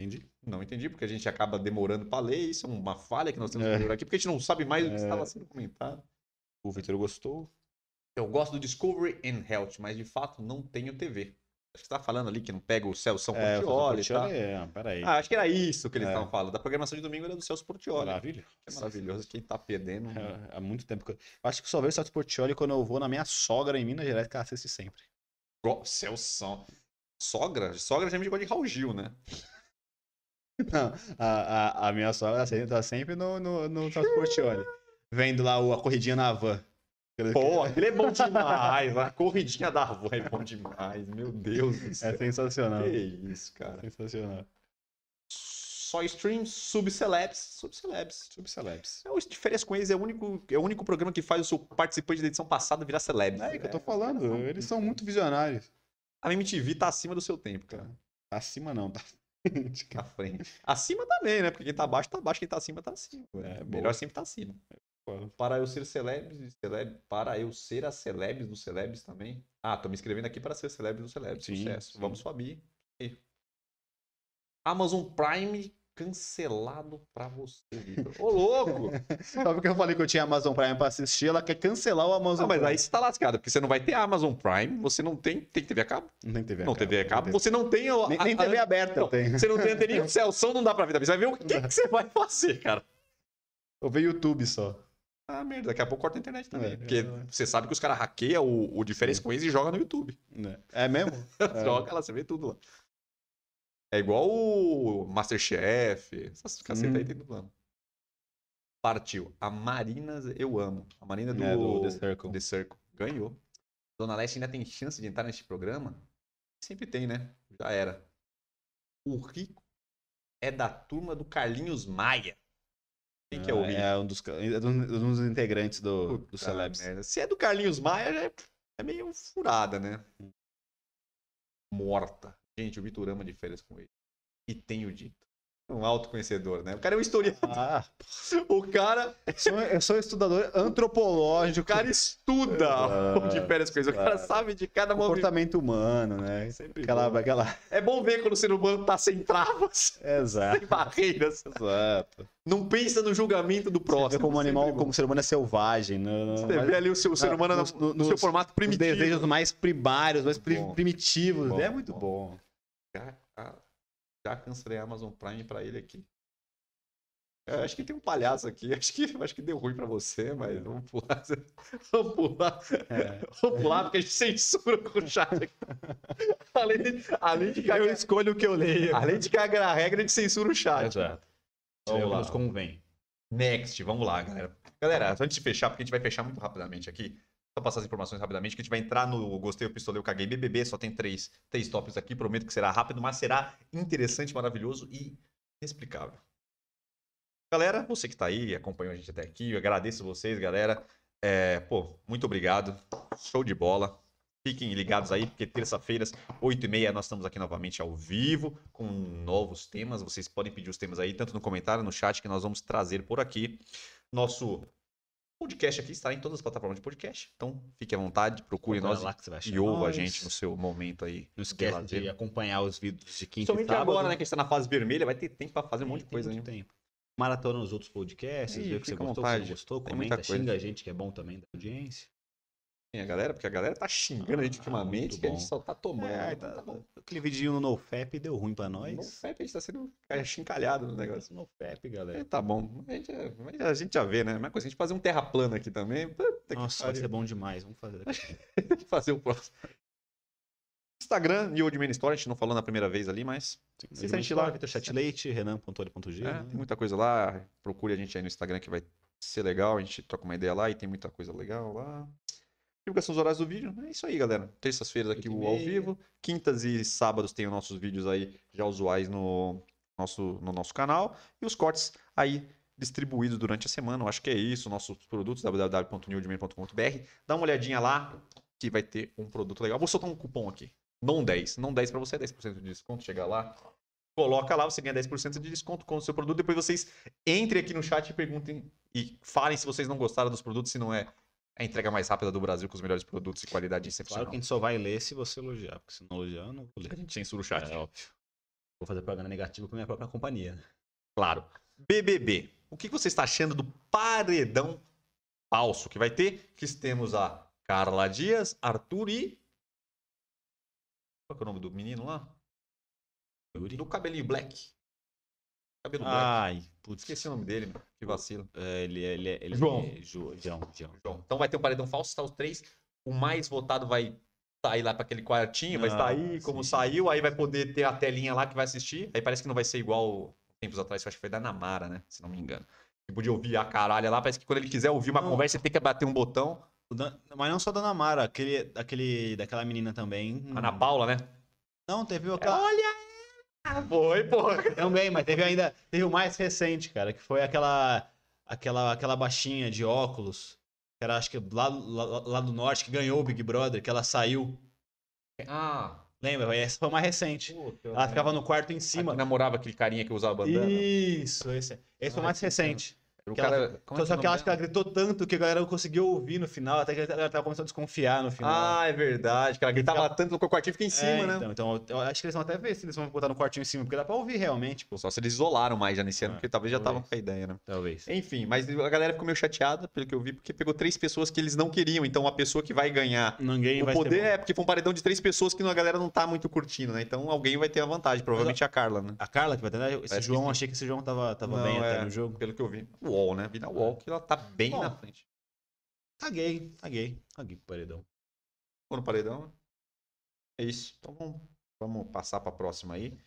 Entendi. Não entendi, porque a gente acaba demorando para ler. Isso é uma falha que nós temos É. que melhorar aqui, porque a gente não sabe mais o que É. estava sendo comentado. O Vitor gostou. Eu gosto do Discovery and Health, mas de fato não tenho TV. Acho que você tá falando ali que não pega o Celso É, Portioli e tal. Portioli é, peraí. Ah, acho que era isso que eles É. estavam falando. Da programação de domingo era do Celso Portioli. Maravilha. É maravilhoso. Quem tá perdendo. É, há muito tempo que eu... eu Acho que só vejo o Celso Portioli quando eu vou na minha sogra em Minas Gerais, que ela assiste sempre. Go- Celso. Sogra? Sogra me gosta de Raul Gil, né? Não, a, a, a minha sogra tá sempre no, no, no Portioli. Vendo lá o, a corridinha na van. Pô, aquele é bom demais. A corridinha da avó é bom demais. Meu Deus do É céu. sensacional. Que isso, cara. Sensacional. Só stream subcelebs. Subcelebs. Subcelebs. É o de férias com eles, é o único, é o único programa que faz o seu participante da edição passada virar celeb. É que eu tô falando, eles são muito visionários. A MTV tá acima do seu tempo, cara. Tá acima não, tá? À frente. Acima também, né? Porque quem tá abaixo tá abaixo, quem tá acima tá acima. É, boa. melhor sempre tá acima. Para eu ser celebres, e celeb... para eu ser a celebres dos celebres também. Ah, tô me inscrevendo aqui para ser celebres dos celebres. Sim, Sucesso. sim. Vamos. Aí. Amazon Prime cancelado pra você, Vitor. Ô, louco! Só porque eu falei que eu tinha Amazon Prime pra assistir, ela quer cancelar o Amazon Ah, mas Prime. aí você tá lascado, porque você não vai ter Amazon Prime, você não tem. Tem TV a cabo? Não tem TV a não, cabo, TV a cabo, não tem- você não tem. a- Nem, a- TV a- aberta não, eu tenho. Você não tem anteninha, o Celso não dá pra ver também. Você vai ver o que, que você vai fazer, cara. Eu vejo YouTube só. Ah, merda, daqui a pouco corta a internet também. É, porque é. você sabe que os caras hackeiam o, o de férias com eles e jogam no YouTube. né? É mesmo? É. Joga lá, você vê tudo lá. É igual o Masterchef, essas cacetas aí Hum. tem tudo lá. Partiu. A Marinas eu amo. A Marina do, É, do The Circle. The Circle. Ganhou. Dona Leste ainda tem chance de entrar neste programa? Sempre tem, né? Já era. O Rico é da turma do Carlinhos Maia. Quem que é o Rico? É um dos, é um dos integrantes do, do Celebs. merda. Se é do Carlinhos Maia, já é, é meio furada, né? Morta. Gente, o Vitor ama de férias com ele. E tenho dito. Um autoconhecedor, né? O cara é um historiador. Ah, O cara, sou- eu sou estudador antropológico. o cara estuda Exato, onde pera as coisas. O cara sabe de cada comportamento humano, né? Sempre Aquela, bom. aquela... É bom ver quando o ser humano tá sem travas, Exato. sem barreiras. Exato. Não pensa no julgamento do Você próximo. vê como animal, bom. como o ser humano é selvagem. No, no, Você vê ali o, seu, o ser humano no, nos- no nos- seu formato os primitivo. desejos mais primários, mais Bom. primitivos. Bom, é muito bom. bom. Já, cancelei a Amazon Prime pra ele aqui. Acho que tem um palhaço aqui. Acho que, acho que deu ruim pra você, mas vamos pular. Vamos pular. É. Vamos pular, porque a gente censura com o chat aqui. Além de, além de cagar, Eu escolho o que eu leio. além de cagar a regra, a gente censura o chat. Exato. Vamos É lá. nos convém. Next, vamos lá, galera. Galera, antes de fechar, porque a gente vai fechar muito rapidamente aqui, só passar as informações rapidamente, que a gente vai entrar no Gostei, eu pistolei, eu caguei BBB, só tem três, três tópicos aqui, prometo que será rápido, mas será interessante, maravilhoso e inexplicável. Galera, você que tá aí, acompanhou a gente até aqui, eu agradeço vocês, galera. É, pô, muito obrigado. Show de bola. Fiquem ligados aí, porque terça-feiras, 8h30, nós estamos aqui novamente ao vivo, com novos temas. Vocês podem pedir os temas aí, tanto no comentário, no chat, que nós vamos trazer por aqui. Nosso podcast aqui está em todas as plataformas de podcast. Então, fique à vontade, procure Procura nós lá que você vai e ouva a gente no seu momento aí. Não de esquece lazer. de acompanhar os vídeos de quinta e Principalmente sábado. agora, né, que a gente tá na fase vermelha, vai ter tempo pra fazer um monte de coisa ainda. tempo. Maratona os outros podcasts, vê o que você gostou, vontade. não gostou, comenta, xinga a gente, que é bom também da audiência. A galera, porque a galera tá xingando a gente Ah, ultimamente, que a gente só tá tomando. É, então tá, tá bom. aquele vidinho no NoFap deu ruim pra nós. No FEP a gente tá sendo chincalhado no negócio. NoFap, É, galera. tá bom. A gente, mas a gente já vê, né? Mesma coisa, a gente fazer um terra plana aqui também. Nossa, vai ser bom demais. Vamos fazer fazer o próximo. Instagram, New Old Man Story, a gente não falou na primeira vez ali, mas Se a gente lá- Vitor Chat Leite, renan.oli.g. é, né? tem muita coisa lá. Procure a gente aí no Instagram que vai ser legal. A gente troca uma ideia lá e tem muita coisa legal lá. Divulgação dos horários do vídeo. É isso aí, galera. Terças-feiras aqui o ao vivo. Quintas e sábados tem os nossos vídeos aí já usuais no nosso, no nosso canal. E os cortes aí distribuídos durante a semana. Eu acho que é isso. Nossos produtos, www.newdman.com.br. Dá uma olhadinha lá que vai ter um produto legal. Vou soltar um cupom aqui. Não 10. Não 10 para você, 10% de desconto. Chega lá. Coloca lá, você ganha 10% de desconto com o seu produto. Depois vocês entrem aqui no chat e perguntem e falem se vocês não gostaram dos produtos, se não é a entrega mais rápida do Brasil com os melhores produtos e qualidade Claro excepcional. que a gente só vai ler se você elogiar, porque se não elogiar, eu não vou A ler. gente censura o chat. É óbvio. Vou fazer propaganda negativa com a minha própria companhia. Claro. BBB. O que você está achando do paredão falso que vai ter? Que temos a Carla Dias, Arthur e. Qual é o nome do menino lá? Yuri? Do cabelinho black. Cabelo. Ai, putz. Esqueci o nome dele, mano. Que vacilo. É, ele, ele, ele, João. é Ju- João, João. João. Então vai ter um paredão falso, tá os três. O mais votado vai sair lá para aquele quartinho, vai Ah, sair como sim. saiu, aí vai poder ter a telinha lá que vai assistir. Aí parece que não vai ser igual tempos atrás, que eu acho que foi da Namara, né? Se não me engano. Que podia ouvir a caralha lá, parece que quando ele quiser ouvir uma Não. conversa, ele tem que bater um botão. Dan- Mas não só da Ana Mara, aquele, aquele, daquela menina também. Ana Paula, né? Não, teve aquela. Olha! Foi, porra. Também, mas teve ainda. Teve o mais recente, cara, que foi aquela. Aquela, aquela baixinha de óculos. Que era, acho que lá, lá, lá do norte, que ganhou o Big Brother, que ela saiu. Ah, Lembra? Essa foi a mais recente. puta, Ela ficava no quarto em A cima. que namorava aquele carinha que usava bandana. Isso, esse, esse foi o Ah, mais recente. O que ela- cara... é Só, é que eu nome acho que ela gritou tanto que a galera não conseguiu ouvir no final, até que a galera tava começando a desconfiar no final. Ah, é verdade. Que ela gritava tanto que o quartinho fica em cima, É, né? Então, então eu acho que eles vão até ver se eles vão botar no quartinho em cima, porque dá pra ouvir realmente, pô. Só se eles isolaram mais já nesse ano, Ah, porque talvez já estavam talvez. com a ideia, né? Talvez. Enfim, mas a galera ficou meio chateada, pelo que eu vi, porque pegou três pessoas que eles não queriam. Então a pessoa que vai ganhar Ninguém o vai poder é porque foi um paredão de três pessoas que a galera não tá muito curtindo, né? Então alguém vai ter a vantagem, provavelmente a Carla, né? A Carla que vai tentar. Esse Parece João, achei que esse João tava, tava Não, bem até é, no jogo. Pelo que eu vi. UOL, né? Vi na UOL que ela tá bem Bom. na frente. Caguei, caguei. Caguei pro paredão. Ficou no paredão. É isso. Então vamos, vamos passar pra próxima aí.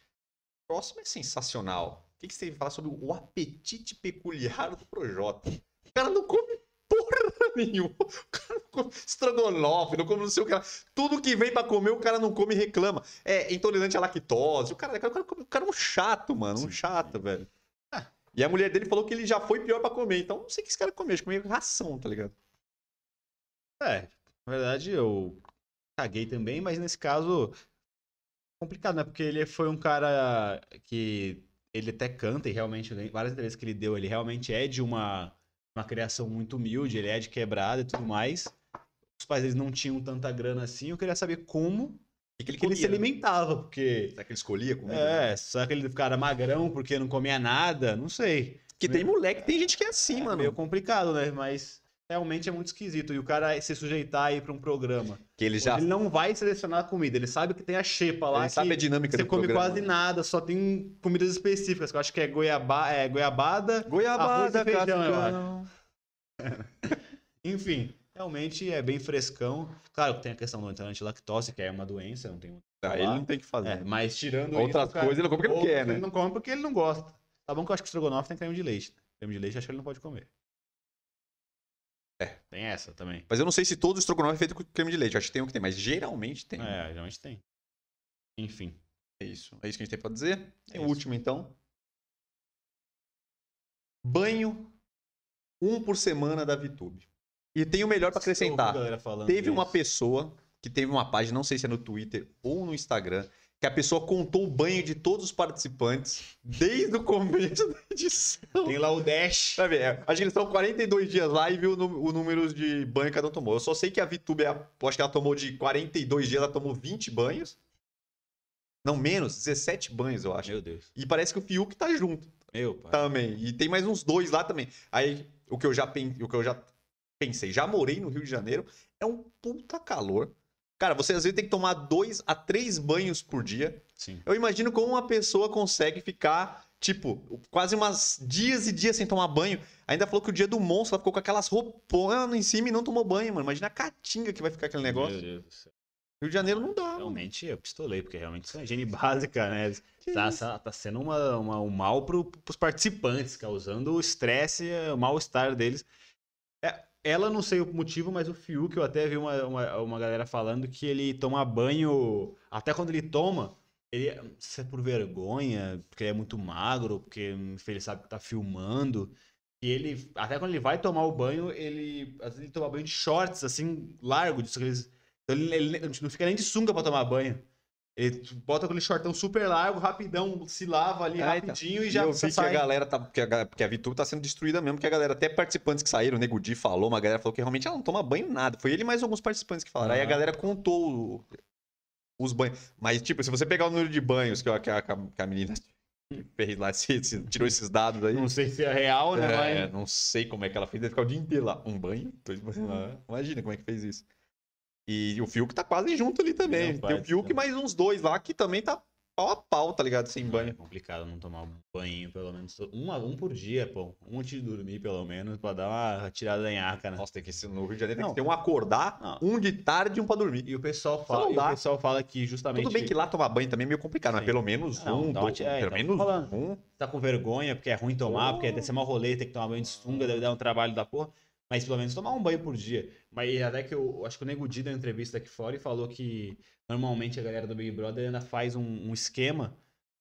Próxima é sensacional. O que, que você tem que falar sobre o apetite peculiar do Projota? O cara não come porra nenhuma. O cara não come estrogonofe, não come não sei o que. lá. Tudo que vem pra comer, o cara não come e reclama. É intolerante à lactose. O cara, o cara, o cara é um chato, mano. Um Sim. chato, velho. E a mulher dele falou que ele já foi pior pra comer. Então não sei o que esse cara comeu. Que comia ração, tá ligado? É, na verdade eu caguei também, mas nesse caso complicado, né? Porque ele foi um cara que ele até canta e realmente, né, várias entrevistas que ele deu, ele realmente é de uma, uma criação muito humilde, ele é de quebrada e tudo mais. Os pais deles não tinham tanta grana assim, eu queria saber como E que ele, que ele se comia, né? alimentava, porque... Será que ele escolhia comida? É, só que ele cara magrão porque não comia nada, não sei. Que tem moleque, tem gente que é assim, É mano. meio complicado, né? Mas realmente é muito esquisito. E o cara se sujeitar a ir pra um programa. Que ele já Ele não vai selecionar a comida, ele sabe que tem a xepa lá. ele sabe a que dinâmica você come programa. quase nada, só tem comidas específicas, que eu acho que é, goiaba, é goiabada. Goiabada, Arroz e feijão. Enfim, realmente é bem frescão. Claro que tem a questão do intolerante à lactose, que é uma doença, não tem muito. o Ah, ele não tem o que fazer. É, mas tirando Outras isso, coisas ele não come porque ele não quer, né? Ele não come porque ele não gosta. Tá bom que eu acho que o estrogonofe tem creme de leite. Creme de leite acho que ele não pode comer. É. Tem essa também. Mas eu não sei se todo estrogonofe é feito com creme de leite. Eu acho que tem um que tem, mas geralmente tem. É, geralmente tem. Enfim. É isso. É isso que a gente tem pra dizer. Tem É o último, então. Banho. Um por semana da VTube. E tem o melhor ouvi acrescentar. Teve uma disso. pessoa que teve uma página, não sei se é no Twitter ou no Instagram, que a pessoa contou o banho de todos os participantes desde o começo da edição. Tem lá o Dash. Sabe, é, acho que eles estão 42 dias lá e viu o, nú- o número de banho que cada um tomou. Eu só sei que a VTube, acho que ela tomou de 42 dias, ela tomou 20 banhos. Não, menos, 17 banhos, eu acho. Meu Deus. E parece que o Fiuk tá junto Meu pai. também. E tem mais uns dois lá também. Aí, o que eu já, pen- o que eu já pensei, já morei no Rio de Janeiro, é um puta calor. Cara, você às vezes tem que tomar dois a três banhos por dia. Sim. Eu imagino como uma pessoa consegue ficar, tipo, quase umas dias e dias sem tomar banho. Ainda falou que o dia do monstro ela ficou com aquelas rouponas em cima e não tomou banho, mano. Imagina a catinga que vai ficar aquele negócio. Meu Deus do céu. Rio de Janeiro não dá. mano. Realmente eu pistolei, porque realmente isso é higiene básica, né? Tá, tá- tá sendo uma, uma- um mal pro, pros participantes, causando o estresse, o mal-estar deles. Ela não sei o motivo, mas o Fiuk, eu até vi uma, uma, uma galera falando que ele toma banho, até quando ele toma, ele, se é por vergonha, porque ele é muito magro, porque ele sabe que tá filmando, e ele, até quando ele vai tomar o banho, ele, às vezes ele toma banho de shorts, assim, largo, disso que eles então ele, ele não fica nem de sunga pra tomar banho. Ele bota aquele shortão super largo, rapidão, se lava ali Ah, então. rapidinho e E já eu vi que a sai. galera tá. Que a, que a VTube tá sendo destruída mesmo, que a galera, até participantes que saíram, o Nego Di falou, uma galera falou que realmente ela não toma banho nada. Foi ele e mais alguns participantes que falaram. Aí a galera contou os banhos. Mas, tipo, se você pegar o número de banhos que a, que a, que a menina fez lá, se- se- tirou esses dados aí. Não sei se é real, né? É, mas... não sei como é que ela fez, deve ficar o dia inteiro lá. Um banho, dois banhos. Imagina como é que fez isso. E o Fiuk tá quase junto ali também. Tem o do Fiuk mais uns dois lá que também tá pau a pau, tá ligado? Sem É banho. complicado não tomar um banho, pelo menos. Um, um por dia, pô. Um antes de dormir, pelo menos, pra dar uma tirada da nhaca, né? Nossa, tem que ser no Rio de Janeiro, tem Não. que ter um acordar, Não. um de tarde e um pra dormir. E o pessoal não fala, o pessoal fala que justamente. Tudo bem que lá tomar banho também é meio complicado, mas Sim. pelo menos Não, um, uma ti- é, pelo então, menos falando. um. tá com vergonha, porque é ruim tomar, porque deve ser mal rolê, tem que tomar banho de sunga, deve dar um trabalho da porra. Mas pelo menos tomar um banho por dia. Mas até que eu acho que o Nego Di deu entrevista aqui fora e falou que normalmente a galera do Big Brother ainda faz um, um esquema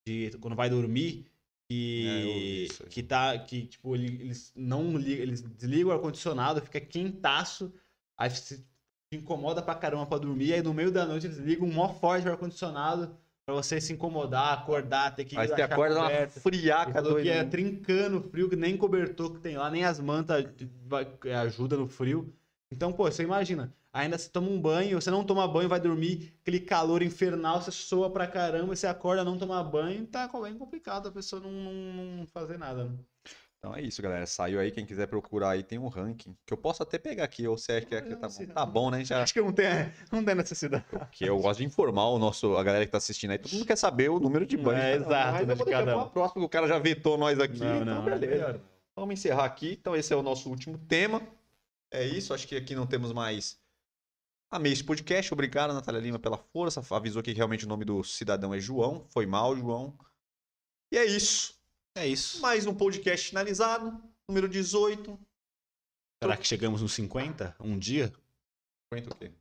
de quando vai dormir É, que, aí. que tá que tipo ele- eles não eles desligam o ar condicionado, fica quentaço, aí se incomoda pra caramba pra dormir, aí no meio da noite eles ligam um mó forte o ar condicionado pra você se incomodar, acordar, ter que Aí você acorda uma coberta. Ele friaca que é doida. trincando o frio, que nem cobertor que tem lá, nem as mantas é, ajuda no frio. Então, pô, você imagina, ainda você toma um banho, você não toma banho, vai dormir, aquele calor infernal, você soa pra caramba, você acorda, não tomar banho, tá bem complicado a pessoa não, não- não fazer nada, né? Então é isso, galera. Saiu aí, quem quiser procurar aí, tem um ranking. Que eu posso até pegar aqui, ou você acha que aqui Não, tá se- bom? Tá bom, né? Já, Acho que não tem, não tem necessidade. que eu gosto de informar o nosso, a galera que tá assistindo aí. Todo mundo quer saber o número de banhos. É, exato, Mas né, eu vou deixar cada pra um. uma próxima, que o cara já vetou nós aqui. Não, então não, é beleza. Vamos encerrar aqui. Então, esse é o nosso último tema. É isso. Acho que aqui não temos mais. Amei esse podcast. Obrigado, Natália Lima, pela força. Avisou que realmente o nome do cidadão é João. Foi mal, João. E é isso. É isso. Mais um podcast finalizado. Número 18. Será que chegamos nos 50? Um dia? Aguenta o quê?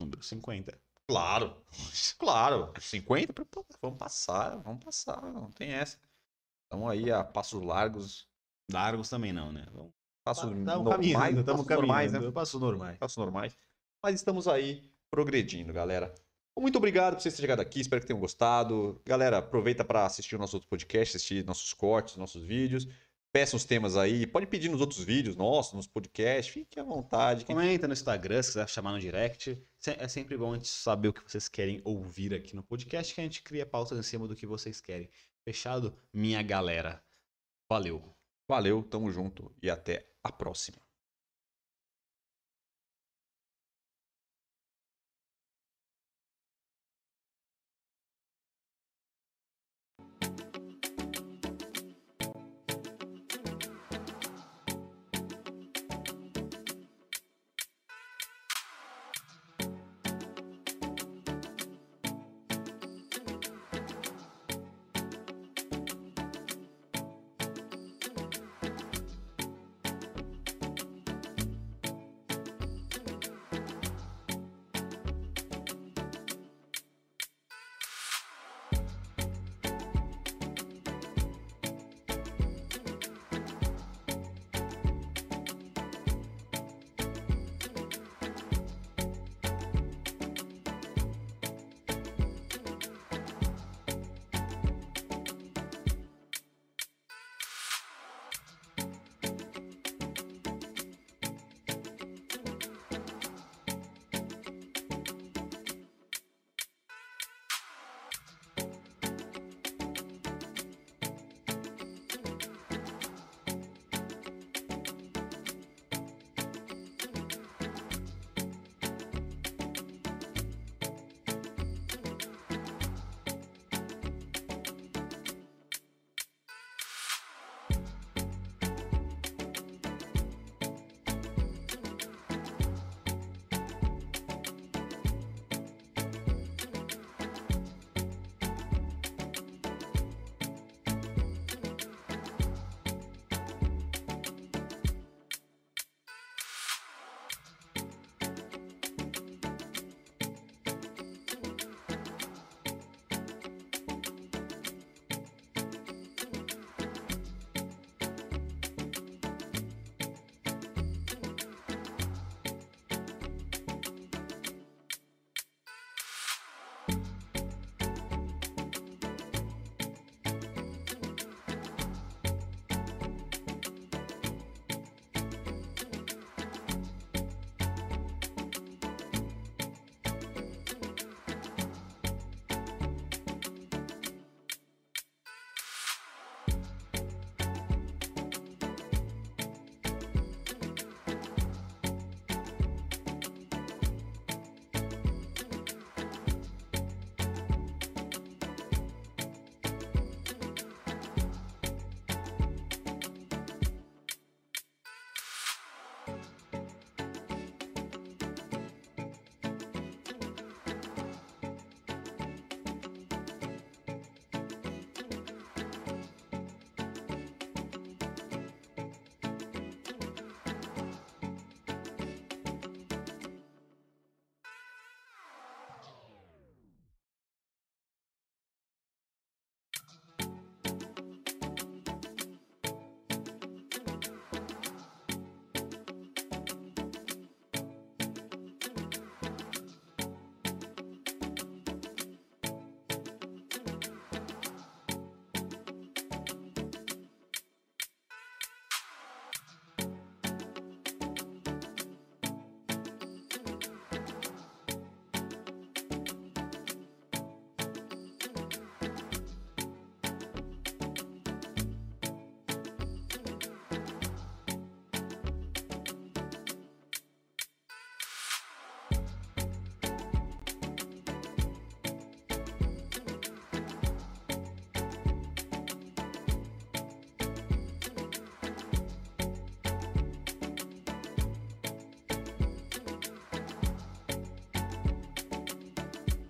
Número 50. Claro. Claro. 50? Pô, Vamos passar. Vamos passar. Não tem essa. Estamos aí a passos largos. Largos também não, né? Vamos Passos Estamos normais. caminhando, estamos passos normais, né? caminhando. Passos normais. passos normais. Mas estamos aí progredindo, galera. Muito obrigado por vocês terem chegado aqui, espero que tenham gostado. Galera, aproveita para assistir o nosso outro podcast, assistir nossos cortes, nossos vídeos. Peça os temas aí, pode pedir nos outros vídeos nossos, nos podcasts, fique à vontade. Quem- Comenta no Instagram, se quiser chamar no direct. É sempre bom a gente saber o que vocês querem ouvir aqui no podcast, que a gente cria pautas em cima do que vocês querem. Fechado? Minha galera. Valeu. Valeu, tamo junto e até a próxima.